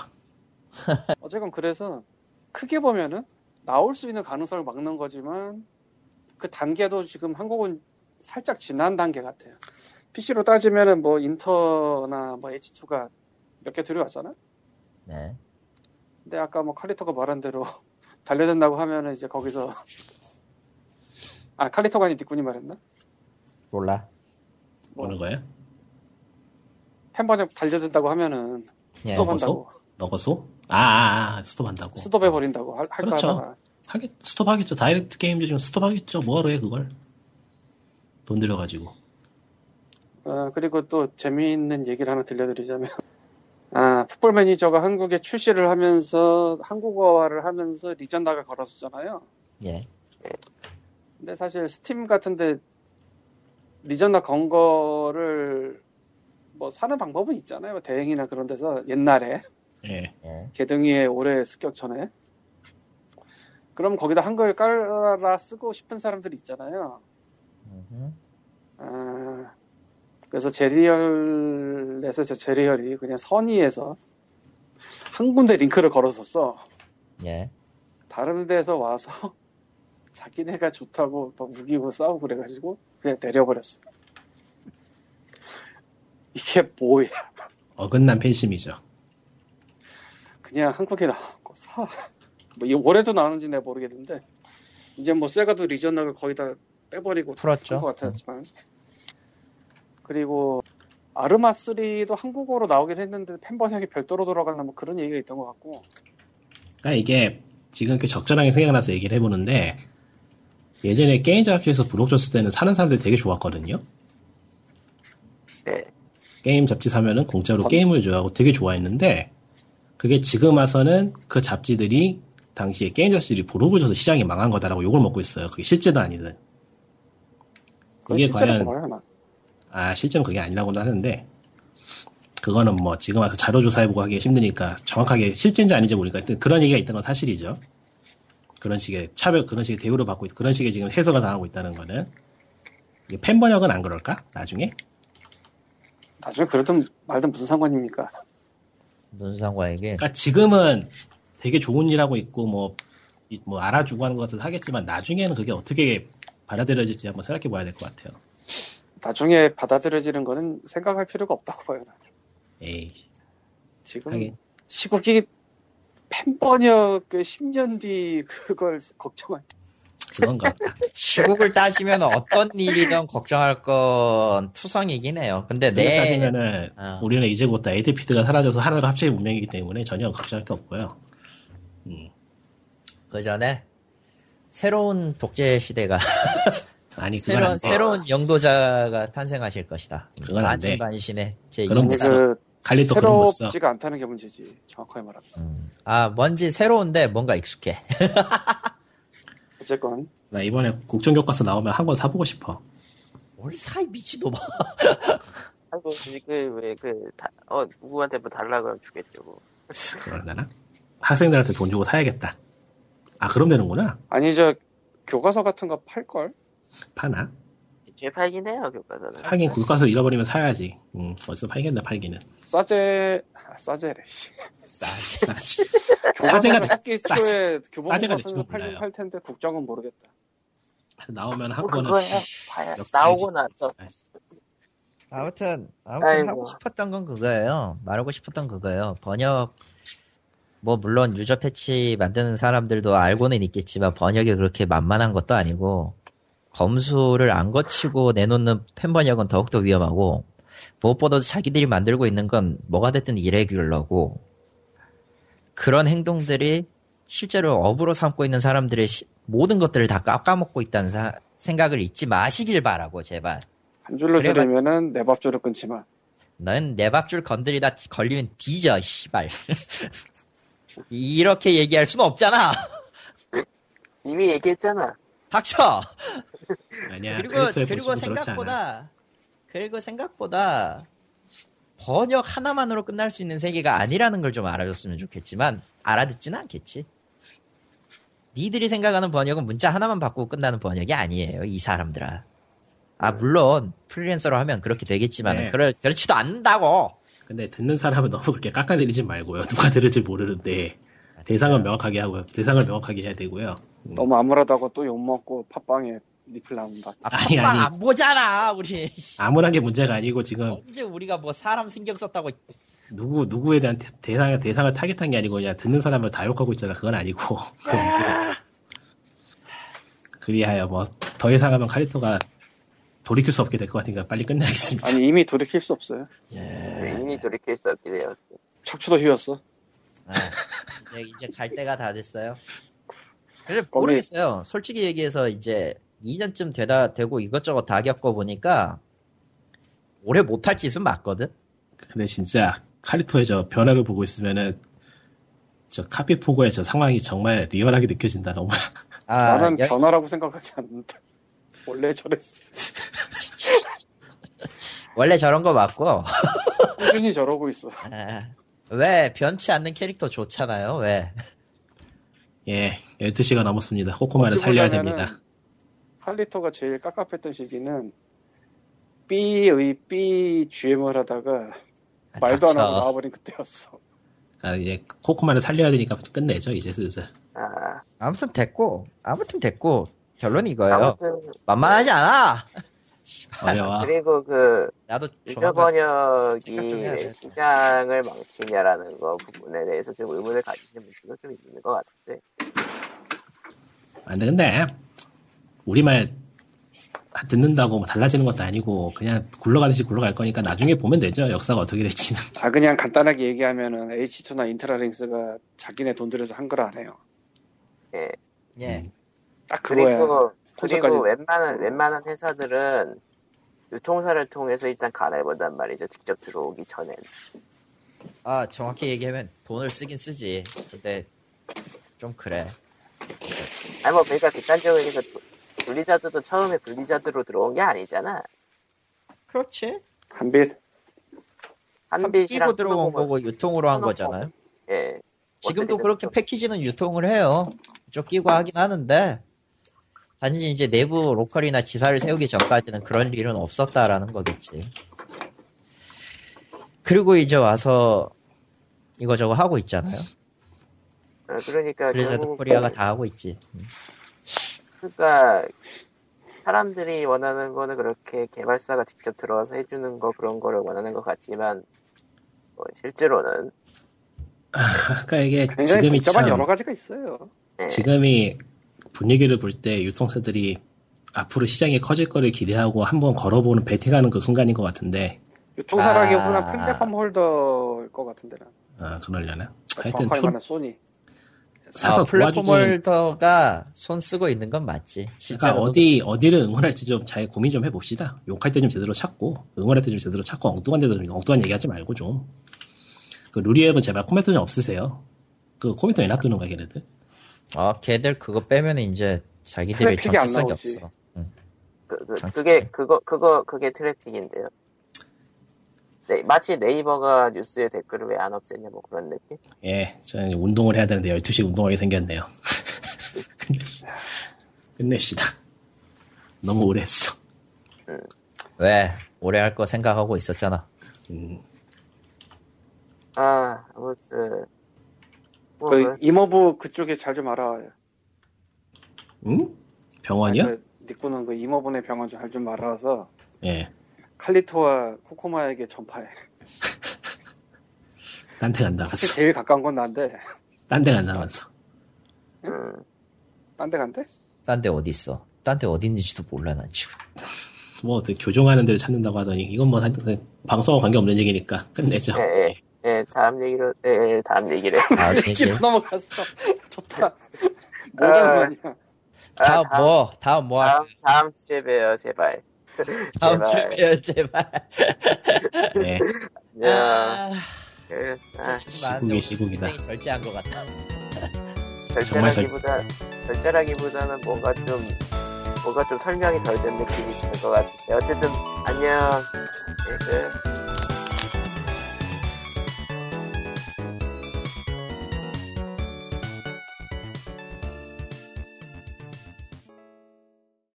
어쨌건 그래서, 크게 보면은, 나올 수 있는 가능성을 막는 거지만, 그 단계도 지금 한국은 살짝 지난 단계 같아요. PC로 따지면은 뭐, 인터나 뭐, H2가 몇 개 들여왔잖아? 네. 근데 아까 뭐, 칼리토가 말한 대로, 달려든다고 하면은 이제 거기서, 아, 칼리토가 아니 니꾼이 말했나? 몰라. 뭐, 어느 거예요? 팬 번역 달려든다고 하면은, 예. 스톱한다고. 너거소? 아, 아, 아 스톱한다고. 스톱해 버린다고 할, 할까 그렇죠. 하다가 하겠, 스톱하겠죠. 다이렉트 게임즈 지금 스톱하겠죠. 뭐하러 해, 그걸. 돈 들여가지고. 어, 그리고 또 재미있는 얘기를 하나 들려드리자면 아, 풋볼 매니저가 한국에 출시를 하면서 한국어화를 하면서 region lock 걸었었잖아요. 예. 근데 사실 스팀 같은데 region lock 건 거를 뭐 사는 방법은 있잖아요. 대행이나 그런 데서 옛날에 예. 예. 게등위의 올해 습격 전에 그럼 거기다 한글 깔아 쓰고 싶은 사람들이 있잖아요. 아, 그래서 제리얼에서 저 제리얼이 그냥 선의에서 한 군데 링크를 걸었었어. 예. 다른 데서 와서 자기네가 좋다고 막 우기고 싸우고 그래가지고 그냥 내려버렸어. 이게 뭐야? 어긋난 팬심이죠. 그냥 한국에 나왔고 사. 뭐이 올해도 나오는지 내가 모르겠는데 이제 뭐 세가도 리저널을 거의 다 빼버리고 풀었죠. 것 같았지만 그리고 아르마 3도 한국어로 나오긴 했는데 팬 번역이 별도로 돌아가나 뭐 그런 얘기가 있던 것 같고 그러니까 이게 지금 이렇게 적절하게 생각나서 얘기를 해보는데 예전에 게임 잡지에서 부록 줬을 때는 사는 사람들 되게 좋았거든요. 네. 게임 잡지 사면은 공짜로 건- 게임을 좋아하고 되게 좋아했는데 그게 지금 와서는 그 잡지들이 당시에 게임 잡지들이 부록을 줘서 시장이 망한 거다라고 욕을 먹고 있어요. 그게 실제도 아니든. 실제로 과연 아 실제는 그게 아니라고도 하는데 그거는 뭐 지금 와서 자료 조사해보고 하기 힘드니까 정확하게 실제인지 아닌지 모르니까 그런 얘기가 있다는 건 사실이죠. 그런 식의 차별 그런 식의 대우를 받고 있, 그런 식의 지금 해석을 당하고 있다는 거는 이게 팬 번역은 안 그럴까 나중에 나중에 그러든 말든 무슨 상관입니까? 무슨 상관이게? 그러니까 지금은 되게 좋은 일 하고 있고 뭐, 이- 뭐 알아주고 하는 것도 하겠지만 나중에는 그게 어떻게 받아들여질지 한번 생각해 봐야 될 것 같아요. 나중에 받아들여지는 거는 생각할 필요가 없다고 봐요. 나는. 에이 지금 하긴. 시국이 팬 번역의 10년 뒤 그걸 걱정할 때 같다. 시국을 따지면 어떤 일이든 걱정할 건 투성이긴 해요. 근데 내 따지면은 어. 우리는 이제부터 에이드 피드가 사라져서 하나로 합체의 문명이기 때문에 전혀 걱정할 게 없고요. 그 전에 새로운 독재 시대가 아니 새로운. 새로운 영도자가 탄생하실 것이다. 그건 안 돼. 반신반신의 제 그런 그 칼리토 그런 거 써. 새롭지가 않다는 게 문제지 정확하게 말하면 음. 아 뭔지 새로운데 뭔가 익숙해. 어쨌건 나 이번에 국정 교과서 나오면 한 권 사보고 싶어. 뭘 사이 미치도마. 아이고 그왜그어 누구한테 뭐 달라 그러면 주겠죠. 뭐. 그럴라나? 학생들한테 돈 주고 사야겠다. 아 그럼 되는구나. 아니 저 교과서 같은 거 팔 걸 파나? 뒤에 팔긴 해요 교과서는. 하긴 교과서 잃어버리면 사야지. 응, 어디서 팔겠나 팔기는. 싸제 아, 싸제래 씨. 싸지. 교과서는 싸제가 학기 싸제- 초에 싸제가 같은 거 팔긴. 팔 텐데 국정은 모르겠다 나오면 한 뭐. 봐야 역사 나오고. 나서 아무튼 아무튼 아이고. 하고 싶었던 건 그거예요. 말하고 싶었던 그거예요. 번역 뭐 물론 유저 패치 만드는 사람들도 알고는 있겠지만 번역이 그렇게 만만한 것도 아니고 검수를 안 거치고 내놓는 팬 번역은 더욱더 위험하고 무엇보다도 자기들이 만들고 있는 건 뭐가 됐든 이레귤러고 그런 행동들이 실제로 업으로 삼고 있는 사람들의 시- 모든 것들을 다 깎아먹고 있다는 사- 생각을 잊지 마시길 바라고 제발. 한 줄로 들으면은 내 밥줄을 끊지만 넌 내 밥줄 건드리다 걸리면 뒤져, 씨발. 이렇게 얘기할 수는 없잖아. 이미 얘기했잖아. 닥쳐. 아니야. 그리고 그리고. 생각보다 그리고 생각보다 번역 하나만으로 끝날 수 있는 세계가 아니라는 걸 좀 알아줬으면 좋겠지만 알아듣지는 않겠지. 니들이 생각하는 번역은 문자 하나만 바꾸고 끝나는 번역이 아니에요, 이 사람들아. 아 물론 프리랜서로 하면 그렇게 되겠지만 네. 그럴 그렇지도 않는다고. 근데 듣는 사람은 너무 그렇게 깎아내리지 말고요. 누가 들을지 모르는데 대상은 명확하게 하고요. 대상을 명확하게 해야 되고요. 너무 암울하다고 또 욕먹고 팟빵에 리플 나온다 아, 아니, 아니. 안 보잖아, 우리. 아무런 게 문제가 아니고 지금 언제 우리가 뭐 사람 신경 썼다고 누구 누구에 대한 대- 대상 대상을 타겟한 게 아니고 그냥 듣는 사람을 다 욕하고 있잖아. 그건 아니고 그 문제가. 그리하여 뭐 더 이상 하면 카리토가 돌이킬 수 없게 될 것 같으니까 빨리 끝내야겠습니다. 아니 이미 돌이킬 수 없어요 이미 돌이킬 수 없게 되었어. 척추도 휘었어 아, 이제, 이제 갈 때가 다 됐어요. 그래, 모르겠어요. 솔직히 얘기해서 이제 2년쯤 되다, 되고 이것저것 다 겪어보니까 오래 못할 짓은 맞거든? 근데 진짜 카리토의 저 변화를 보고 있으면은 저 카피 포고의 저 상황이 정말 리얼하게 느껴진다. 너무 아, 나는 여- 변화라고 생각하지 않는다 원래 저랬어 원래 저런 거 맞고, 꾸준히 저러고 있어 아, 왜 변치 않는 캐릭터 좋잖아요, 왜? 예 12시가 넘었습니다. 코코마를 살려야 보자면은 됩니다. 칼리토가 제일 깝깝했던 시기는 B의 B GM을 하다가 말도 안 하고. 나와버린 그때였어 아, 이제 코코마를 살려야 되니까 끝내죠 이제 슬슬. 아, 아무튼 됐고, 아무튼 됐고, 결론이 이거예요. 아무튼 만만하지 않아! 어려워. 그리고 그 나도 유저 번역이. 시장을 망치냐라는 거 부분에 대해서 좀 의문을 가지시는 분들도 좀 있는 것 같은데 아, 근데 근데 우리말 듣는다고 뭐 달라지는 것도 아니고 그냥 굴러가듯이 굴러갈 거니까 나중에 보면 되죠. 역사가 어떻게 될지는. 아 그냥 간단하게 얘기하면은 H2나 인트라링스가 자기네 돈 들여서 한걸안 해요 예 예. 딱 그거야 그리고. 그리고 웬만한 웬만한 회사들은 유통사를 통해서 일단 간을 본단 말이죠 직접 들어오기 전엔 아, 정확히 얘기하면 돈을 쓰긴 쓰지. 근데 좀 그래. 아니 뭐 그러니까 객관적으로 얘기해서 블리자드도 처음에 블리자드로 들어온 게 아니잖아 그렇지. 한빛 한빛이랑 끼고 들어온 거고 유통으로 한. 거잖아요. 예 지금도 그렇게 좀- 패키지는 유통을 해요. 쪽 끼고 하긴 하는데 단지 이제 내부 로컬이나 지사를 세우기 전까지는 그런 일은 없었다라는 거겠지. 그리고 이제 와서 이거저거 하고 있잖아요. 어, 그러니까 블리자드 결국은 코리아가 그- 다 하고 있지. 음. 그러니까 사람들이 원하는 거는 그렇게 개발사가 직접 들어와서 해주는 거 그런 거를 원하는 것 같지만 뭐 실제로는 아 까 이게 굉장히 지금이 복잡한 참 여러 가지가 있어요. 네. 지금이 분위기를 볼 때 유통사들이 앞으로 시장이 커질 거를 기대하고 한번 걸어보는 베팅하는 그 순간인 것 같은데 유통사라기보다 아. 플랫폼 holder일 것 같은데. 는아 그러려나? 하여튼 초- 말하면 소니. 사서 아, 플랫폼 도와주는 holder가 손 쓰고 있는 건 맞지. 그러니까 어디 어디를 응원할지 좀 잘 고민 좀 해봅시다. 욕할 때 좀 제대로 찾고 응원할 때 좀 제대로 찾고 엉뚱한 데도 좀 엉뚱한 얘기하지 말고 좀. 그 루리웹은 제발 코멘트 좀 없으세요. 그 코멘트 왜 놔두는 거야 걔네들? 어, 걔들 그거 빼면 이제 안 정체성이. 없어. 응. 그, 그. 그게 그거 그거 그게 트래픽인데요. 네, 마치 네이버가 뉴스에 댓글을 왜 안 없앴냐 뭐 그런 느낌. 예, 저는 운동을 해야 되는데 12시 운동하게 생겼네요. 끝냅시다. 끝냅시다. 너무 오래 했어. 왜 오래 할 거 생각하고 있었잖아. 음, 아 아무튼 뭐그 임업부 그쪽에 잘 좀 알아. 음? 병원이요? 그 니꾸는 그 임업원의 병원 잘 좀 알아서 예. 칼리토와 코코마에게 전파해. 딴데 간다면서. 사실 제일 가까운 건 난데. 딴데 간다면서. 음, 딴데 간대? 딴 데 어디 있어? 딴 데 어디 있는지도 몰라 난 지금. 뭐, 어떻게 교정하는 데를 찾는다고 하더니, 이건 뭐, 하여튼 방송과 관계없는 얘기니까, 끝내죠. 예, 예, 예, 다음 얘기로, 예, 예, 다음 얘기를. 다음 얘기. 길로 넘어갔어. 좋다. 아. 뭐라는 거냐. 아, 다음 뭐? 다음 뭐? 다음, 다음 주에 봬요, 제발. 다음 제발. 주에요 제발. 네. 야, 아, 그, 아, 시국이 시국이다. 절제한 것 같다. 절제라기보다, 절제라기보다는 뭔가 좀, 뭔가 좀 설명이 덜 된 느낌이 드는 것 같은데. 어쨌든, 안녕. 예, 그,